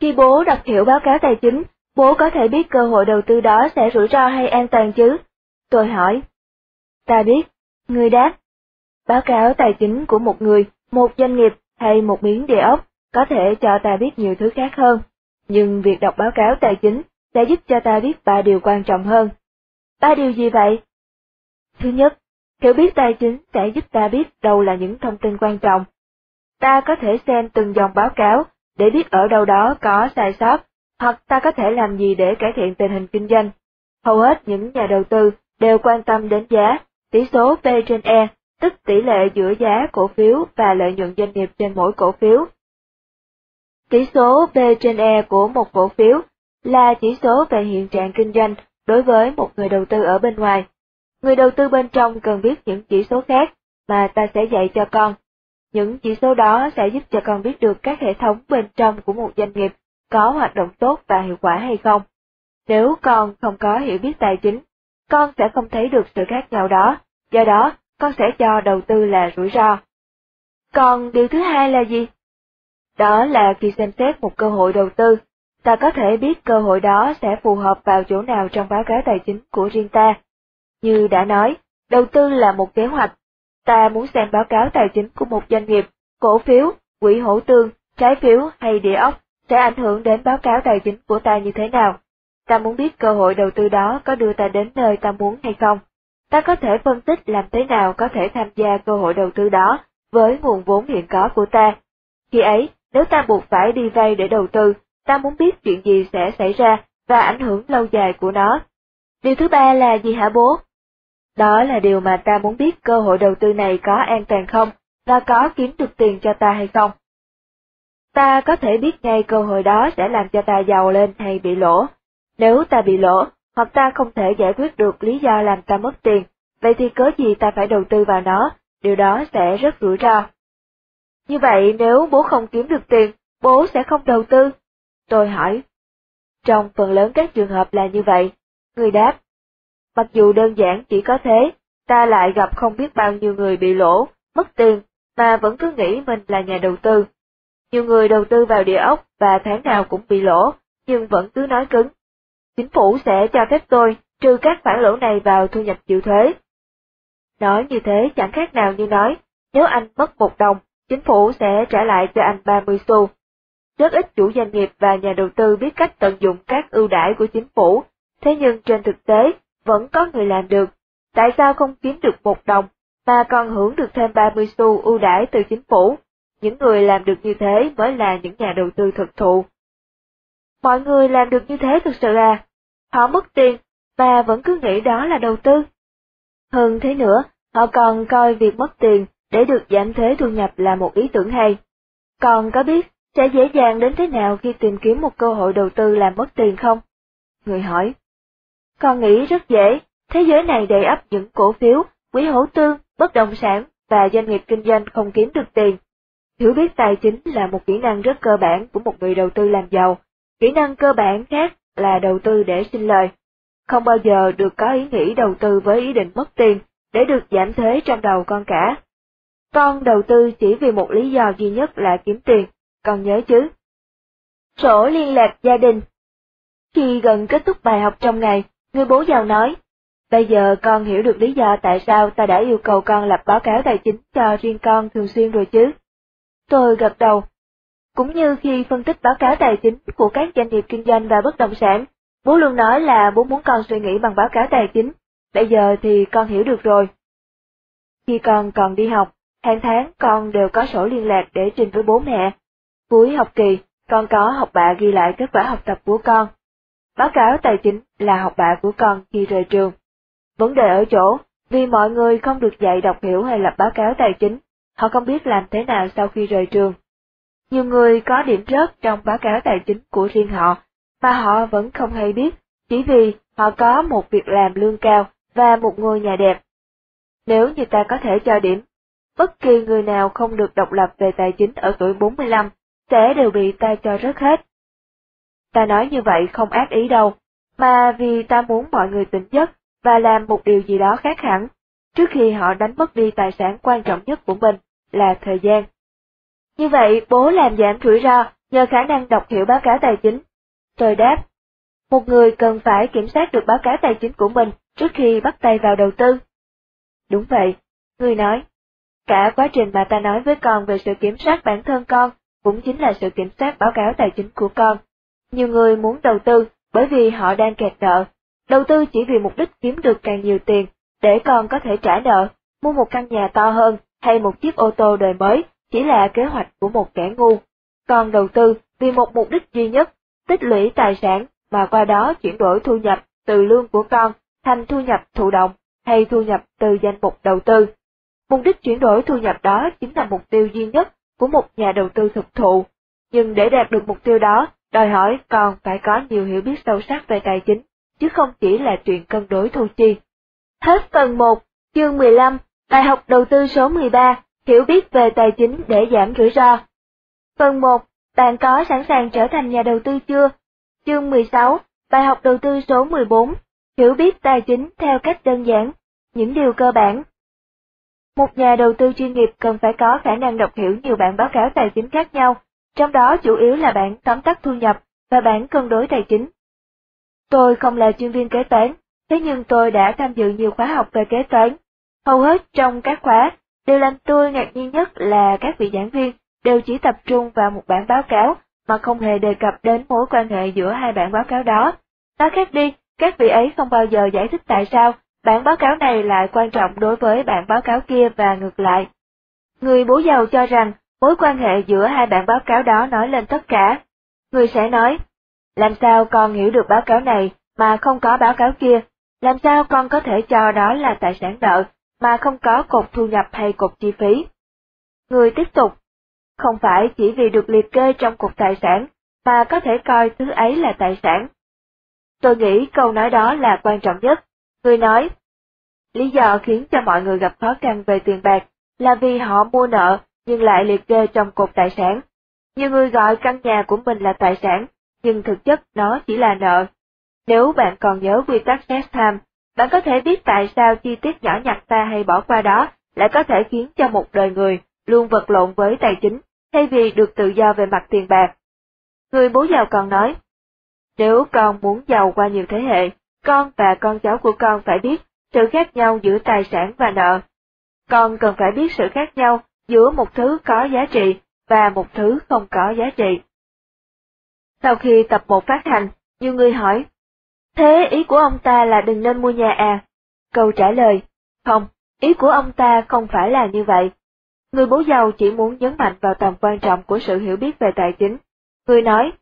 A: Khi bố đọc hiểu báo cáo tài chính, bố có thể biết cơ hội đầu tư đó sẽ rủi ro hay an toàn chứ? Tôi hỏi. Ta biết, người đáp. Báo cáo tài chính của một người, một doanh nghiệp hay một miếng địa ốc có thể cho ta biết nhiều thứ khác hơn, nhưng việc đọc báo cáo tài chính sẽ giúp cho ta biết ba điều quan trọng hơn. Ba điều gì vậy? Thứ nhất, hiểu biết tài chính sẽ giúp ta biết đâu là những thông tin quan trọng. Ta có thể xem từng dòng báo cáo để biết ở đâu đó có sai sót, hoặc ta có thể làm gì để cải thiện tình hình kinh doanh. Hầu hết những nhà đầu tư đều quan tâm đến giá, tỷ số P trên E, tức tỷ lệ giữa giá cổ phiếu và lợi nhuận doanh nghiệp trên mỗi cổ phiếu. Tỷ số P trên E của một cổ phiếu là chỉ số về hiện trạng kinh doanh đối với một người đầu tư ở bên ngoài. Người đầu tư bên trong cần biết những chỉ số khác mà ta sẽ dạy cho con. Những chỉ số đó sẽ giúp cho con biết được các hệ thống bên trong của một doanh nghiệp có hoạt động tốt và hiệu quả hay không. Nếu con không có hiểu biết tài chính, con sẽ không thấy được sự khác nhau đó, do đó con sẽ cho đầu tư là rủi ro. Còn điều thứ hai là gì? Đó là khi xem xét một cơ hội đầu tư, ta có thể biết cơ hội đó sẽ phù hợp vào chỗ nào trong báo cáo tài chính của riêng ta. Như đã nói, đầu tư là một kế hoạch. Ta muốn xem báo cáo tài chính của một doanh nghiệp, cổ phiếu, quỹ hỗ tương, trái phiếu hay địa ốc sẽ ảnh hưởng đến báo cáo tài chính của ta như thế nào. Ta muốn biết cơ hội đầu tư đó có đưa ta đến nơi ta muốn hay không. Ta có thể phân tích làm thế nào có thể tham gia cơ hội đầu tư đó với nguồn vốn hiện có của ta. Khi ấy, nếu ta buộc phải đi vay để đầu tư, ta muốn biết chuyện gì sẽ xảy ra và ảnh hưởng lâu dài của nó. Điều thứ ba là gì hả bố? Đó là điều mà ta muốn biết cơ hội đầu tư này có an toàn không, và có kiếm được tiền cho ta hay không. Ta có thể biết ngay cơ hội đó sẽ làm cho ta giàu lên hay bị lỗ. Nếu ta bị lỗ, hoặc ta không thể giải quyết được lý do làm ta mất tiền, vậy thì cớ gì ta phải đầu tư vào nó, điều đó sẽ rất rủi ro. Như vậy nếu bố không kiếm được tiền, bố sẽ không đầu tư. Tôi hỏi. Trong phần lớn các trường hợp là như vậy, người đáp. Mặc dù đơn giản chỉ có thế, ta lại gặp không biết bao nhiêu người bị lỗ, mất tiền, mà vẫn cứ nghĩ mình là nhà đầu tư. Nhiều người đầu tư vào địa ốc và tháng nào cũng bị lỗ, nhưng vẫn cứ nói cứng. Chính phủ sẽ cho phép tôi trừ các khoản lỗ này vào thu nhập chịu thuế. Nói như thế chẳng khác nào như nói, nếu anh mất một đồng, chính phủ sẽ trả lại cho anh 30 xu. Rất ít chủ doanh nghiệp và nhà đầu tư biết cách tận dụng các ưu đãi của chính phủ, thế nhưng trên thực tế, vẫn có người làm được. Tại sao không kiếm được một đồng, mà còn hưởng được thêm 30 xu ưu đãi từ chính phủ? Những người làm được như thế mới là những nhà đầu tư thực thụ. Mọi người làm được như thế thực sự à? họ mất tiền, mà vẫn cứ nghĩ đó là đầu tư. Hơn thế nữa, họ còn coi việc mất tiền để được giảm thuế thu nhập là một ý tưởng hay. Còn có biết sẽ dễ dàng đến thế nào khi tìm kiếm một cơ hội đầu tư làm mất tiền không? Người hỏi. Con nghĩ rất dễ, thế giới này đầy ắp những cổ phiếu, quỹ hỗ tương, bất động sản và doanh nghiệp kinh doanh không kiếm được tiền. Hiểu biết tài chính là một kỹ năng rất cơ bản của một người đầu tư làm giàu. Kỹ năng cơ bản khác là đầu tư để sinh lời. Không bao giờ được có ý nghĩ đầu tư với ý định mất tiền, để được giảm thuế trong đầu con cả. Con đầu tư chỉ vì một lý do duy nhất là kiếm tiền, con nhớ chứ. Sổ liên lạc gia đình Khi gần kết thúc bài học trong ngày, người bố giàu nói, Bây giờ con hiểu được lý do tại sao ta đã yêu cầu con lập báo cáo tài chính cho riêng con thường xuyên rồi chứ. Tôi gật đầu. Cũng như khi phân tích báo cáo tài chính của các doanh nghiệp kinh doanh và bất động sản, bố luôn nói là bố muốn con suy nghĩ bằng báo cáo tài chính, bây giờ thì con hiểu được rồi. Khi con còn đi học, hàng tháng con đều có sổ liên lạc để trình với bố mẹ. Cuối học kỳ, con có học bạ ghi lại kết quả học tập của con. Báo cáo tài chính là học bạ của con khi rời trường. Vấn đề ở chỗ, vì mọi người không được dạy đọc hiểu hay lập báo cáo tài chính, họ không biết làm thế nào sau khi rời trường. Nhiều người có điểm rớt trong báo cáo tài chính của riêng họ, mà họ vẫn không hay biết, chỉ vì họ có một việc làm lương cao và một ngôi nhà đẹp. Nếu như ta có thể cho điểm, bất kỳ người nào không được độc lập về tài chính ở tuổi 45 sẽ đều bị ta cho rớt hết. Ta nói như vậy không ác ý đâu, mà vì ta muốn mọi người tỉnh giấc và làm một điều gì đó khác hẳn, trước khi họ đánh mất đi tài sản quan trọng nhất của mình, là thời gian. Như vậy, bố làm giảm rủi ro nhờ khả năng đọc hiểu báo cáo tài chính. Tôi đáp, một người cần phải kiểm soát được báo cáo tài chính của mình trước khi bắt tay vào đầu tư. Đúng vậy, người nói. Cả quá trình mà ta nói với con về sự kiểm soát bản thân con cũng chính là sự kiểm soát báo cáo tài chính của con. Nhiều người muốn đầu tư bởi vì họ đang kẹt nợ Đầu tư chỉ vì mục đích kiếm được càng nhiều tiền, để con có thể trả nợ, mua một căn nhà to hơn hay một chiếc ô tô đời mới chỉ là kế hoạch của một kẻ ngu. Còn đầu tư vì một mục đích duy nhất, tích lũy tài sản mà qua đó chuyển đổi thu nhập từ lương của con thành thu nhập thụ động hay thu nhập từ danh mục đầu tư. Mục đích chuyển đổi thu nhập đó chính là mục tiêu duy nhất của một nhà đầu tư thực thụ. Nhưng để đạt được mục tiêu đó, đòi hỏi con phải có nhiều hiểu biết sâu sắc về tài chính chứ không chỉ là chuyện cân đối thu chi. Hết phần 1, chương 15, bài học đầu tư số 13, hiểu biết về tài chính để giảm rủi ro. Phần 1, bạn có sẵn sàng trở thành nhà đầu tư chưa? Chương 16, bài học đầu tư số 14, hiểu biết tài chính theo cách đơn giản, những điều cơ bản. Một nhà đầu tư chuyên nghiệp cần phải có khả năng đọc hiểu nhiều bản báo cáo tài chính khác nhau, trong đó chủ yếu là bản tóm tắt thu nhập và bản cân đối tài chính. Tôi không là chuyên viên kế toán, thế nhưng tôi đã tham dự nhiều khóa học về kế toán. Hầu hết trong các khóa, điều làm tôi ngạc nhiên nhất là các vị giảng viên đều chỉ tập trung vào một bản báo cáo mà không hề đề cập đến mối quan hệ giữa hai bản báo cáo đó. Nói khác đi, các vị ấy không bao giờ giải thích tại sao bản báo cáo này lại quan trọng đối với bản báo cáo kia và ngược lại. Người bố giàu cho rằng mối quan hệ giữa hai bản báo cáo đó nói lên tất cả. Người sẽ nói, làm sao con hiểu được báo cáo này mà không có báo cáo kia? Làm sao con có thể cho đó là tài sản nợ mà không có cột thu nhập hay cột chi phí? Người tiếp tục, không phải chỉ vì được liệt kê trong cột tài sản mà có thể coi thứ ấy là tài sản. Tôi nghĩ câu nói đó là quan trọng nhất. Người nói, lý do khiến cho mọi người gặp khó khăn về tiền bạc là vì họ mua nợ nhưng lại liệt kê trong cột tài sản. Nhiều người gọi căn nhà của mình là tài sản, nhưng thực chất nó chỉ là nợ. Nếu bạn còn nhớ quy tắc Next Time, bạn có thể biết tại sao chi tiết nhỏ nhặt ta hay bỏ qua đó lại có thể khiến cho một đời người luôn vật lộn với tài chính, thay vì được tự do về mặt tiền bạc. Người bố giàu còn nói, nếu con muốn giàu qua nhiều thế hệ, con và con cháu của con phải biết sự khác nhau giữa tài sản và nợ. Con cần phải biết sự khác nhau giữa một thứ có giá trị và một thứ không có giá trị. Sau khi tập một phát hành, nhiều người hỏi, thế ý của ông ta là đừng nên mua nhà à? Câu trả lời, không, ý của ông ta không phải là như vậy. Người bố giàu chỉ muốn nhấn mạnh vào tầm quan trọng của sự hiểu biết về tài chính. Người nói,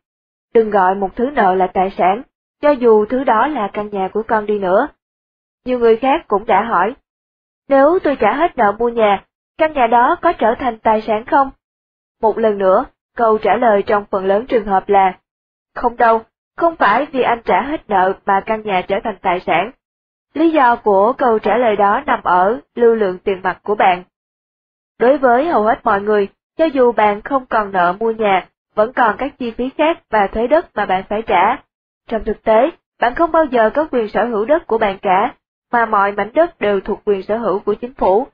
A: đừng gọi một thứ nợ là tài sản, cho dù thứ đó là căn nhà của con đi nữa. Nhiều người khác cũng đã hỏi, nếu tôi trả hết nợ mua nhà, căn nhà đó có trở thành tài sản không? Một lần nữa, câu trả lời trong phần lớn trường hợp là, không đâu, không phải vì anh trả hết nợ mà căn nhà trở thành tài sản. Lý do của câu trả lời đó nằm ở lưu lượng tiền mặt của bạn. Đối với hầu hết mọi người, cho dù bạn không còn nợ mua nhà, vẫn còn các chi phí khác và thuế đất mà bạn phải trả. Trong thực tế, bạn không bao giờ có quyền sở hữu đất của bạn cả, mà mọi mảnh đất đều thuộc quyền sở hữu của chính phủ.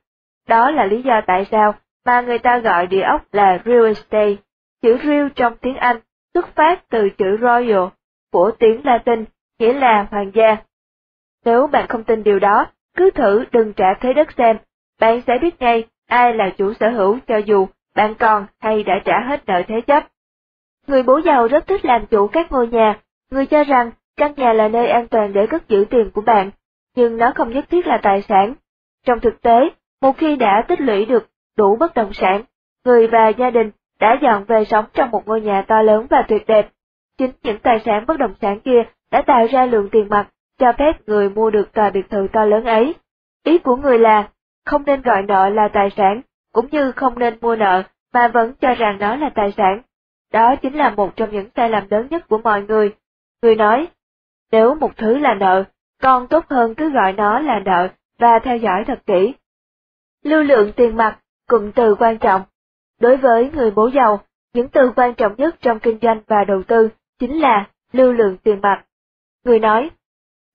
A: Đó là lý do tại sao mà người ta gọi địa ốc là real estate. Chữ real trong tiếng Anh xuất phát từ chữ royal của tiếng Latin, nghĩa là hoàng gia. Nếu bạn không tin điều đó, cứ thử đừng trả thuế đất xem, bạn sẽ biết ngay ai là chủ sở hữu cho dù bạn còn hay đã trả hết nợ thế chấp. Người bố giàu rất thích làm chủ các ngôi nhà, người cho rằng căn nhà là nơi an toàn để cất giữ tiền của bạn, nhưng nó không nhất thiết là tài sản. Trong thực tế, một khi đã tích lũy được đủ bất động sản, người và gia đình đã dọn về sống trong một ngôi nhà to lớn và tuyệt đẹp. Chính những tài sản bất động sản kia đã tạo ra lượng tiền mặt cho phép người mua được tòa biệt thự to lớn ấy. Ý của người là, không nên gọi nợ là tài sản, cũng như không nên mua nợ mà vẫn cho rằng nó là tài sản. Đó chính là một trong những sai lầm lớn nhất của mọi người. Người nói, nếu một thứ là nợ, còn tốt hơn cứ gọi nó là nợ và theo dõi thật kỹ. Lưu lượng tiền mặt, cụm từ quan trọng. Đối với người bố giàu, những từ quan trọng nhất trong kinh doanh và đầu tư chính là lưu lượng tiền mặt. Người nói,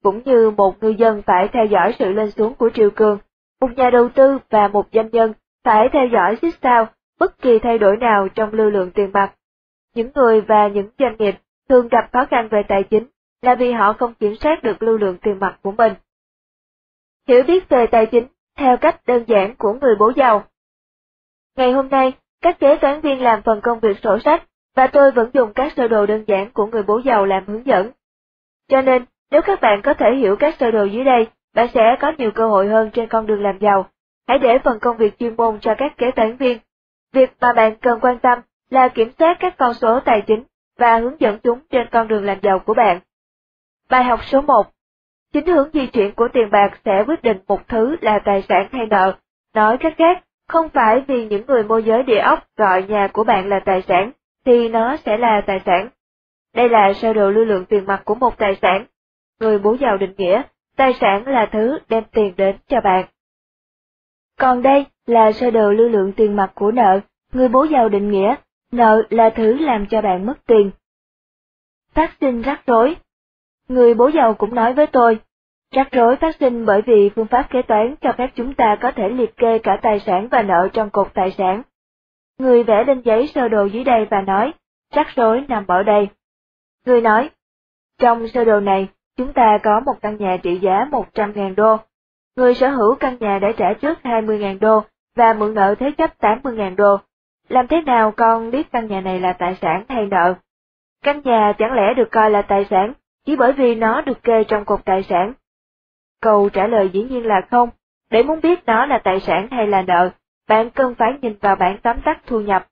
A: cũng như một ngư dân phải theo dõi sự lên xuống của triều cường, một nhà đầu tư và một doanh nhân phải theo dõi xích sao bất kỳ thay đổi nào trong lưu lượng tiền mặt. Những người và những doanh nghiệp thường gặp khó khăn về tài chính là vì họ không kiểm soát được lưu lượng tiền mặt của mình. Hiểu biết về tài chính theo cách đơn giản của người bố giàu. Ngày hôm nay, các kế toán viên làm phần công việc sổ sách, và tôi vẫn dùng các sơ đồ đơn giản của người bố giàu làm hướng dẫn. Cho nên, nếu các bạn có thể hiểu các sơ đồ dưới đây, bạn sẽ có nhiều cơ hội hơn trên con đường làm giàu. Hãy để phần công việc chuyên môn cho các kế toán viên. Việc mà bạn cần quan tâm là kiểm soát các con số tài chính và hướng dẫn chúng trên con đường làm giàu của bạn. Bài học số 1 Chính hướng di chuyển của tiền bạc sẽ quyết định một thứ là tài sản hay nợ. Nói cách khác, không phải vì những người môi giới địa ốc gọi nhà của bạn là tài sản, thì nó sẽ là tài sản. Đây là sơ đồ lưu lượng tiền mặt của một tài sản. Người bố giàu định nghĩa, tài sản là thứ đem tiền đến cho bạn. Còn đây là sơ đồ lưu lượng tiền mặt của nợ, người bố giàu định nghĩa, nợ là thứ làm cho bạn mất tiền. Phát sinh rắc rối, Người bố giàu cũng nói với tôi, rắc rối phát sinh bởi vì phương pháp kế toán cho phép chúng ta có thể liệt kê cả tài sản và nợ trong cột tài sản. Người vẽ lên giấy sơ đồ dưới đây và nói, rắc rối nằm ở đây. Người nói, trong sơ đồ này, chúng ta có một căn nhà trị giá 100.000 đô. Người sở hữu căn nhà đã trả trước 20.000 đô và mượn nợ thế chấp 80.000 đô. Làm thế nào con biết căn nhà này là tài sản hay nợ? Căn nhà chẳng lẽ được coi là tài sản chỉ bởi vì nó được kê trong cột tài sản? Câu trả lời dĩ nhiên là không. Để muốn biết nó là tài sản hay là nợ, bạn cần phải nhìn vào bản tóm tắt thu nhập.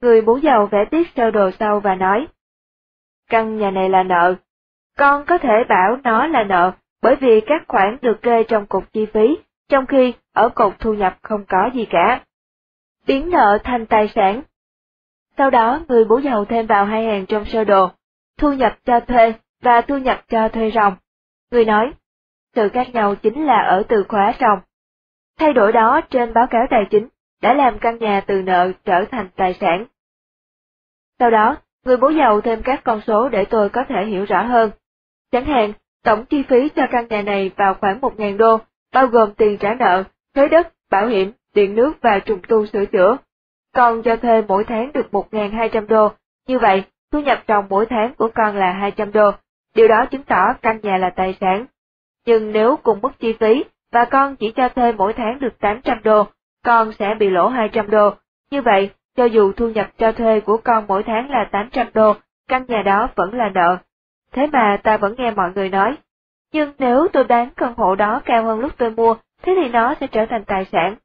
A: Người bố giàu vẽ tiếp sơ đồ sau và nói, căn nhà này là nợ. Con có thể bảo nó là nợ bởi vì các khoản được kê trong cột chi phí, trong khi ở cột thu nhập không có gì cả. Biến nợ thành tài sản. Sau đó người bố giàu thêm vào hai hàng trong sơ đồ, thu nhập cho thuê và thu nhập cho thuê ròng. Người nói, sự khác nhau chính là ở từ khóa ròng. Thay đổi đó trên báo cáo tài chính đã làm căn nhà từ nợ trở thành tài sản. Sau đó, người bố giàu thêm các con số để tôi có thể hiểu rõ hơn. Chẳng hạn, tổng chi phí cho căn nhà này vào khoảng 1.000 đô, bao gồm tiền trả nợ, thuế đất, bảo hiểm, điện nước và trùng tu sửa chữa. Còn cho thuê mỗi tháng được 1.200 đô, như vậy thu nhập trồng mỗi tháng của con là 200 đô, điều đó chứng tỏ căn nhà là tài sản. Nhưng nếu cùng mức chi phí và con chỉ cho thuê mỗi tháng được 800 đô, con sẽ bị lỗ 200 đô. Như vậy, cho dù thu nhập cho thuê của con mỗi tháng là 800 đô, căn nhà đó vẫn là nợ. Thế mà ta vẫn nghe mọi người nói, nhưng nếu tôi bán căn hộ đó cao hơn lúc tôi mua, thế thì nó sẽ trở thành tài sản.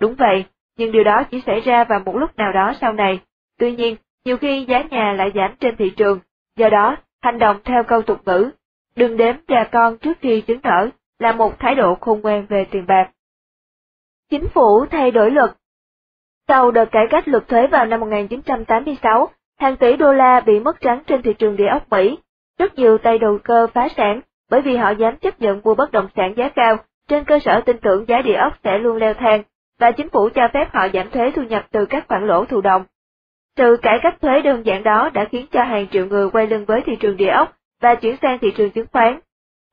A: Đúng vậy, nhưng điều đó chỉ xảy ra vào một lúc nào đó sau này. Tuy nhiên, nhiều khi giá nhà lại giảm trên thị trường, do đó hành động theo câu tục ngữ, đừng đếm gà con trước khi trứng nở, là một thái độ khôn ngoan về tiền bạc. Chính phủ thay đổi luật Sau đợt cải cách luật thuế vào năm 1986, hàng tỷ đô la bị mất trắng trên thị trường địa ốc Mỹ. Rất nhiều tay đầu cơ phá sản bởi vì họ dám chấp nhận mua bất động sản giá cao, trên cơ sở tin tưởng giá địa ốc sẽ luôn leo thang, và chính phủ cho phép họ giảm thuế thu nhập từ các khoản lỗ thụ động. Sự cải cách thuế đơn giản đó đã khiến cho hàng triệu người quay lưng với thị trường địa ốc và chuyển sang thị trường chứng khoán.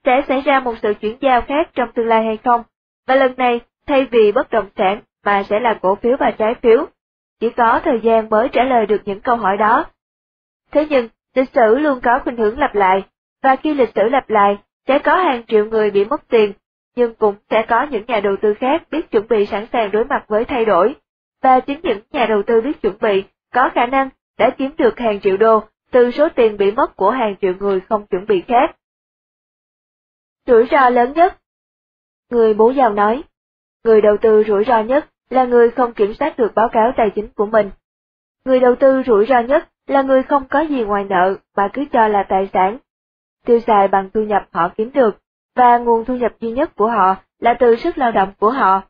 A: Sẽ xảy ra một sự chuyển giao khác trong tương lai hay không? Và lần này, thay vì bất động sản mà sẽ là cổ phiếu và trái phiếu. Chỉ có thời gian mới trả lời được những câu hỏi đó. Thế nhưng, lịch sử luôn có khuynh hướng lặp lại, và khi lịch sử lặp lại, sẽ có hàng triệu người bị mất tiền, nhưng cũng sẽ có những nhà đầu tư khác biết chuẩn bị sẵn sàng đối mặt với thay đổi. Và chính những nhà đầu tư biết chuẩn bị, có khả năng đã kiếm được hàng triệu đô từ số tiền bị mất của hàng triệu người không chuẩn bị khác. Rủi ro lớn nhất Người bố giàu nói, người đầu tư rủi ro nhất là người không kiểm soát được báo cáo tài chính của mình. Người đầu tư rủi ro nhất là người không có gì ngoài nợ mà cứ cho là tài sản. Tiêu xài bằng thu nhập họ kiếm được, và nguồn thu nhập duy nhất của họ là từ sức lao động của họ.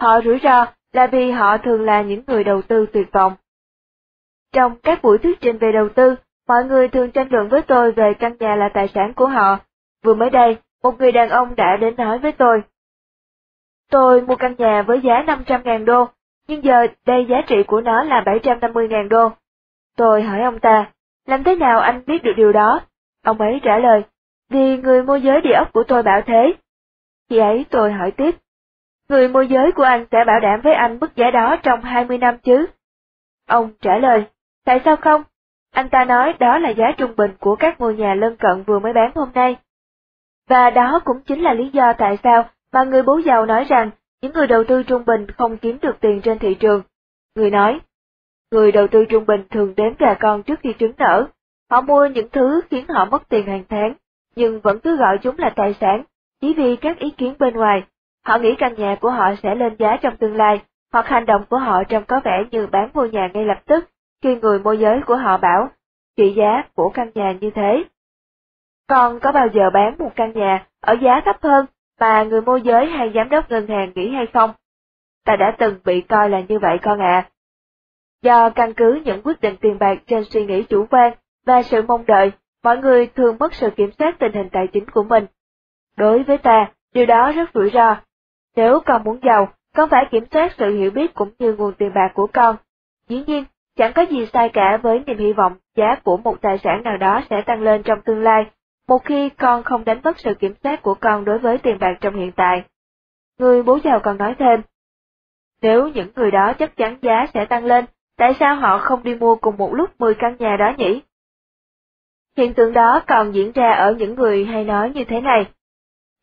A: Họ rủi ro là vì họ thường là những người đầu tư tuyệt vọng. Trong các buổi thuyết trình về đầu tư, mọi người thường tranh luận với tôi về căn nhà là tài sản của họ. Vừa mới đây, một người đàn ông đã đến nói với tôi. Tôi mua căn nhà với giá 500.000 đô, nhưng giờ đây giá trị của nó là 750.000 đô. Tôi hỏi ông ta, làm thế nào anh biết được điều đó? Ông ấy trả lời, vì người môi giới địa ốc của tôi bảo thế. Khi ấy tôi hỏi tiếp, người môi giới của anh sẽ bảo đảm với anh mức giá đó trong 20 năm chứ? Ông trả lời, tại sao không? Anh ta nói đó là giá trung bình của các ngôi nhà lân cận vừa mới bán hôm nay. Và đó cũng chính là lý do tại sao mà người bố giàu nói rằng những người đầu tư trung bình không kiếm được tiền trên thị trường. Người nói, người đầu tư trung bình thường đếm gà con trước khi trứng nở. Họ mua những thứ khiến họ mất tiền hàng tháng, nhưng vẫn cứ gọi chúng là tài sản, chỉ vì các ý kiến bên ngoài. Họ nghĩ căn nhà của họ sẽ lên giá trong tương lai, hoặc hành động của họ trông có vẻ như bán ngôi nhà ngay lập tức, khi người môi giới của họ bảo, trị giá của căn nhà như thế. Con có bao giờ bán một căn nhà ở giá thấp hơn mà người môi giới hay giám đốc ngân hàng nghĩ hay không? Ta đã từng bị coi là như vậy con ạ. À. Do căn cứ những quyết định tiền bạc trên suy nghĩ chủ quan và sự mong đợi, mọi người thường mất sự kiểm soát tình hình tài chính của mình. Đối với ta, điều đó rất rủi ro. Nếu con muốn giàu, con phải kiểm soát sự hiểu biết cũng như nguồn tiền bạc của con. Dĩ nhiên, chẳng có gì sai cả với niềm hy vọng giá của một tài sản nào đó sẽ tăng lên trong tương lai, một khi con không đánh mất sự kiểm soát của con đối với tiền bạc trong hiện tại. Người bố giàu còn nói thêm, nếu những người đó chắc chắn giá sẽ tăng lên, tại sao họ không đi mua cùng một lúc 10 căn nhà đó nhỉ? Hiện tượng đó còn diễn ra ở những người hay nói như thế này.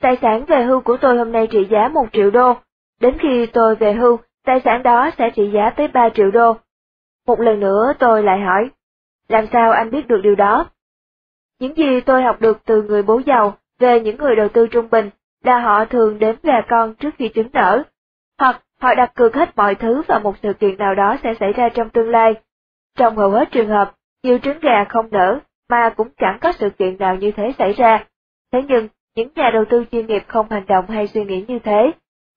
A: Tài sản về hưu của tôi hôm nay trị giá 1 triệu đô, đến khi tôi về hưu, tài sản đó sẽ trị giá tới 3 triệu đô. Một lần nữa tôi lại hỏi, làm sao anh biết được điều đó? Những gì tôi học được từ người bố giàu về những người đầu tư trung bình là họ thường đếm gà con trước khi trứng nở, hoặc họ đặt cược hết mọi thứ vào một sự kiện nào đó sẽ xảy ra trong tương lai. Trong hầu hết trường hợp, nhiều trứng gà không nở, mà cũng chẳng có sự kiện nào như thế xảy ra. Thế nhưng, những nhà đầu tư chuyên nghiệp không hành động hay suy nghĩ như thế.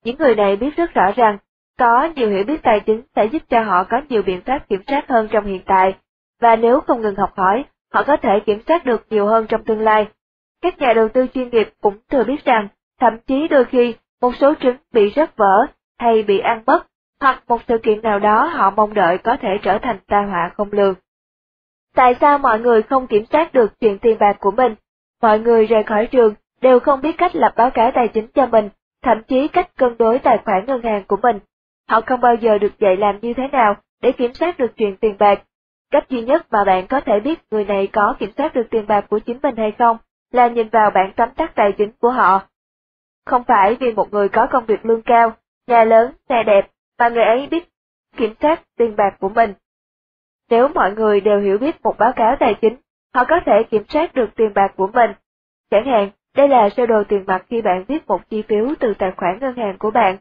A: Những người này biết rất rõ rằng, có nhiều hiểu biết tài chính sẽ giúp cho họ có nhiều biện pháp kiểm soát hơn trong hiện tại, và nếu không ngừng học hỏi, họ có thể kiểm soát được nhiều hơn trong tương lai. Các nhà đầu tư chuyên nghiệp cũng thừa biết rằng, thậm chí đôi khi, một số trứng bị rớt vỡ hay bị ăn mất, hoặc một sự kiện nào đó họ mong đợi có thể trở thành tai họa không lường. Tại sao mọi người không kiểm soát được chuyện tiền bạc của mình? Mọi người rời khỏi trường đều không biết cách lập báo cáo tài chính cho mình, thậm chí cách cân đối tài khoản ngân hàng của mình. Họ không bao giờ được dạy làm như thế nào để kiểm soát được chuyện tiền bạc. Cách duy nhất mà bạn có thể biết người này có kiểm soát được tiền bạc của chính mình hay không là nhìn vào bản tóm tắt tài chính của họ. Không phải vì một người có công việc lương cao, nhà lớn, xe đẹp, mà người ấy biết kiểm soát tiền bạc của mình. Nếu mọi người đều hiểu biết một báo cáo tài chính, họ có thể kiểm soát được tiền bạc của mình. Chẳng hạn, đây là sơ đồ tiền mặt khi bạn viết một chi phiếu từ tài khoản ngân hàng của bạn.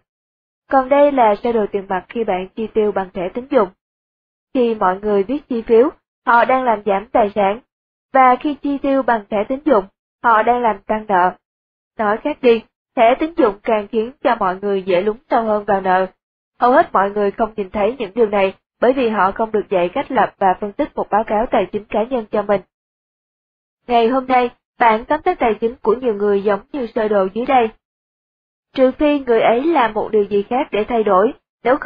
A: Còn đây là sơ đồ tiền mặt khi bạn chi tiêu bằng thẻ tín dụng. Khi mọi người viết chi phiếu, họ đang làm giảm tài sản. và khi chi tiêu bằng thẻ tín dụng, họ đang làm tăng nợ. Nói khác đi, thẻ tín dụng càng khiến cho mọi người dễ lúng sâu hơn vào nợ. Hầu hết mọi người không nhìn thấy những điều này bởi vì họ không được dạy cách lập và phân tích một báo cáo tài chính cá nhân cho mình. Ngày hôm nay, bản tóm tắt tài chính của nhiều người giống như sơ đồ dưới đây. Trừ phi người ấy làm một điều gì khác để thay đổi, nếu không